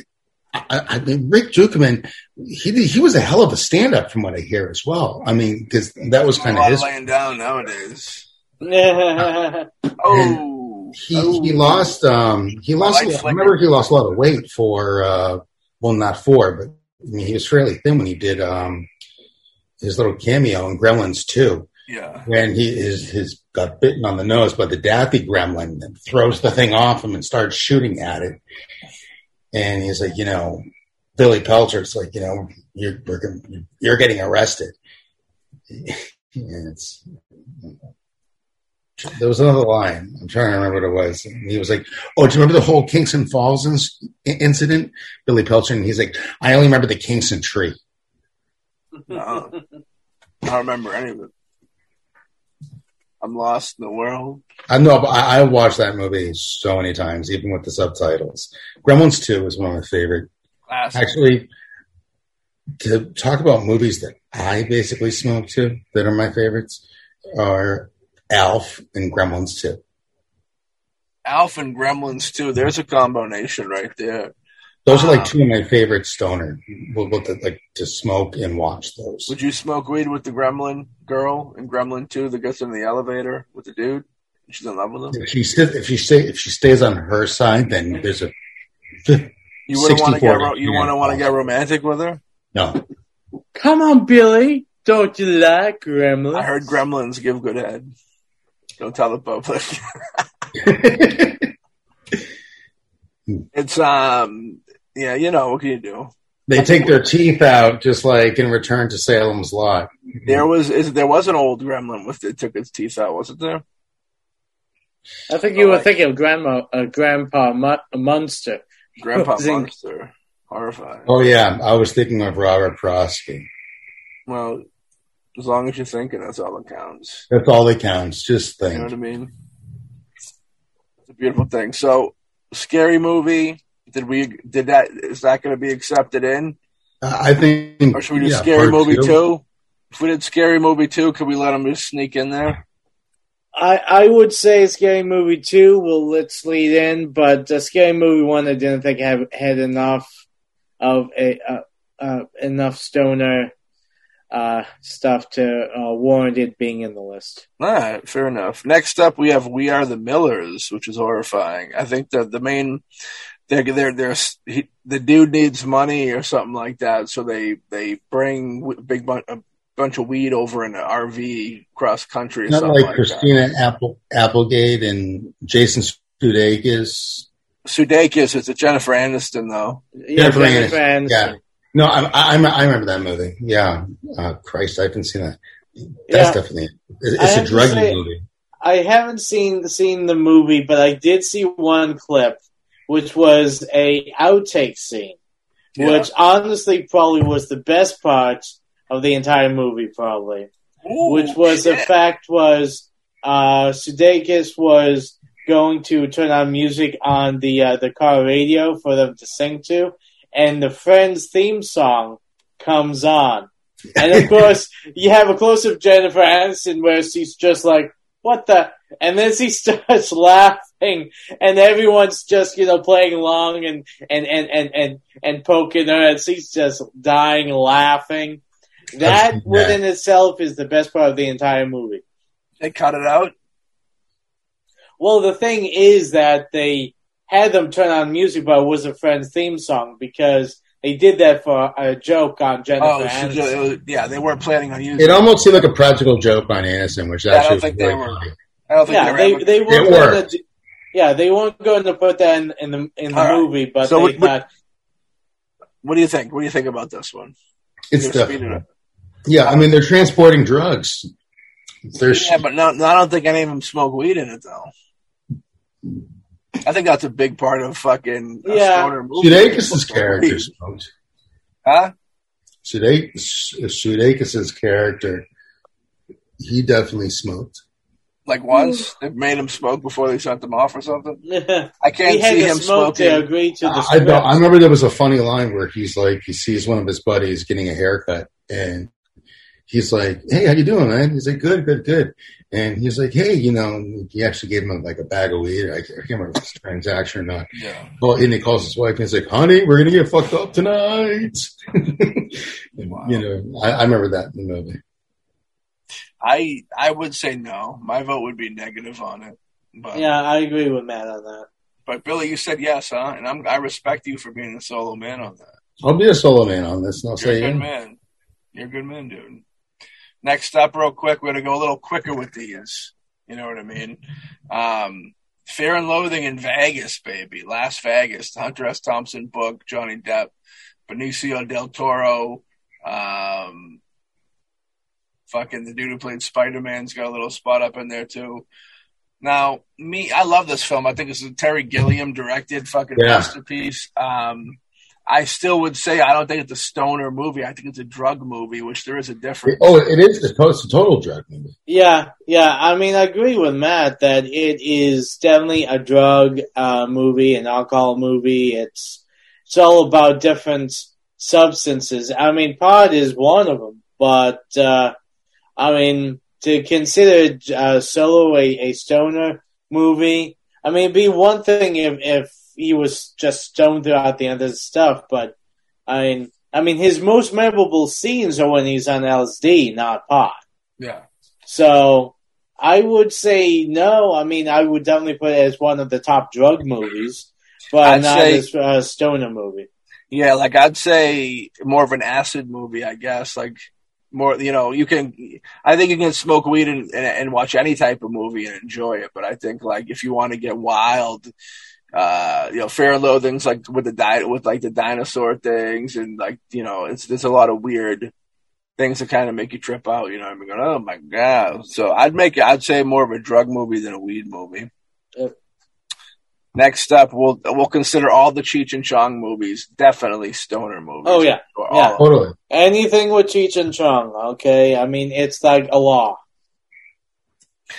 I, I mean, Rick Ducommun, he he was a hell of a stand up from what I hear as well. I mean, because that was kind of of his. laying down nowadays. yeah, Oh, He he lost um he lost. I remember he lost a lot of weight for uh well not for but I mean he was fairly thin when he did um his little cameo in Gremlins 2 yeah. when he is his got bitten on the nose by the Daffy Gremlin and throws the thing off him and starts shooting at it and he's like you know Billy Peltzer's like you know you're we're you're getting arrested and it's there was another line. I'm trying to remember what it was. And he was like, "Oh, do you remember the whole Kingston Falls ins- incident?" Billy Peltzer, and he's like, "I only remember the Kingston tree." No. I don't remember any of it. I'm lost in the world. I know, but I, I watched that movie so many times, even with the subtitles. Gremlins Two is one of my favorite. Classic. Actually, to talk about movies that I basically smoke to that are my favorites are Alf and Gremlins Two. Alf and Gremlins too. There's a combination right there. Those are Wow. like uh, two of my favorite stoner. With, with the, like to smoke and watch those. Would you smoke weed with the Gremlin girl in Gremlin 2 that gets in the elevator with the dude? She's in love with him. If she st- if she stay if she stays on her side, then there's a You wouldn't want to get ro- you want to want to get romantic with her. no. Come on, Billy. Don't you like gremlins? I heard Gremlins give good head. Don't tell the public. it's um yeah, you know what can you do? they take their teeth out just like in Return to Salem's Lot. There was is there was an old Gremlin with it took its teeth out, wasn't there? I think you were Like- thinking of Grandma, uh, Grandpa Mu- Munster. Grandpa Zing. Monster, horrifying. Oh yeah, I was thinking of Robert Prosky. Well, as long as you're thinking, that's all that counts. That's all that counts. Just think. You know what. I mean? It's a beautiful thing. So, scary movie. Did we? Did that? Is that going to be accepted in, I think. or should we do yeah, scary movie two. two? If we did scary movie two, could we let them just sneak in there? I, I would say Scary Movie 2 will let's lead in, but uh, Scary Movie 1 I didn't think have, had enough of a uh, uh, enough stoner uh, stuff to uh, warrant it being in the list. All right, fair enough. Next up, we have We Are the Millers, which is horrifying. I think that the main, they're they're they're he, the dude needs money or something like that, so they they bring w- big bun- a bunch of weed over in an RV cross country Not like like, Christina Apple Applegate and Jason Sudeikis. that. Sudeikis, it's a Jennifer Aniston though. Yeah, Jennifer Jennifer Aniston, Aniston. yeah. No, I, I, I remember that movie. Yeah, uh, Christ, I haven't seen that. That's Yeah. definitely it's, it's a have to druggy say- movie. I haven't seen seen the movie, but I did see one clip, which was a outtake scene, Yeah. which honestly probably was the best part of the entire movie, probably. Ooh, which was the fact was uh, Sudeikis was going to turn on music on the uh, the car radio for them to sing to, and the Friends theme song comes on, and of course you have a close of Jennifer Aniston where she's just like, "What the?" and then she starts laughing, and everyone's just you know playing along and and and and and, and poking her, and she's just dying laughing. That That's- within itself is the best part of the entire movie. they cut it out. Well, the thing is that they had them turn on music, but it was a Friends theme song because they did that for a joke on Jennifer Oh, Aniston. ju- was- yeah, they weren't planning on using. It almost seemed like a practical joke on Aniston, which Yeah, I don't actually was think they were. funny. I don't think yeah, they were they ever- they It weren't going to. Yeah, they weren't going to put that in, in the in the All right. movie, but So they would- would- What do you think? What do you think about this one? It's They're speeding definitely, it. yeah. I mean, they're transporting drugs. There's Yeah, but no, no, I don't think any of them smoke weed in it though. I think that's a big part of fucking a Yeah. stoner movie. Sudeikis' character smoked. huh? Sudeikis, Sudeikis' character, he definitely smoked. Like once they made him smoke before they sent him off or something. I can't had see to him smoke to smoking. agree to the I, I, script. I remember there was a funny line where he's like, he sees one of his buddies getting a haircut, and he's like, "Hey, how you doing, man?" He's like, "Good, good, good." And he's like, "Hey, you know," he actually gave him like a bag of weed. I, I can't remember if it's transaction or not. Yeah. Well, and he calls his wife and he's like, "Honey, we're gonna get fucked up tonight." And, Wow. You know, I, I remember that in the movie. I I would say no. My vote would be negative on it. But yeah, I agree with Matt on that. but Billy, you said yes, huh? And I'm I respect you for being a solo man on that. I'll be a solo man on this, and I'll You're a good man. You're a good man, dude. Next up, real quick, we're gonna go a little quicker with these. You know what I mean? Um, Fear and Loathing in Vegas, baby. Las Vegas. The Hunter S. Thompson book. Johnny Depp, Benicio del Toro. Um, fucking the dude who played Spider Man's got a little spot up in there too. Now, me, I love this film. I think it's a Terry Gilliam directed fucking Yeah. masterpiece. Um, I still would say I don't think it's a stoner movie. I think it's a drug movie, which there is a difference. Oh, it is. It's a total drug movie. Yeah, yeah. I mean, I agree with Matt that it is definitely a drug uh, movie, an alcohol movie. It's it's all about different substances. I mean, pot is one of them, but uh, I mean, to consider uh, solo a, a stoner movie, I mean, it'd be one thing if if he was just stoned throughout the end of the stuff, but I mean, I mean, his most memorable scenes are when he's on LSD, not pot. Yeah. So I would say no. I mean, I would definitely put it as one of the top drug movies, but I'd not say- as a stoner movie. Yeah, like I'd say more of an acid movie, I guess. Like more, you know, you can. I think you can smoke weed and, and, and watch any type of movie and enjoy it. But I think like if you want to get wild, uh, you know, Fear and Loathing's like with the di- with like the dinosaur things and like you know, it's there's a lot of weird things that kind of make you trip out. You know, what I mean, going, oh my god. So I'd make it. I'd say more of a drug movie than a weed movie. Yep. Next up, we'll we'll consider all the Cheech and Chong movies definitely stoner movies. Oh, yeah. Yeah. all of them. Totally. Anything with Cheech and Chong, okay? I mean, it's like a law.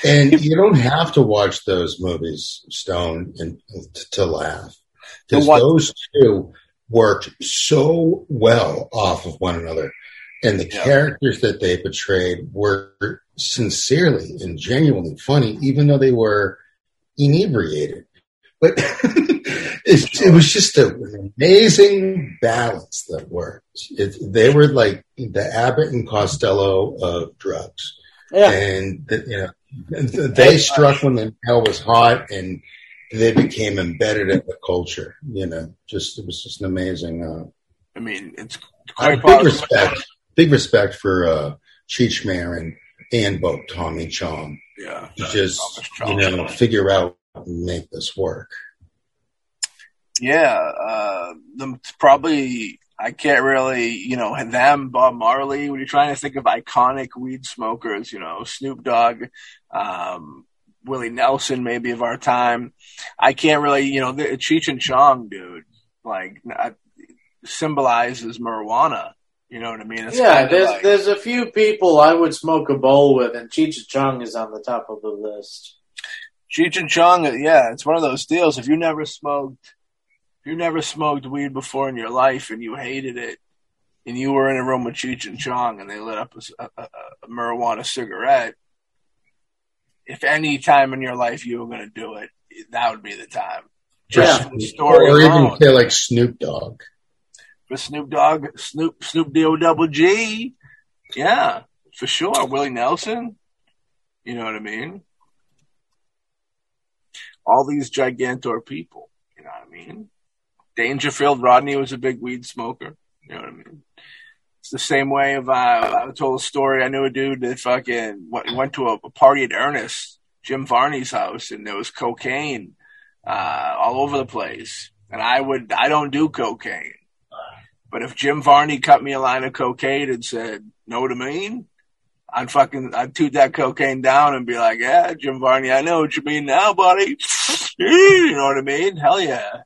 And you don't have to watch those movies, Stone, and to, to laugh because those two worked so well off of one another, and the Yeah. characters that they portrayed were sincerely and genuinely funny, even though they were inebriated. But it, it was just an amazing balance that worked. It, they were like the Abbott and Costello of drugs Yeah. and you know they struck when the hell was hot and they became embedded in the culture you know just it was just an amazing uh, I mean, it's quite big respect big respect for uh cheech marin and both tommy chong Yeah. to just Thomas you Chong. know figure out and make this work Yeah, uh, the, probably I can't really, you know, them, Bob Marley. When you're trying to think of iconic weed smokers, you know, Snoop Dogg, um, Willie Nelson, maybe of our time. I can't really, you know, the, Cheech and Chong, dude, like not, symbolizes marijuana. You know what I mean? It's yeah, there's like- there's a few people I would smoke a bowl with, and Cheech and Chong is on the top of the list. Cheech and Chong, yeah, it's one of those deals. If you never smoked, you never smoked weed before in your life and you hated it, and you were in a room with Cheech and Chong and they lit up a, a, a marijuana cigarette, if any time in your life you were going to do it, that would be the time. Just Yeah. the story or alone. even say like snoop dogg for Snoop Dogg, Snoop Snoop D-O double G, yeah, for sure. Willie Nelson, you know what I mean? All these gigantor people, you know what I mean? Dangerfield Rodney was a big weed smoker, you know what I mean? It's the same way of uh, I told a story. I knew a dude that fucking went, went to a, a party at Ernest Jim Varney's house, and there was cocaine uh, all over the place. And I would I don't do cocaine But if Jim Varney cut me a line of cocaine and said, know what I mean? I'd fucking, I'd toot that cocaine down and be like, yeah, Jim Varney, I know what you mean now, buddy. you know what I mean? Hell yeah.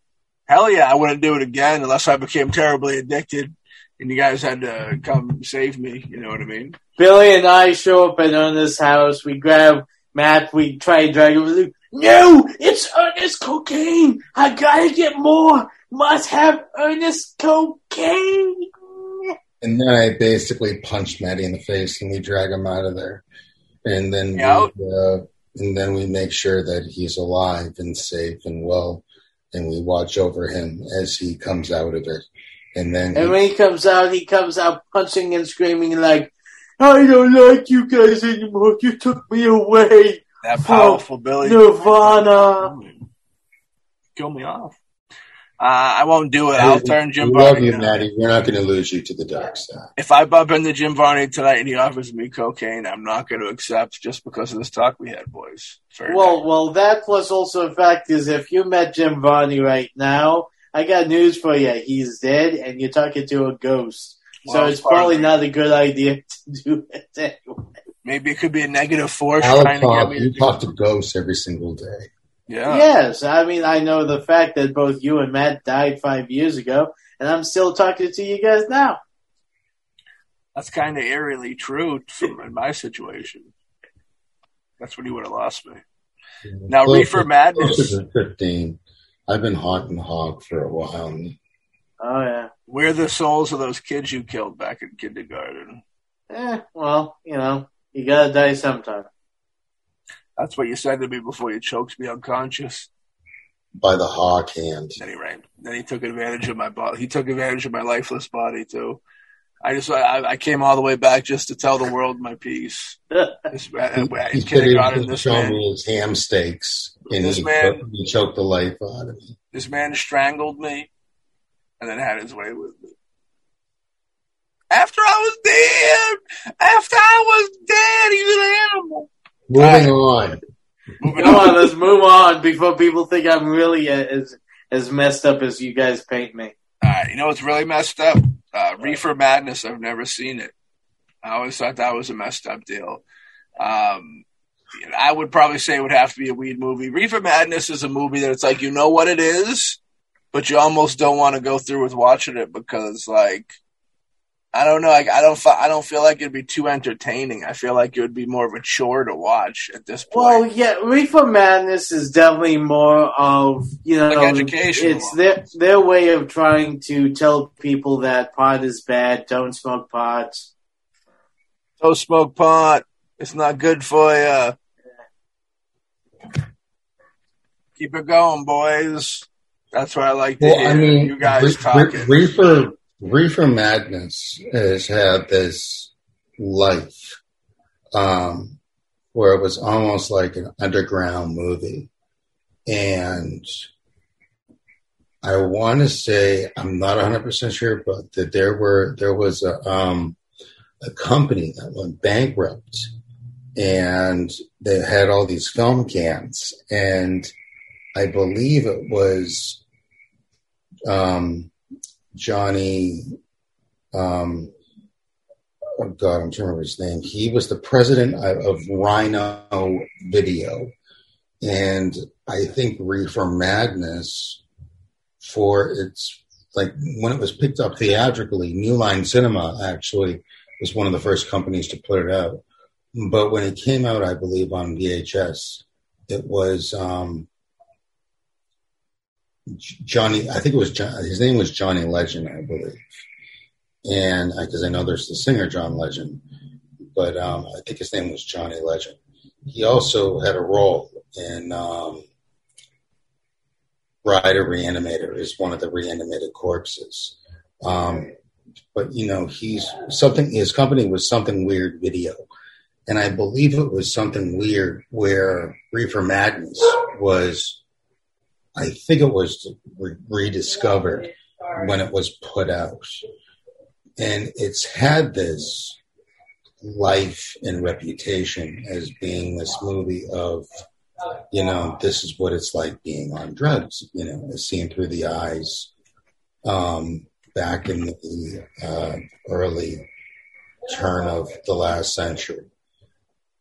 Hell yeah. I wouldn't do it again unless I became terribly addicted and you guys had to come save me. You know what I mean? Billy and I show up at Ernest's house. We grab Matt. We try to drag him. No, it's Ernest cocaine. I gotta get more. Must have Ernest cocaine. And then I basically punch Matty in the face and we drag him out of there. And then Yep. we, uh, and then we make sure that he's alive and safe and well, and we watch over him as he comes out of it. And then And he- when he comes out, he comes out punching and screaming like, I don't like you guys anymore. You took me away. That powerful Billy. Nirvana. Kill me off. Uh, I won't do it. I'll turn Jim we love Varney. you, down. Matty. We're not going to lose you to the dark side. If I bump into Jim Varney tonight and he offers me cocaine, I'm not going to accept just because of this talk we had, boys. Fair Well, enough. well, that plus also the fact is if you met Jim Varney right now, I got news for you. He's dead and you're talking to a ghost. So it's probably pardon. not a good idea to do it anyway. maybe it could be a negative force Alex trying to get talk, me you do talk to ghosts every single day. Yeah. Yes, I mean, I know the fact that both you and Matt died five years ago, and I'm still talking to you guys now. That's kind of eerily true from in my situation. That's when you would have lost me. Now, Closer- Reefer Madness. closer to 15. I've been haunting Hawk for a while. Oh, yeah. We're the souls of those kids you killed back in kindergarten. Eh, well, you know, you gotta die sometime. That's what you said to me before you choked me unconscious. by the hawk hand. Then he ran. Then he took advantage of my body. He took advantage of my lifeless body too. I just I, I came all the way back just to tell the world my piece. This, uh, He, in he said he kindergarten, this man, me his ham steaks, and This he, man- he choked the life out of me. this man strangled me, and then had his way with me. After I was dead, after I was dead, he's an animal. Moving on. Moving Come on. on, let's move on before people think I'm really as as messed up as you guys paint me. All right, you know what's really messed up? Uh, Reefer Madness. I've never seen it. I always thought that was a messed up deal. Um, I would probably say it would have to be a weed movie. Reefer Madness is a movie that it's like you know what it is, but you almost don't want to go through with watching it because like I don't know, like I don't fi- I don't feel like it'd be too entertaining. I feel like it would be more of a chore to watch at this point. Well, yeah, Reefer Madness is definitely more of you know, Like educational. it's their their way of trying to tell people that pot is bad, don't smoke pot. Don't smoke pot. It's not good for you. Keep it going, boys. That's what I like to Well, hear. I mean, you guys Re- talking. Re- Reefer Reefer Madness has had this life, um, where it was almost like an underground movie, and I want to say I'm not 100 percent sure, but that there were there was a um, a company that went bankrupt, and they had all these film cans, and I believe it was um, Johnny. Um, oh God, I'm trying to remember his name. He was the president of, of Rhino Video, and I think Reefer Madness for its like when it was picked up theatrically, New Line Cinema actually was one of the first companies to put it out. But when it came out, I believe on VHS, it was um, Johnny. I think it was John, his name was Johnny Legend, I believe, and because I know there's the singer John Legend, but um, I think his name was Johnny Legend. He also had a role in um, Bride of Reanimator is one of the reanimated corpses. Um, but you know, he's something. His company was something weird video, and I believe it was something weird where Reefer Madness was. I think it was re- rediscovered when it was put out, and it's had this life and reputation as being this movie of you know, this is what it's like being on drugs, you know, seen through the eyes. Um, back in the uh, early turn of the last century.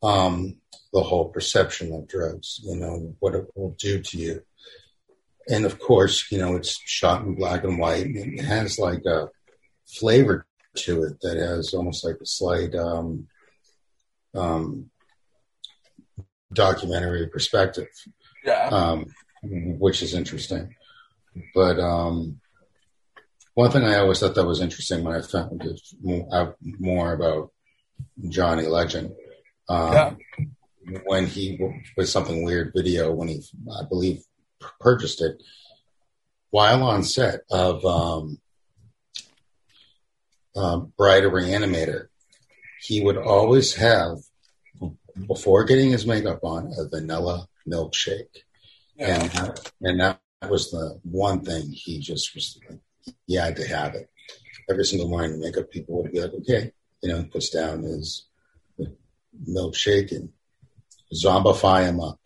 Um, the whole perception of drugs, you know, what it will do to you. And of course, you know, it's shot in black and white and it has like a flavor to it that has almost like a slight um, um, documentary perspective. Yeah. Um, which is interesting. But um, one thing I always thought that was interesting when I found out more about Johnny Legend. Um, Yeah. When he was something weird video, when he, I believe, purchased it, while on set of um, uh, Bride of Reanimator, he would always have, before getting his makeup on, a vanilla milkshake. Yeah. And, that- and that was the one thing he just was, he had to have it. Every single morning, the makeup people would be like, okay, you know, puts down his milkshake and zombify him up.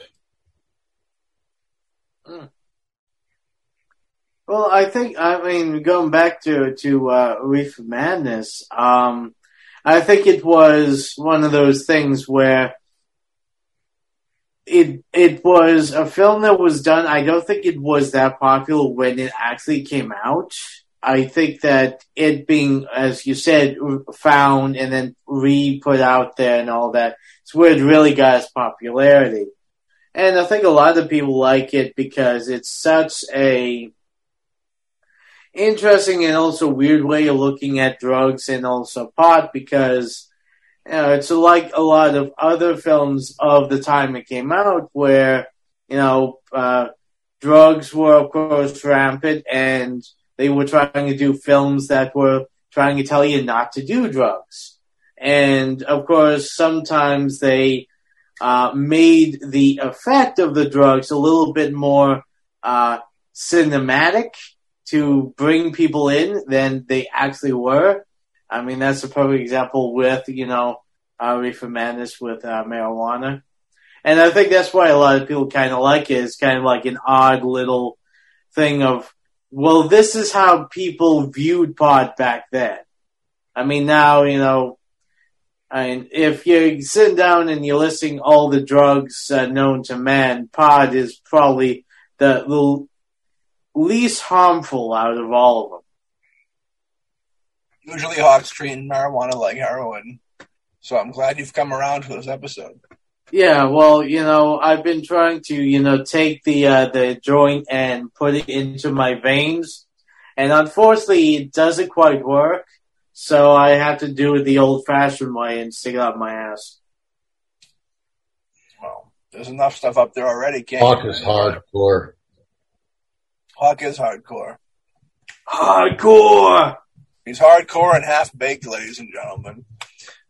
Well, I think I mean going back to to uh, Reef Madness. Um, I think it was one of those things where it it was a film that was done. I don't think it was that popular when it actually came out. I think that it being, as you said, found and then re put out there and all that, it's where it really got its popularity. And I think a lot of people like it because it's such a interesting and also weird way of looking at drugs and also pot because you know, it's like a lot of other films of the time it came out where, you know, uh, drugs were of course rampant and they were trying to do films that were trying to tell you not to do drugs. And of course, sometimes they uh, made the effect of the drugs a little bit more uh, cinematic to bring people in than they actually were. I mean, that's a perfect example with, you know, uh, Reefer Madness with uh, marijuana. And I think that's why a lot of people kind of like it. It's kind of like an odd little thing of, well, this is how people viewed pot back then. I mean, now, you know, I mean, if you're sitting down and you're listing all the drugs uh, known to man, pod is probably the, the least harmful out of all of them. Usually Hawks treating marijuana like heroin. So I'm glad you've come around to this episode. Yeah, well, you know, I've been trying to, you know, take the uh, the joint and put it into my veins, and unfortunately, it doesn't quite work. So I have to do it the old-fashioned way and stick it up my ass. Well, there's enough stuff up there already. Can't Hawk is hardcore. Hawk is hardcore. Hardcore. He's hardcore and half baked, ladies and gentlemen.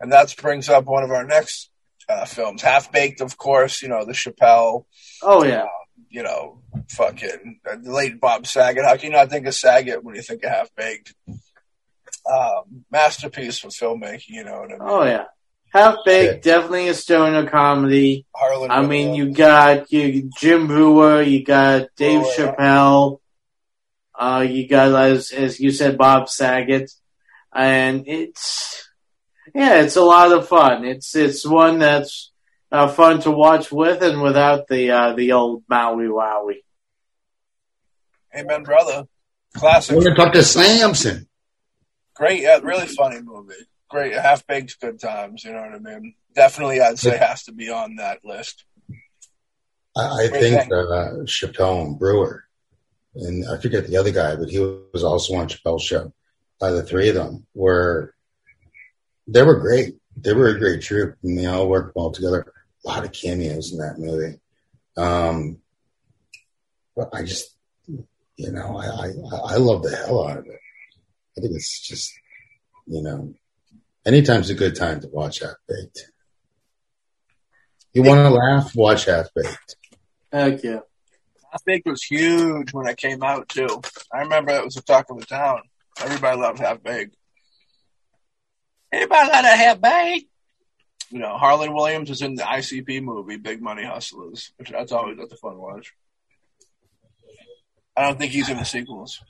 And that brings up one of our next uh, films. Half baked, of course, you know, the Chappelle, Oh yeah. you know, fucking uh, the late Bob Saget. How can you not think of Saget when you think of half baked? Um, masterpiece for filmmaking, you know what I mean? Oh yeah. Half baked, definitely a stoner comedy. Harland I mean, you got you Jim Breuer, you got Dave Breuer, yeah. Chappelle, uh, you got as as you said Bob Saget, and it's yeah, it's a lot of fun. It's it's one that's uh, fun to watch with and without the uh, the old Maui Wowie. Amen, brother. Classic. We're going to talk to Samson. Great, yeah, really funny movie. Great, half baked good times. You know what I mean? Definitely, I'd say has to be on that list. I, I think uh, Chappelle and Breuer, and I forget the other guy, but he was also on Chappelle's show. Uh, the three of them were, they were great. They were a great troupe, and they all worked well together. A lot of cameos in that movie. Um, but I just, you know, I, I I love the hell out of it. I think it's just, you know, anytime's a good time to watch Half Baked. You want to laugh? Watch Half Baked. Heck yeah. Half baked was huge when it came out too. I remember it was the talk of the town. Everybody loved half baked. Anybody like a half baked? You know, Harland Williams is in the ICP movie Big Money Hustlas, which that's always that's a fun watch. I don't think he's in the sequels.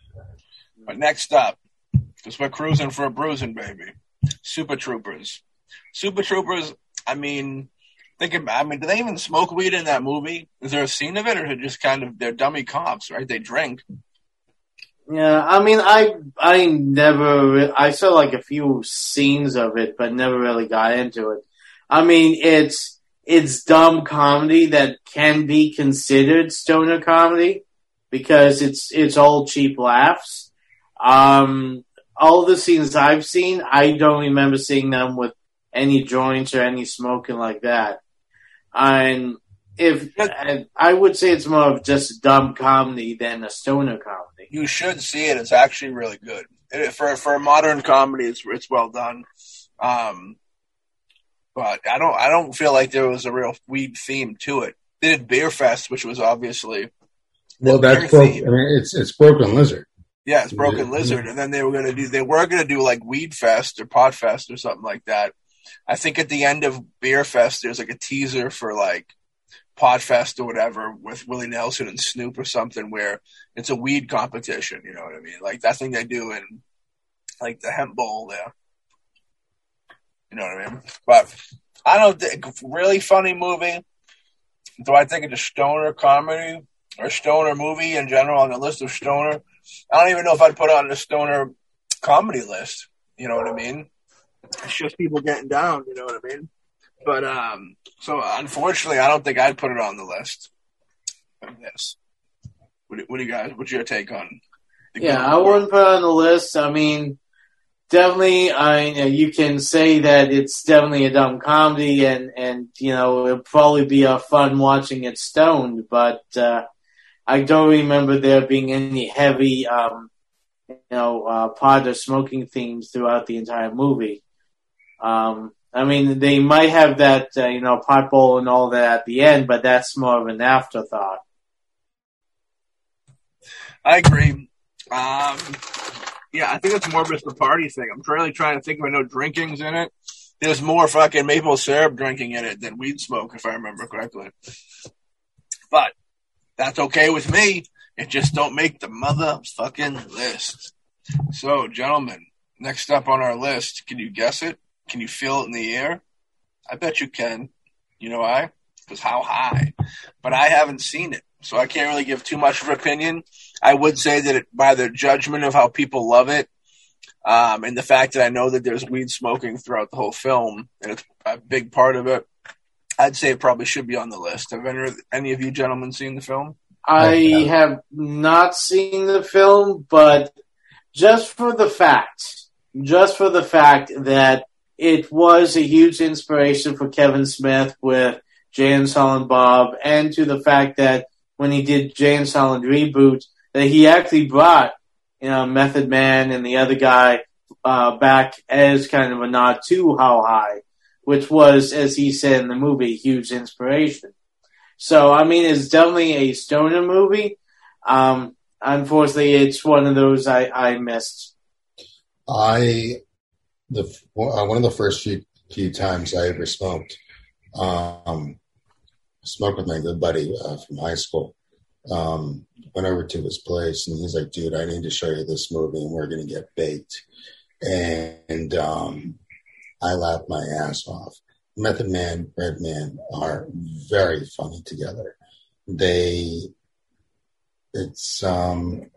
But next up, because we're cruising for a bruising, baby. Super Troopers. Super Troopers. I mean, think. I mean, do they even smoke weed in that movie? Is there a scene of it, or it just kind of they're dummy cops, right? They drink. Yeah, I mean, I I never I saw like a few scenes of it, but never really got into it. I mean, it's it's dumb comedy that can be considered stoner comedy because it's it's all cheap laughs. Um, all the scenes I've seen, I don't remember seeing them with any joints or any smoking like that. And if and I would say it's more of just dumb comedy than a stoner comedy. You should see it. It's actually really good. For for a modern comedy, it's it's well done. Um, but I don't I don't feel like there was a real weed theme to it. They did Beer Fest, which was obviously well, that's broke, I mean, it's it's Broken Lizard. Yeah, it's Broken yeah. Lizard, and then they were gonna do they were gonna do like Weed Fest or Pod Fest or something like that. I think at the end of Beer Fest, there's like a teaser for like Podfest or whatever with Willie Nelson and Snoop or something where it's a weed competition. You know what I mean? Like that thing they do in like the hemp bowl there. You know what I mean? But I don't think really funny movie. Do I think it's a stoner comedy or stoner movie in general on the list of stoner? I don't even know if I'd put it on the stoner comedy list. You know what I mean? It's just people getting down. You know what I mean? But um, so unfortunately, I don't think I'd put it on the list. Yes. What do, what do you guys? What's your take on? Yeah, I wouldn't put it on the list. I mean, definitely, I you can say that it's definitely a dumb comedy, and and you know it'll probably be a fun watching it stoned. But uh, I don't remember there being any heavy, um, you know, uh, pot or smoking themes throughout the entire movie. Um, I mean, they might have that, uh, you know, pot bowl and all that at the end, but that's more of an afterthought. I agree. Um, yeah, I think it's more just a party thing. I'm really trying to think of know drinking's in it. There's more fucking maple syrup drinking in it than weed smoke, if I remember correctly. But that's okay with me. It just don't make the motherfucking list. So, gentlemen, next up on our list, can you guess it? Can you feel it in the air? I bet you can. You know why? Because how high? But I haven't seen it, so I can't really give too much of an opinion. I would say that it, by the judgment of how people love it, um, and the fact that I know that there's weed smoking throughout the whole film, and it's a big part of it, I'd say it probably should be on the list. Have any, any of you gentlemen seen the film? I have not seen the film, but just for the fact, just for the fact that it was a huge inspiration for Kevin Smith with Jay and Silent Bob, and to the fact that when he did Jay and Silent Reboot, that he actually brought you know Method Man and the other guy uh, back as kind of a nod to How High, which was, as he said in the movie, huge inspiration. So I mean, it's definitely a stoner movie. Um, unfortunately, it's one of those I, I missed. I the uh, one of the first few few times I ever smoked. Um, smoked with my good buddy uh, from high school. Um, went over to his place and he's like, "Dude, I need to show you this movie, and we're gonna get baked." And um, I laughed my ass off. Method Man, Redman are very funny together. They, it's um,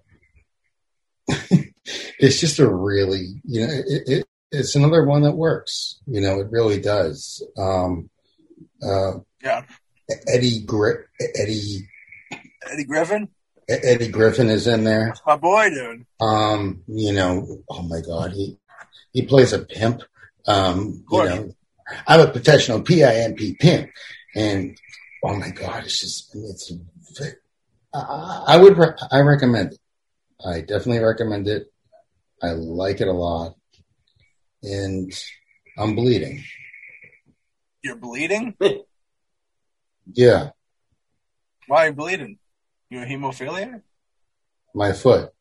it's just a really, you know, it, it, it's another one that works. You know, it really does. Um, uh, yeah. Eddie Gri- Eddie Eddie Griffin. Eddie Griffin is in there. That's my boy, dude. Um, you know, oh my god, he he plays a pimp. Um, you know, I'm a professional PIMP pimp, and oh my god, it's just it's. I, I would re- I recommend it. I definitely recommend it. I like it a lot and I'm bleeding. You're bleeding? yeah. Why are you bleeding? You a hemophilia? My foot.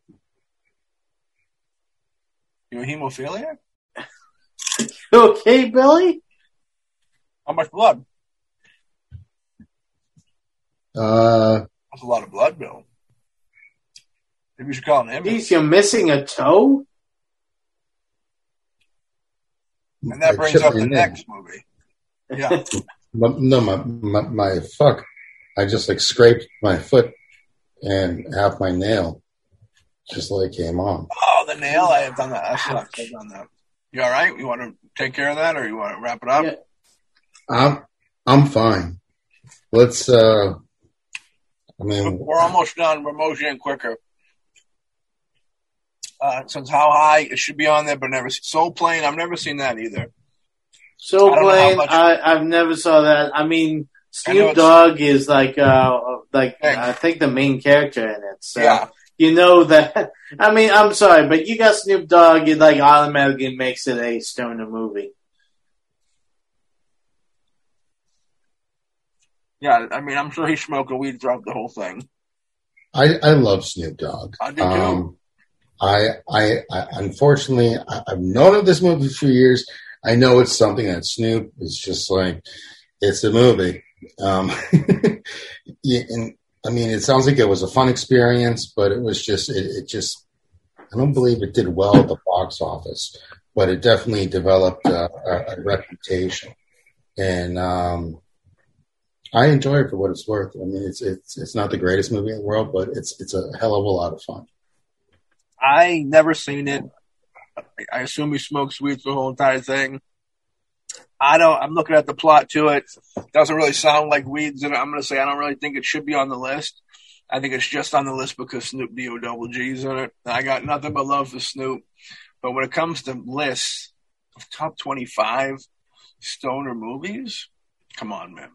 You a hemophilia? You okay, Billy? How much blood? Uh, That's a lot of blood, Bill. Maybe you should call an ambulance. Geez, you're missing a toe? And that I brings up the nail. next movie. Yeah. No, my, my my fuck. I just like scraped my foot and half my nail just like came on. oh, the nail. I have done that. That sucks. I've done that. You all right? You want to take care of that, or you want to wrap it up? Yeah. I'm I'm fine. Let's uh I mean We're almost done. We're motioning quicker. Uh, since how high it should be on there, but never Soul Plane. I've never seen that either. So I don't know how plain. much- I I've never saw that. I mean, I know Snoop it's- Dogg is like uh like Hey. I think the main character in it. So Yeah, you know that. I mean, I'm sorry, but you got Snoop Dogg. It like automatically makes it a stoner movie. yeah. I mean, I'm sure he's smoking weed throughout the whole thing. I, I love Snoop Dogg. I do too. Um, I, I, I, unfortunately, I, I've known of this movie for years. I know it's something that Snoop is just like, it's a movie. Um, and I mean, it sounds like it was a fun experience, but it was just, it, it just, I don't believe it did well at the box office, but it definitely developed a, a, a reputation. And, um, I enjoy it for what it's worth. I mean, it's it's it's not the greatest movie in the world, but it's it's a hell of a lot of fun. I never seen it. I assume he smokes weed the whole entire thing. I don't. I'm looking at the plot to it. Doesn't really sound like weeds it. I'm going to say I don't really think it should be on the list. I think it's just on the list because Snoop D O double G's in it. I got nothing but love for Snoop. But when it comes to lists of top 25 stoner movies, come on, man.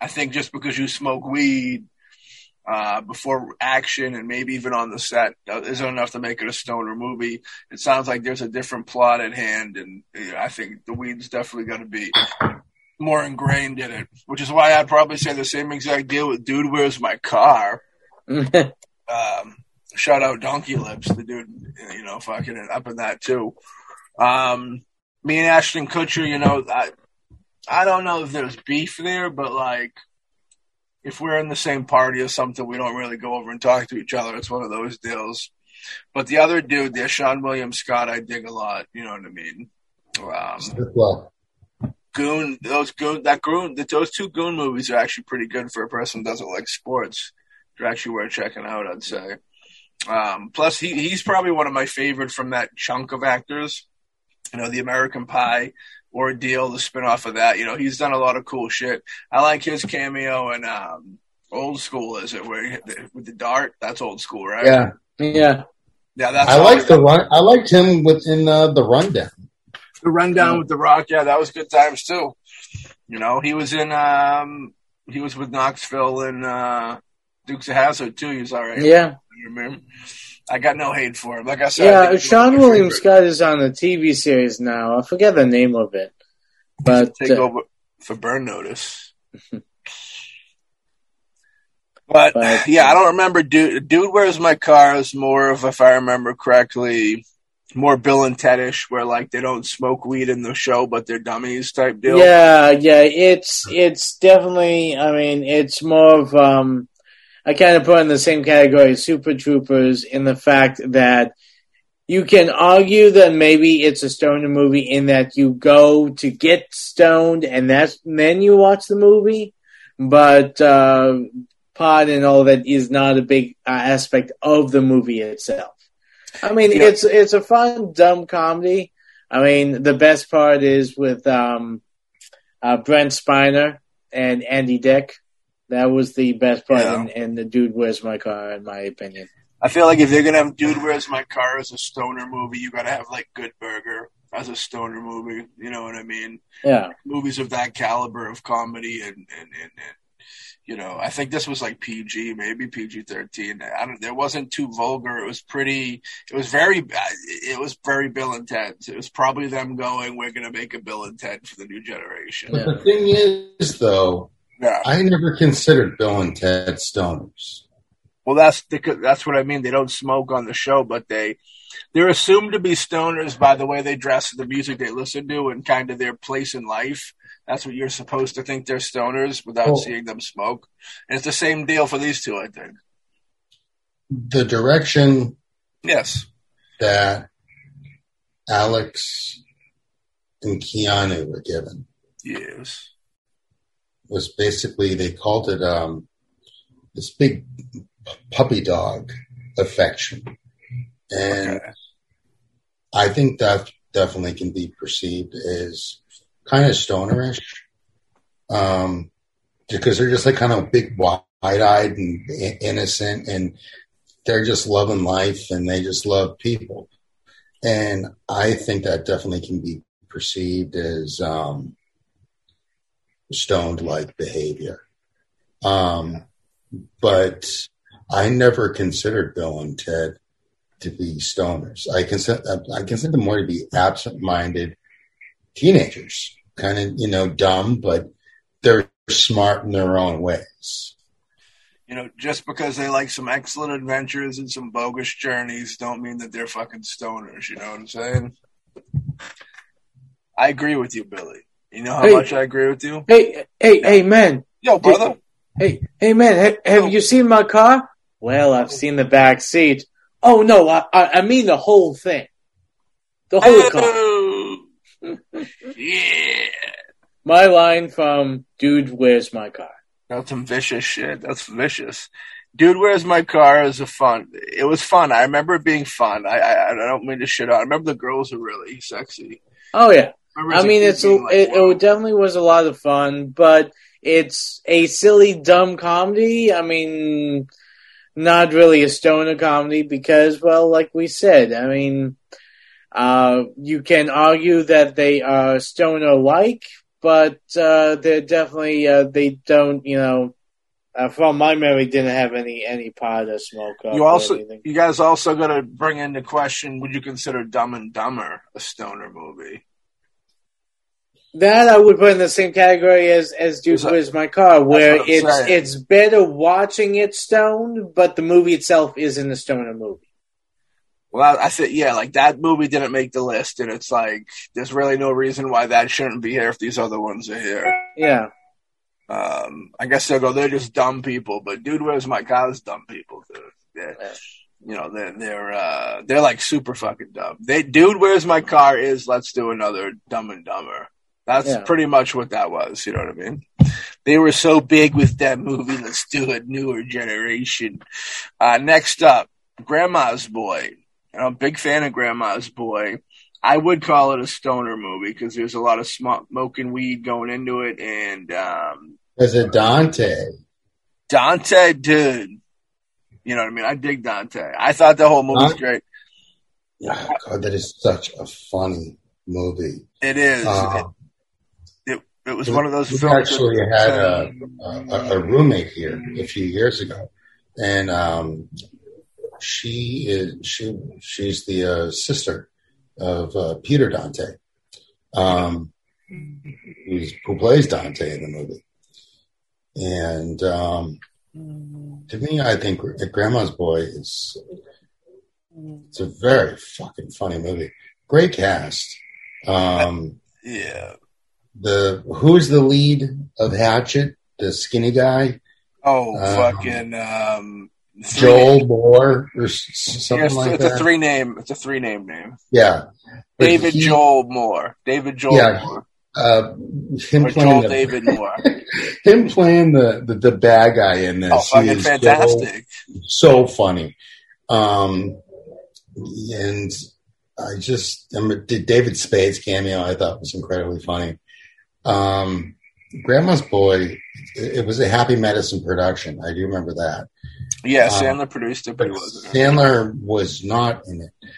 I think just because you smoke weed uh, before action and maybe even on the set uh, isn't enough to make it a stoner movie. It sounds like there's a different plot at hand, and uh, I think the weed's definitely going to be more ingrained in it. Which is why I'd probably say the same exact deal with "Dude, Where's My Car." Um, shout out Donkey Lips, the dude, you know, fucking up in that too. Um, me and Ashton Kutcher, you know, I, I don't know if there's beef there, but like, if we're in the same party or something, we don't really go over and talk to each other. It's one of those deals. But the other dude, the Seann William Scott, I dig a lot. You know what I mean? Um, Well, Goon, those Goon, that Goon, that those two Goon movies are actually pretty good for a person who doesn't like sports. They're actually worth checking out, I'd say. Um, plus, he he's probably one of my favorite from that chunk of actors. You know, the American Pie ordeal, the spinoff of that. You know, he's done a lot of cool shit. I like his cameo in um, Old School. Is it where he, with the dart? That's old school, right? yeah, yeah. yeah. That's I liked the run. I liked him within uh, the rundown. the rundown with the Rock. Yeah, that was good times too. You know, he was in um he was with Knoxville and uh Dukes of Hazzard too. He was all right. Yeah. You remember? I got no hate for him. Like I said, Yeah, he's Seann one of my William favorite. Scott is on a TV series now. I forget the name of it, but take uh, over for Burn Notice. But, But- yeah, I don't remember. Dude, Dude, where's my car? Is more of, if I remember correctly, more Bill and Tedish, where like they don't smoke weed in the show, but they're dummies type deal. yeah, yeah, it's it's definitely. I mean, it's more of. um I kind of put in the same category as Super Troopers in the fact that you can argue that maybe it's a stoner movie in that you go to get stoned and that's then you watch the movie, but uh, pot and all that is not a big uh, aspect of the movie itself. I mean, Yeah. it's it's a fun dumb comedy. I mean, the best part is with um, uh, Brent Spiner and Andy Dick. That was the best part Yeah. in, in the Dude, Where's My Car, in my opinion. I feel like if they're gonna have Dude, Where's My Car as a stoner movie, you gotta have like Good Burger as a stoner movie. You know what I mean? Yeah. Movies of that caliber of comedy and and, and, and you know, I think this was like PG, maybe PG thirteen. I don't. It wasn't too vulgar. It was pretty. It was very. It was very Bill and Ted's. It was probably them going, "We're gonna make a Bill and Ted for the new generation." But the thing is, though, Yeah. I never considered Bill and Ted stoners. Well, that's the, that's what I mean. They don't smoke on the show, but they they're assumed to be stoners by the way they dress, the music they listen to, and kind of their place in life. That's what you're supposed to think they're stoners without Well- seeing them smoke. And it's the same deal for these two, I think. The direction Yes. that Alex and Keanu were given. Yes. Was basically they called it um, this big puppy dog affection, and Okay. I think that definitely can be perceived as kind of stonerish, um, because they're just like kind of big, wide-eyed and innocent, and they're just loving life and they just love people, and I think that definitely can be perceived as um, stoned-like behavior. Um, but I never considered Bill and Ted to be stoners. I consider I consider them more to be absent-minded teenagers, kind of you know dumb, but they're smart in their own ways. You know, just because they like some excellent adventures and some bogus journeys, don't mean that they're fucking stoners. You know what I'm saying? I agree with you, Billy. You know how Hey. much I agree with you? Hey, hey, hey, man. Yo, brother. Hey, hey, man. Have, have you seen my car? Well, I've seen the back seat. Oh no, I, I, I mean the whole thing. The whole car. Oh. yeah. My line from "Dude, where's my car?" That's some vicious shit. That's vicious. Dude, where's my car? Is a fun. It was fun. I remember it being fun. I I, I don't mean to shit out. I remember the girls were really sexy. Oh yeah. I mean, it's being like, it, it definitely was a lot of fun, but it's a silly, dumb comedy. I mean, not really a stoner comedy because, well, like we said, I mean, uh, you can argue that they are stoner-like, but uh, they're definitely uh, they don't, you know. Uh, from my memory, didn't have any any pot or smoke. You or also, anything. you guys also got to bring into question: Would you consider Dumb and Dumber a stoner movie? That I would put in the same category as as Dude that- Where's My Car, where it's saying. it's better watching it stoned, but the movie itself isn't a stoner movie. Well, I said, yeah, like that movie didn't make the list, and it's like there's really no reason why that shouldn't be here if these other ones are here. Yeah, Um, I guess they'll go. They're just dumb people, but dude, where's my Car is dumb people? Dude. They're, you know, they're they're uh, they're like super fucking dumb. They dude, where's my car? Is let's do another Dumb and Dumber. That's Yeah. pretty much what that was. You know what I mean? They were so big with that movie. Let's do a newer generation. Uh, next up, Grandma's Boy. I'm a big fan of Grandma's Boy. I would call it a stoner movie because there's a lot of smoking weed going into it, and um, There's a Dante. Dante, dude. You know what I mean? I dig Dante. I thought the whole movie was great. Oh, God, that is such a funny movie. It is. Uh, it, was one of those we actually had a, a, a roommate here a few years ago, and um, she is she she's the uh, sister of uh, Peter Dante, um, who's, who plays Dante in the movie. And um, to me, I think Grandma's Boy is it's a very fucking funny movie. Great cast. Um, yeah. The who's the lead of Hatchet? The skinny guy, Oh, Um, fucking um, Joel name- Moore, or something Yes, like it's that. a three name. It's a three name name. yeah, But David he- Joel Moore. David Joel Yeah. Moore. Uh, him Or playing Joel the, David Moore. him playing the, the the bad guy in this. Oh, fucking is so- fantastic. so funny. Um, and I just, I mean, did David Spade's cameo I thought was incredibly funny. Um, Grandma's Boy, it, it was a Happy Madison production. I do remember that. Yeah, Um, Sandler produced it, but But he wasn't. Sandler was not in it.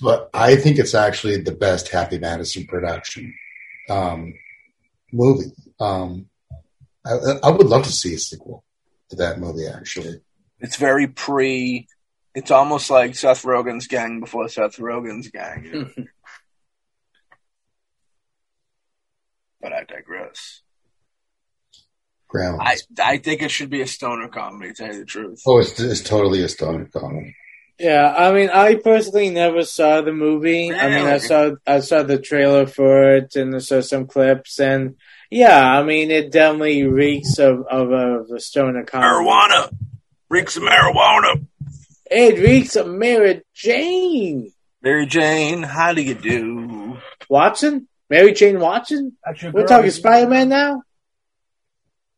But I think it's actually the best Happy Madison production um, movie. Um, I, I would love to see a sequel to that movie, actually. It's very pre. It's almost like Seth Rogen's gang before Seth Rogen's gang. you know? But I digress. Grandma. I I think it should be a stoner comedy. To tell you the truth. Oh, it's, it's totally a stoner comedy. Yeah, I mean, I personally never saw the movie. I mean, I saw I saw the trailer for it and I saw some clips, and yeah, I mean, it definitely reeks of of, of a stoner comedy. Marijuana, reeks of marijuana. It reeks of Mary Jane Mary Jane, how do you do? Watson. Mary Jane Watson? That's your We're girl. talking Spider Man now?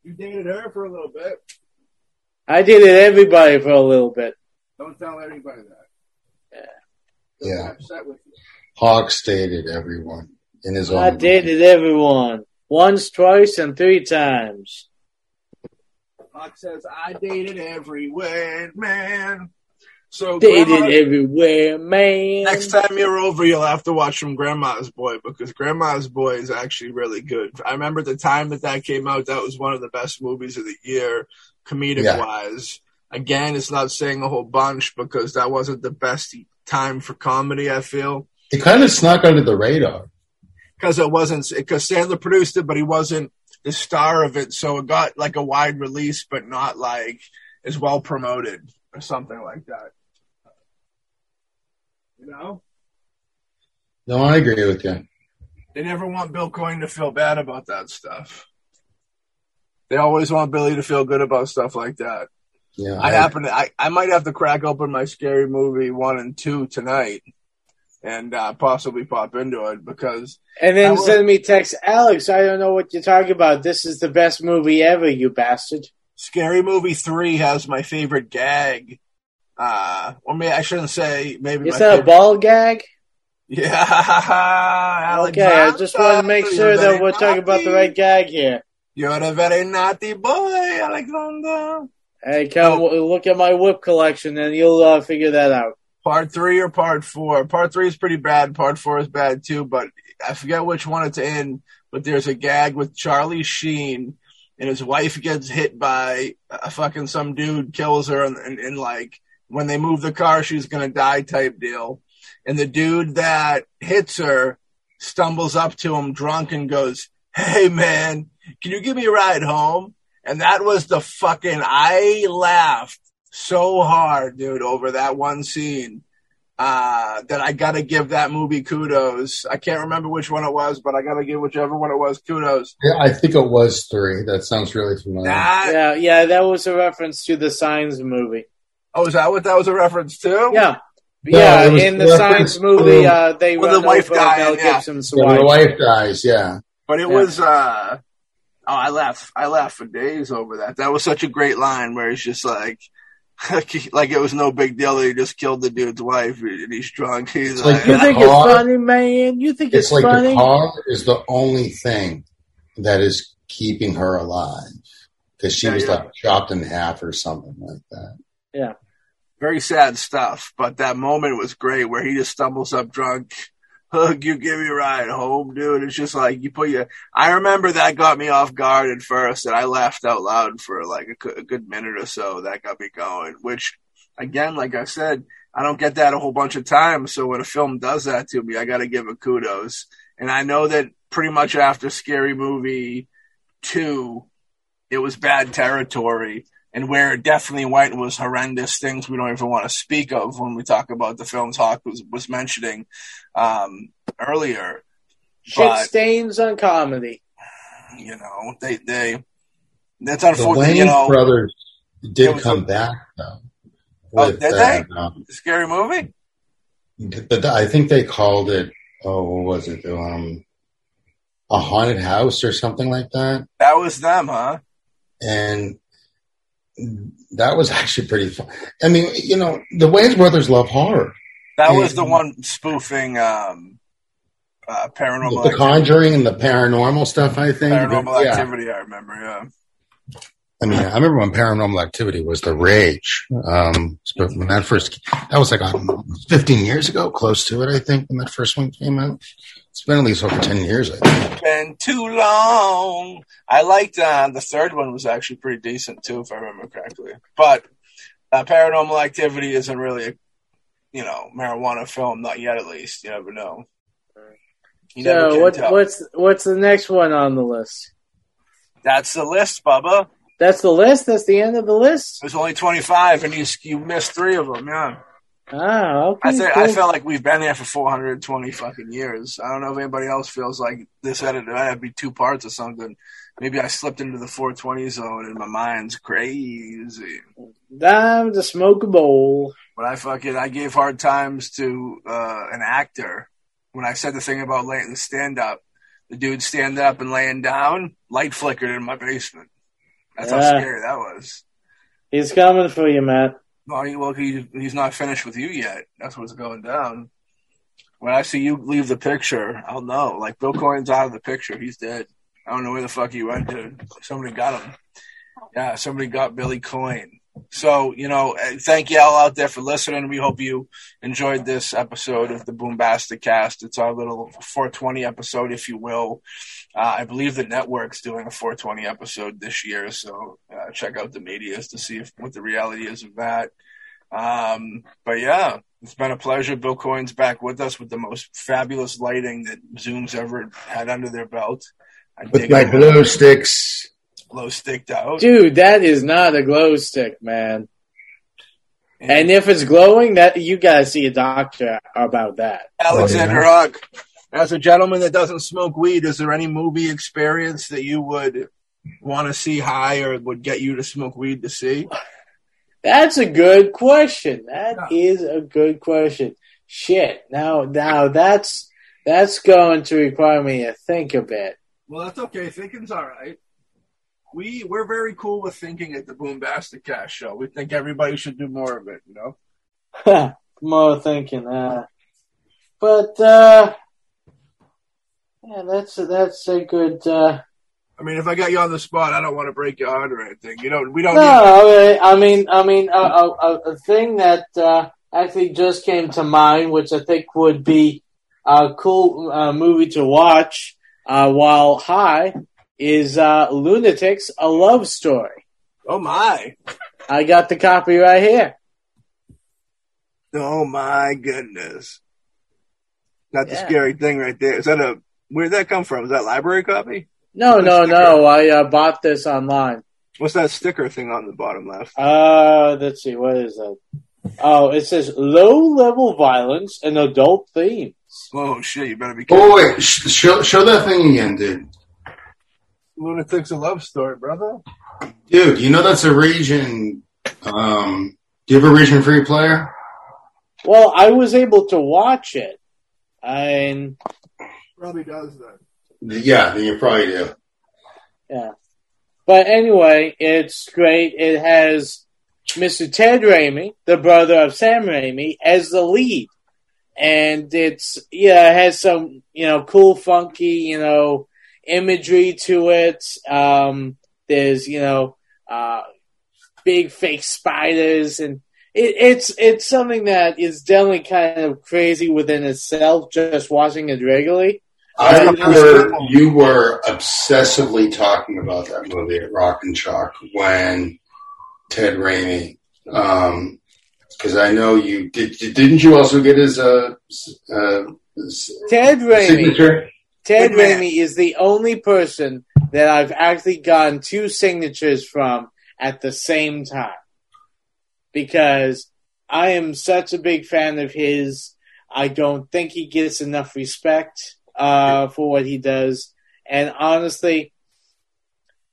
You dated her for a little bit. I dated everybody for a little bit. Don't tell anybody that. Yeah. upset with you. Hawk stated everyone in his own. I dated everyone. Once, twice, and three times. Hawk says, I dated everywhere, man. So, Dated Grandma- everywhere, man. next time you're over, you'll have to watch from Grandma's Boy because Grandma's Boy is actually really good. I remember the time that that came out, that was one of the best movies of the year, comedic Yeah. wise. Again, it's not saying a whole bunch because that wasn't the best time for comedy, I feel. It kind of snuck under the radar. because it wasn't because Sandler produced it, but he wasn't the star of it, so it got like a wide release, but not like as well promoted or something like that. You know, No, I agree with you. they never want Bill Coyne to feel bad about that stuff. They always want Billy to feel good about stuff like that. Yeah, I happen to, I, I might have to crack open my scary movie one and two tonight and uh, possibly pop into it because And then will- send me text, Alex, I don't know what you're talking about. This is the best movie ever, you bastard. Scary Movie three has my favorite gag. Uh, or maybe I shouldn't say maybe. Is that a ball gag? Yeah. Okay, I just want to make sure that we're talking about the naughty. right gag here. You're a very naughty boy, Alexander. Hey, come w look at my whip collection and you'll uh, figure that out. Part three or part four? Part three is pretty bad. Part four is bad too, but I forget which one it's in. But there's a gag with Charlie Sheen, and his wife gets hit by a fucking some dude, kills her, and, and, and like when they move the car, she's gonna die type deal. And the dude that hits her stumbles up to him drunk and goes, "Hey man, can you give me a ride home?" And that was the fucking I laughed so hard, dude, over that one scene. Uh, that I gotta give that movie kudos. I can't remember which one it was, but I gotta give whichever one it was kudos. Yeah, I think it was three. That sounds really familiar. That, Yeah, yeah, that was a reference to the Signs movie. Oh, is that what that was a reference to? Yeah. Yeah, Yeah, in the science Signs movie, uh, they Well, the wife over died, Mel yeah. Gibson's Yeah, when the wife. wife dies, yeah. But it Yeah. was, uh, oh, I laughed, I laughed for days over that. That was such a great line where he's just like, like it was no big deal that he just killed the dude's wife and he's drunk. He's It's like You think it's funny, man? You think it's, It's like funny? the car is the only thing that is keeping her alive because she Yeah, was yeah. like chopped in half or something like that. Very sad stuff. But that moment was great where he just stumbles up drunk. Hug, you give me a ride home, dude. It's just like you put your. I remember that got me off guard at first, and I laughed out loud for like a, a good minute or so. That got me going. Which, again, like I said, I don't get that a whole bunch of times. So when a film does that to me, I got to give it kudos. And I know that pretty much after Scary Movie two, it was bad territory and where it definitely went was horrendous things we don't even want to speak of when we talk about the films Hawk was, was mentioning um, earlier. Shit but- stains on comedy. You know, they they that's The unfortunate. Wayans You know, brothers did was come a- back though. Oh, with did that, um, the scary movie. but I think they called it. Oh, what was it? Um, a haunted house or something like that. That was them, huh? and that was actually pretty fun. I mean, you know, the Wayans brothers love horror. That Yeah. was the one spoofing um, uh, paranormal the. Conjuring and the paranormal stuff. I think. Paranormal yeah. activity, I remember. Yeah, I mean, I remember when Paranormal Activity was the rage. Um, but when that first, that was like I 15 years ago, close to it, I think, when that first one came out. It's been at least over 10 years, I think. been too long. I liked uh, the third one was actually pretty decent too, if I remember correctly. But uh, Paranormal Activity isn't really a you know marijuana film, not yet at least. You never know. You never So can what, tell. what's what's the next one on the list? That's the list, Bubba. That's the list. That's the end of the list. There's only 25, and you you missed three of them. Yeah, Okay. I think cool. I feel like we've been here for 420 fucking years. I don't know if anybody else feels like this edit had to be two parts or something. Maybe I slipped into the 420 zone, and my mind's crazy. Time to smoke a bowl. But I fucking I gave hard times to uh, an actor when I said the thing about laying the stand up the dude standing up and laying down, light flickered in my basement. That's how scary that was. He's coming for you, Matt. Well, he, well, he, he's not finished with you yet. That's what's going down. When I see you leave the picture, I'll know. Like Bill Coyne's out of the picture. He's dead. I don't know where the fuck he went to. Somebody got him. Yeah, somebody got Billy Coyne. So, you know, uh, thank you all out there for listening. We hope you enjoyed this episode of the Boombastic Cast. It's our little 420 episode, if you will. Uh, I believe the network's doing a 420 episode this year, so uh, check out the medias to see if, what the reality is of that. Um, but yeah, it's been a pleasure. Bill Coyne's back with us with the most fabulous lighting that Zoom's ever had under their belt. I With my glow sticks. Low sticked out. Dude, that is not a glow stick, man. And if it's glowing, that you gotta see a doctor about that. Alexander Oh, yeah. Huck, as a gentleman that doesn't smoke weed, is there any movie experience that you would want to see high or would get you to smoke weed to see? That's a good question. That is a good question. Shit. Now, now that's that's going to require me to think a bit. Well, that's okay. Thinking's all right. We we're very cool with thinking at the Boombastic Cast show. We think everybody should do more of it. You know. More thinking. Uh, but uh, yeah, that's that's a good. Uh, I mean, if I got you on the spot, I don't want to break your heart or anything. You know, we don't. no, I mean, I mean, a, a, a- a thing that uh, actually just came to mind, which I think would be a cool uh, movie to watch uh, while high, is uh, Lunatics: A Love Story. oh my! I got the copy right here. Oh my goodness! That's a scary thing right there. Is that a? Where did that come from? Is that library copy? No, Good no, no. I uh, bought this online. What's that sticker thing on the bottom left? Uh, let's see. What is that? Oh, it says low level violence and adult themes. Oh shit! You better be careful. Oh wait, sh- show show that thing again, dude. Lunatics a love story, brother. Dude, you know that's a region. Um, do you have a region free player? Well, I was able to watch it, and Probably does that. Yeah, then you probably do. Yeah, but anyway, it's great. It has Mr. Ted Raimi, the brother of Sam Raimi, as the lead, and it's yeah, it has some you know cool, funky you know imagery to it. Um, there's you know uh, big fake spiders and. It, it's it's something that is definitely kind of crazy within itself. Just watching it regularly, I remember you were obsessively talking about that movie at Rock and Shock when Ted Raimi, because I know you did. Didn't you also get his uh, uh, Ted Raimi. signature? Ted. Raimi is the only person that I've actually gotten two signatures from at the same time. Because I am such a big fan of his. I don't think he gets enough respect uh, for what he does. And honestly,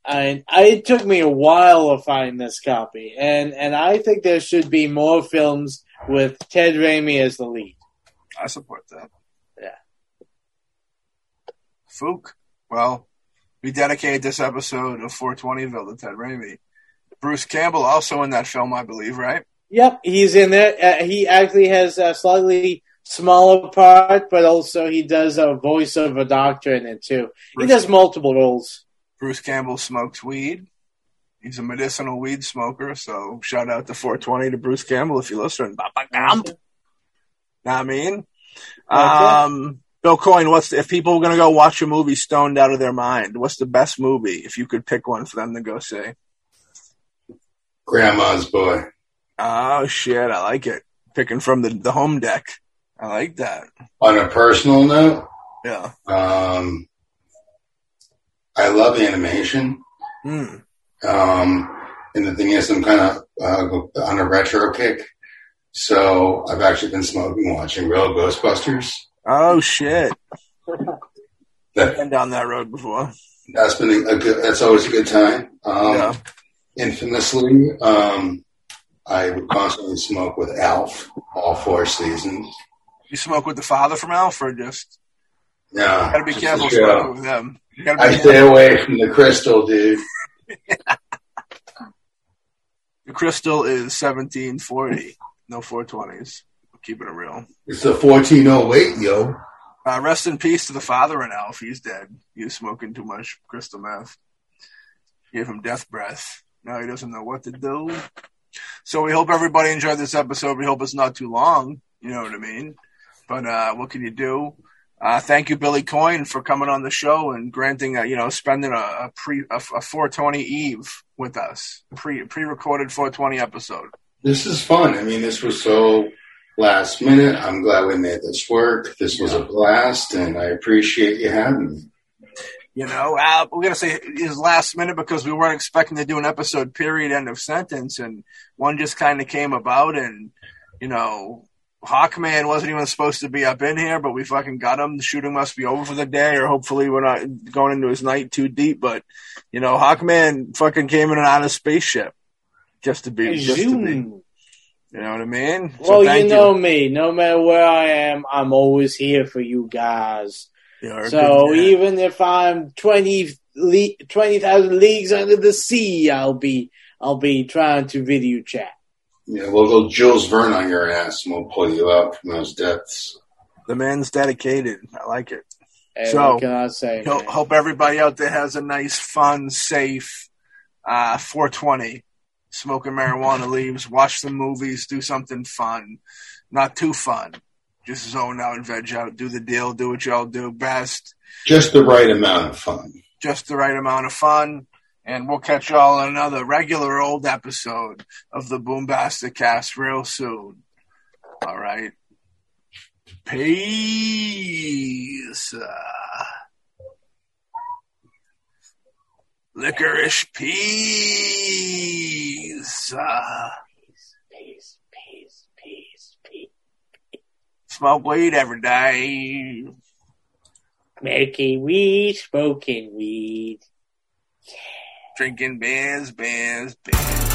I, I, it took me a while to find this copy. And, and I think there should be more films with Ted Raimi as the lead. I support that. Fook. Well, we dedicated this episode of 420ville to Ted Raimi. Bruce Campbell also in that film, I believe, right? Yep, he's in there. Uh, he actually has a slightly smaller part, but also he does a voice of a doctor in it too. He does multiple roles. Bruce Campbell smokes weed. He's a medicinal weed smoker, so shout out to 420 to Bruce Campbell if you're listening. Baba Gump. I mean? Um, Bill Coyne, what's if people are going to go watch a movie stoned out of their mind? What's the best movie if you could pick one for them to go see? Grandma's boy. Oh shit, I like it. Picking from the the home deck. I like that. On a personal note, Yeah. um, I love animation. Hmm. Um, and the thing is, I'm kind of uh, on a retro kick. So I've actually been smoking watching Real Ghostbusters. Oh shit. That Been down that road before. that's been a good. That's always a good time. Um, Yeah. Infamously, um, I would constantly smoke with Alf all four seasons. You smoke with the father from Alf or just No, Gotta be careful smoking with them. I stay away from the crystal, dude. The crystal is seventeen forty. No four twenties. Keeping it real. It's a 1408, yo. Uh, rest in peace to the father in Alf. He's dead. He was smoking too much crystal meth. Gave him death breath. Now he doesn't know what to do. So we hope everybody enjoyed this episode. We hope it's not too long. You know what I mean? But uh, what can you do? Uh, thank you, Billy Coyne, for coming on the show and granting, a, you know, spending a, a pre a, a 420 Eve with us, pre pre recorded 420 episode. This is fun. I mean, this was so last minute. I'm glad we made this work. This was a blast, and I appreciate you having me. You know, uh, we're gonna say his last minute because we weren't expecting to do an episode. Period. End of sentence. And one just kind of came about, and you know, Hawkman wasn't even supposed to be up in here, but we fucking got him. The shooting must be over for the day, or hopefully we're not going into his night too deep. But you know, Hawkman fucking came in and out of spaceship just to be, just to be. Zoom. You know what I mean? So Well, you thank know me. No matter where I am, I'm always here for you guys. You're So even if I'm 20 le- 20,000 leagues under the sea, I'll be I'll be trying to video chat. Yeah, we'll go Jules Verne on your ass, and we'll pull you out from those depths. the man's dedicated. I like it. Hey, So, what can I say? Ho- hope everybody out there has a nice, fun, safe uh, 420. Smoking marijuana leaves, watch some movies, do something fun. Not too fun. Just zone out and veg out. Do the deal. Do what y'all do best. Just the right amount of fun. Just the right amount of fun. And we'll catch y'all on another regular old episode of the Boombastic Cast real soon. All right. Peace. Uh, licorice peace. Uh, Peace, peace, peace, peace. smoke weed every day. Making weed, smoking weed. Drinking beers, beers, beers.